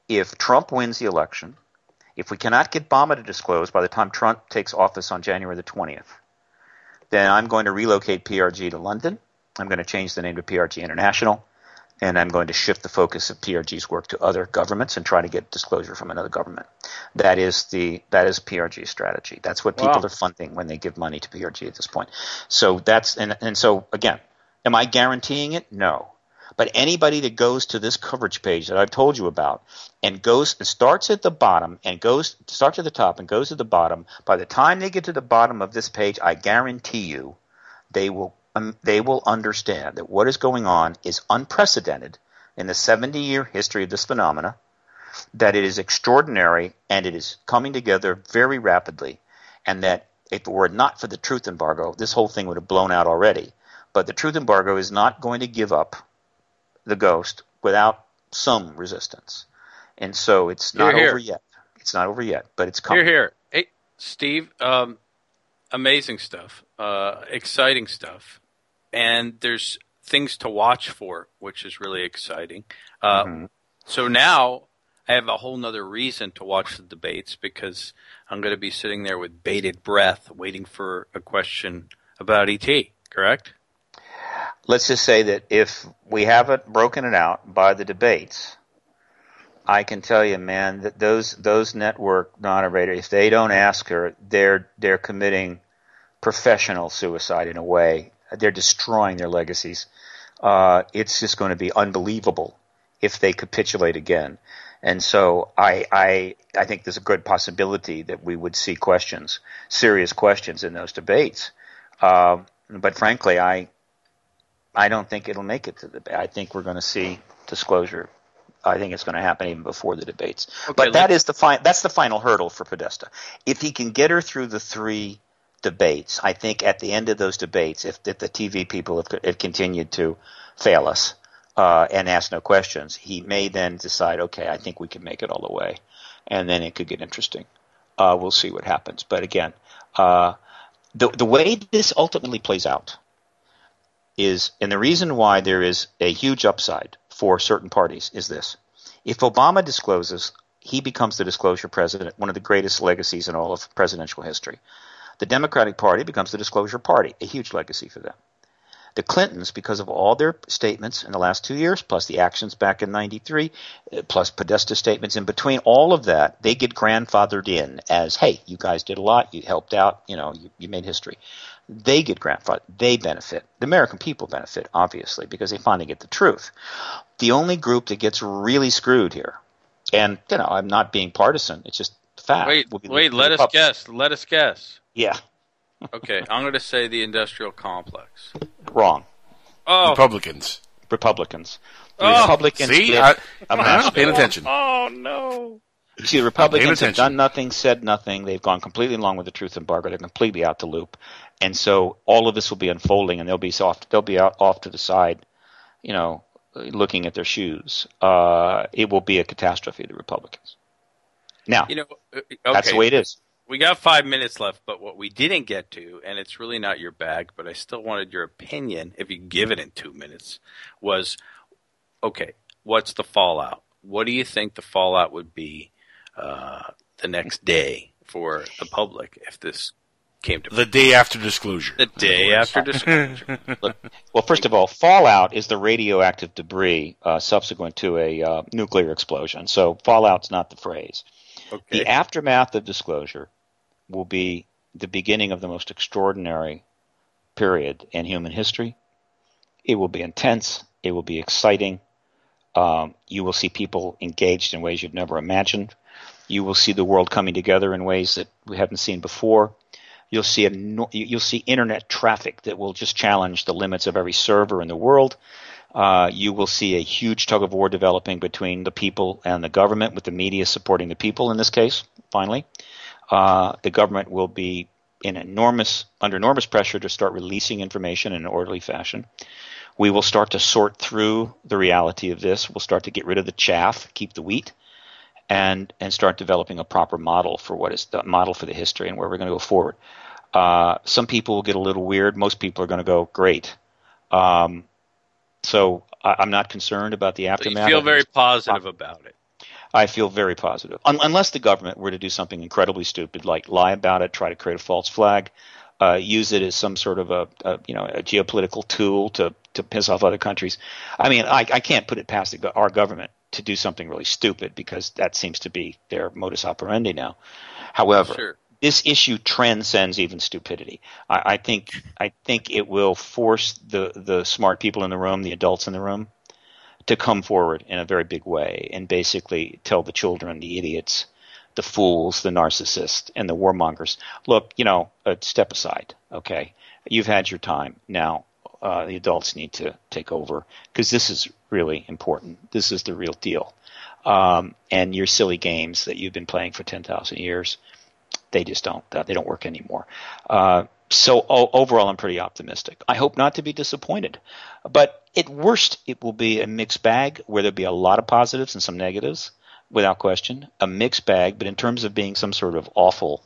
F: if Trump wins the election, if we cannot get Obama to disclose by the time Trump takes office on January the 20th, then I'm going to relocate PRG to London. I'm going to change the name to PRG International, and I'm going to shift the focus of PRG's work to other governments and try to get disclosure from another government. That is the that is PRG's strategy. That's what people
C: Wow.
F: are funding when they give money to PRG at this point. So that's and and so again, am I guaranteeing it? No. But anybody that goes to this coverage page that I've told you about and goes and starts at the bottom and goes starts at the top and goes to the bottom, by the time they get to the bottom of this page, I guarantee you they will um, they will understand that what is going on is unprecedented in the 70 year history of this phenomena, that it is extraordinary and it is coming together very rapidly, and that if it were not for the truth embargo, this whole thing would have blown out already. But the truth embargo is not going to give up the ghost without some resistance. And so it's not
C: hear.
F: over yet. It's not over yet, but it's coming.
C: Here, here. Hey, Steve, um, amazing stuff, uh, exciting stuff. And there's things to watch for, which is really exciting. Uh,
F: Mm-hmm.
C: So now I have a whole nother reason to watch the debates because I'm going to be sitting there with bated breath waiting for a question about ET, correct?
F: Let's just say that if we haven't broken it out by the debates, I can tell you, man, that those those network moderators, if they don't ask her, they're they're committing professional suicide in a way. They're destroying their legacies. Uh, it's just going to be unbelievable if they capitulate again. And so I, I I think there's a good possibility that we would see questions, serious questions in those debates. Um, but frankly, I I don't think it'll make it to the debate. I think we're going to see disclosure. I think it's going to happen even before the debates. but that is the fi- that's the final hurdle for Podesta. If he can get her through the three debates, I think at the end of those debates, if, if the TV people have, have continued to fail us uh, and ask no questions, he may then decide, okay, I think we can make it all the way, and then it could get interesting. Uh, we'll see what happens. But again, uh, the the way this ultimately plays out is, and the reason why there is a huge upside for certain parties is this: if Obama discloses, he becomes the disclosure president, one of the greatest legacies in all of presidential history. The Democratic Party becomes the disclosure party, a huge legacy for them. The Clintons, because of all their statements in the last two years, plus the actions back in '93, uh, plus Podesta statements in between, all of that, they get grandfathered in as, "Hey, you guys did a lot. You helped out. You know, you, you made history." They get grandfathered. They benefit. The American people benefit, obviously, because they finally get the truth. The only group that gets really screwed here, and you know, I'm not being partisan. It's just fact.
C: Wait,
F: will be the-
C: wait, let us guess. Let us guess.
F: Yeah,
C: Okay, I'm going to say the industrial complex.
F: Wrong.
C: Oh,
B: Republicans.
F: Republicans. The
C: Oh,
F: Republicans
B: see?
F: did
B: I-
F: a
B: I'm
F: not
B: paying attention.
C: oh no.
F: See, the Republicans have done nothing, said nothing. They've gone completely along with the truth embargo. They're completely out the loop, and so all of this will be unfolding, and they'll be soft. They'll be out off to the side, you know, looking at their shoes. Uh, it will be a catastrophe. The Republicans. Now,
C: You know, uh, okay.
F: that's the way it is.
C: We got five minutes left, but what we didn't get to, and it's really not your bag, but I still wanted your opinion, if you give it in two minutes, was okay, what's the fallout? What do you think the fallout would be uh, the next day for the public if this came to
B: the day after disclosure.
C: the day after disclosure. <laughs>
F: Look, well, first of all, fallout is the radioactive debris uh, subsequent to a uh, nuclear explosion. So fallout's not the phrase.
C: Okay.
F: The aftermath of disclosure will be the beginning of the most extraordinary period in human history. It will be intense. It will be exciting. Um, you will see people engaged in ways you've never imagined. You will see the world coming together in ways that we haven't seen before. You'll see a, you'll see internet traffic that will just challenge the limits of every server in the world. Uh, you will see a huge tug of war developing between the people and the government, with the media supporting the people in this case. Finally, uh, the government will be in enormous under enormous pressure to start releasing information in an orderly fashion. We will start to sort through the reality of this. We'll start to get rid of the chaff, keep the wheat, and and start developing a proper model for what is the model for the history and where we're going to go forward. Uh, some people will get a little weird. Most people are going to go great. Um, so I, I'm not concerned about the
C: So you feel very positive about it.
F: I feel very positive. Un- unless the government were to do something incredibly stupid, like lie about it, try to create a false flag, uh, use it as some sort of a, a you know a geopolitical tool to to piss off other countries. I mean, I, I can't put it past the, our government to do something really stupid because that seems to be their modus operandi now. However,
C: Sure.
F: this issue transcends even stupidity. I, I think I think it will force the the smart people in the room, the adults in the room, to come forward in a very big way and basically tell the children, the idiots, the fools, the narcissists, and the warmongers, look, you know, uh, step aside. Okay, you've had your time. Now uh, the adults need to take over because this is really important. This is the real deal. Um, and your silly games that you've been playing for ten thousand years, they just don't. They don't work anymore. Uh, so overall, I'm pretty optimistic. I hope not to be disappointed, but at worst, it will be a mixed bag where there'll be a lot of positives and some negatives, without question. A mixed bag, but in terms of being some sort of awful,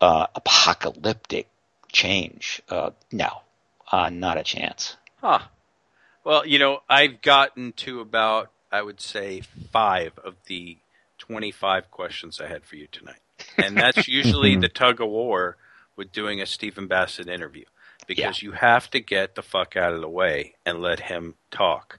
F: uh, apocalyptic change, uh, no, uh, not a chance.
C: Huh. Well, you know, I've gotten to about, I would say, five of the 25 questions I had for you tonight. And that's <laughs> usually the tug of war with doing a Stephen Bassett interview because you have to get the fuck out of the way and let him talk.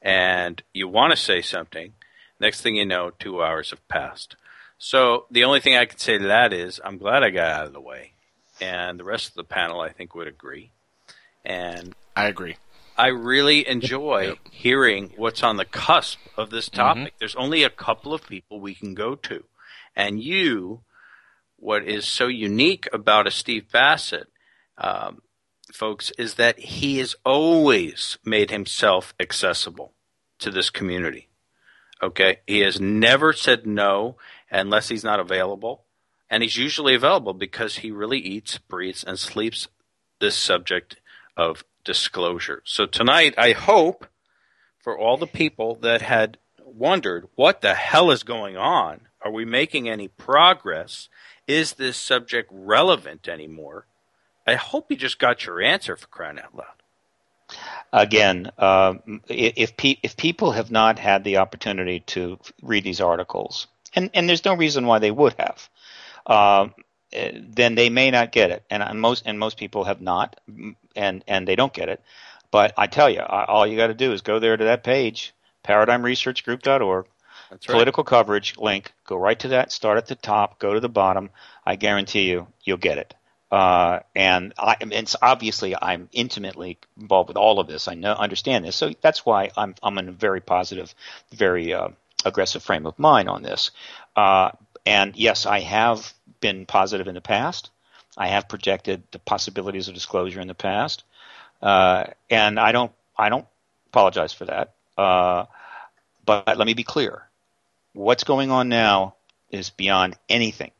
C: And you want to say something. Next thing you know, two hours have passed. So the only thing I can say to that is I'm glad I got out of the way. And the rest of the panel, I think, would agree. And
B: I agree.
C: I really enjoy hearing what's on the cusp of this mm-hmm. topic. There's only a couple of people we can go to. And you, what is so unique about a Steve Bassett, um, folks, is that he has always made himself accessible to this community. Okay? He has never said no unless he's not available. And he's usually available because he really eats, breathes, and sleeps this subject of disclosure. So tonight, I hope for all the people that had wondered what the hell is going on, are we making any progress? Is this subject relevant anymore? I hope you just got your answer for crying out loud.
F: again, i- if pe- if people have not had the opportunity to read these articles, and and there's no reason why they would have, eh, then they may not get it, and uh, most and most people have not, and and they don't get it. But I tell you, all you got to do is go there to that page, paradigmresearchgroup.org,
C: That's right.
F: political coverage link. Go right to that. Start at the top. Go to the bottom. I guarantee you, you'll get it. Uh, and I, and it's obviously I'm intimately involved with all of this. I know, understand this, so that's why I'm I'm in a very positive, very uh, aggressive frame of mind on this. Uh, and yes, I have been positive in the past. I have projected the possibilities of disclosure in the past, uh, and I don't I don't apologize for that. Uh, but let me be clear: what's going on now is beyond anything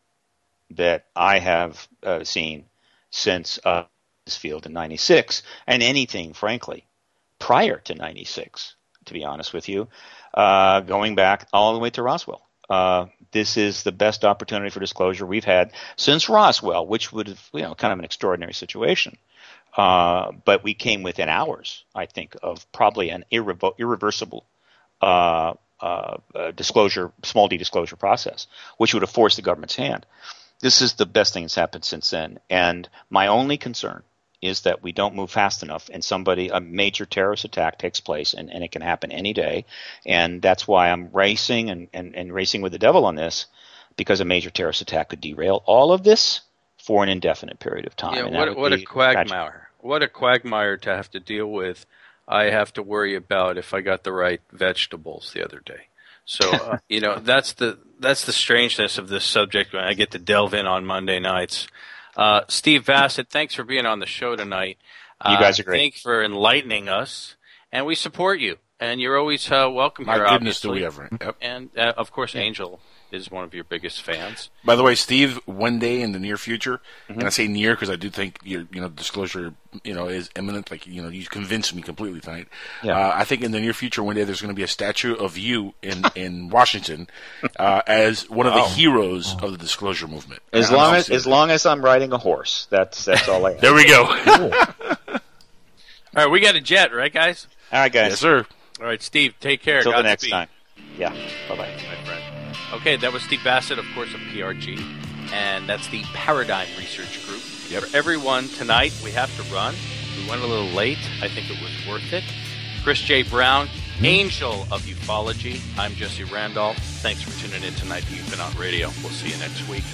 F: that I have uh, seen since uh, this field in '96, and anything, frankly, prior to '96. To be honest with you, uh, going back all the way to Roswell. Uh, this is the best opportunity for disclosure we've had since Roswell, which would have, you know, kind of an extraordinary situation. Uh, but we came within hours, I think, of probably an irrevo- irreversible uh, uh, disclosure, small d disclosure process, which would have forced the government's hand. this is the best thing that's happened since then. And my only concern is that we don't move fast enough and somebody a major terrorist attack takes place and, and it can happen any day and that's why i'm racing and, and, and racing with the devil on this because a major terrorist attack could derail all of this for an indefinite period of time
C: Yeah, what, what a quagmire. What a quagmire to have to deal with. I have to worry about if I got the right vegetables the other day. So uh, <laughs> you know that's the that's the strangeness of this subject when I get to delve in on Monday nights. Uh, Steve Bassett, thanks for being on the show tonight.
F: You guys are great.
C: Thanks for enlightening us, and we support you. And you're always uh, welcome
B: My
C: here.
B: goodness, do we ever. Yep.
C: And uh, of course, Angel is one of your biggest fans.
B: By the way, Steve, one day in the near future,
C: Mm-hmm.
B: and I say near because I do think your you know disclosure you know is imminent. Like you know, you convinced me completely tonight.
F: Yeah.
B: Uh, I think in the near future, one day there's going to be a statue of you in in <laughs> Washington uh, as one of the
F: Wow.
B: heroes of the disclosure movement.
F: as
B: I'm-
F: long as as long as i'm riding a horse that's that's all i <laughs>
B: there we go. <laughs>
C: All right, we got a jet, right, guys?
F: all right guys
B: yes, sir.
C: All right, Steve, take care.
F: until the
C: Godspeed.
F: next time yeah bye-bye
C: my friend. Okay, that was Steve Bassett, of course, of PRG, and that's the Paradigm Research Group.
B: Yep.
C: For everyone tonight, we have to run. We went a little late. I think it was worth it. Chris J. Brown, hmm? Angel of Ufology. I'm Jesse Randolph. Thanks for tuning in tonight to Ufonaut Radio. We'll see you next week.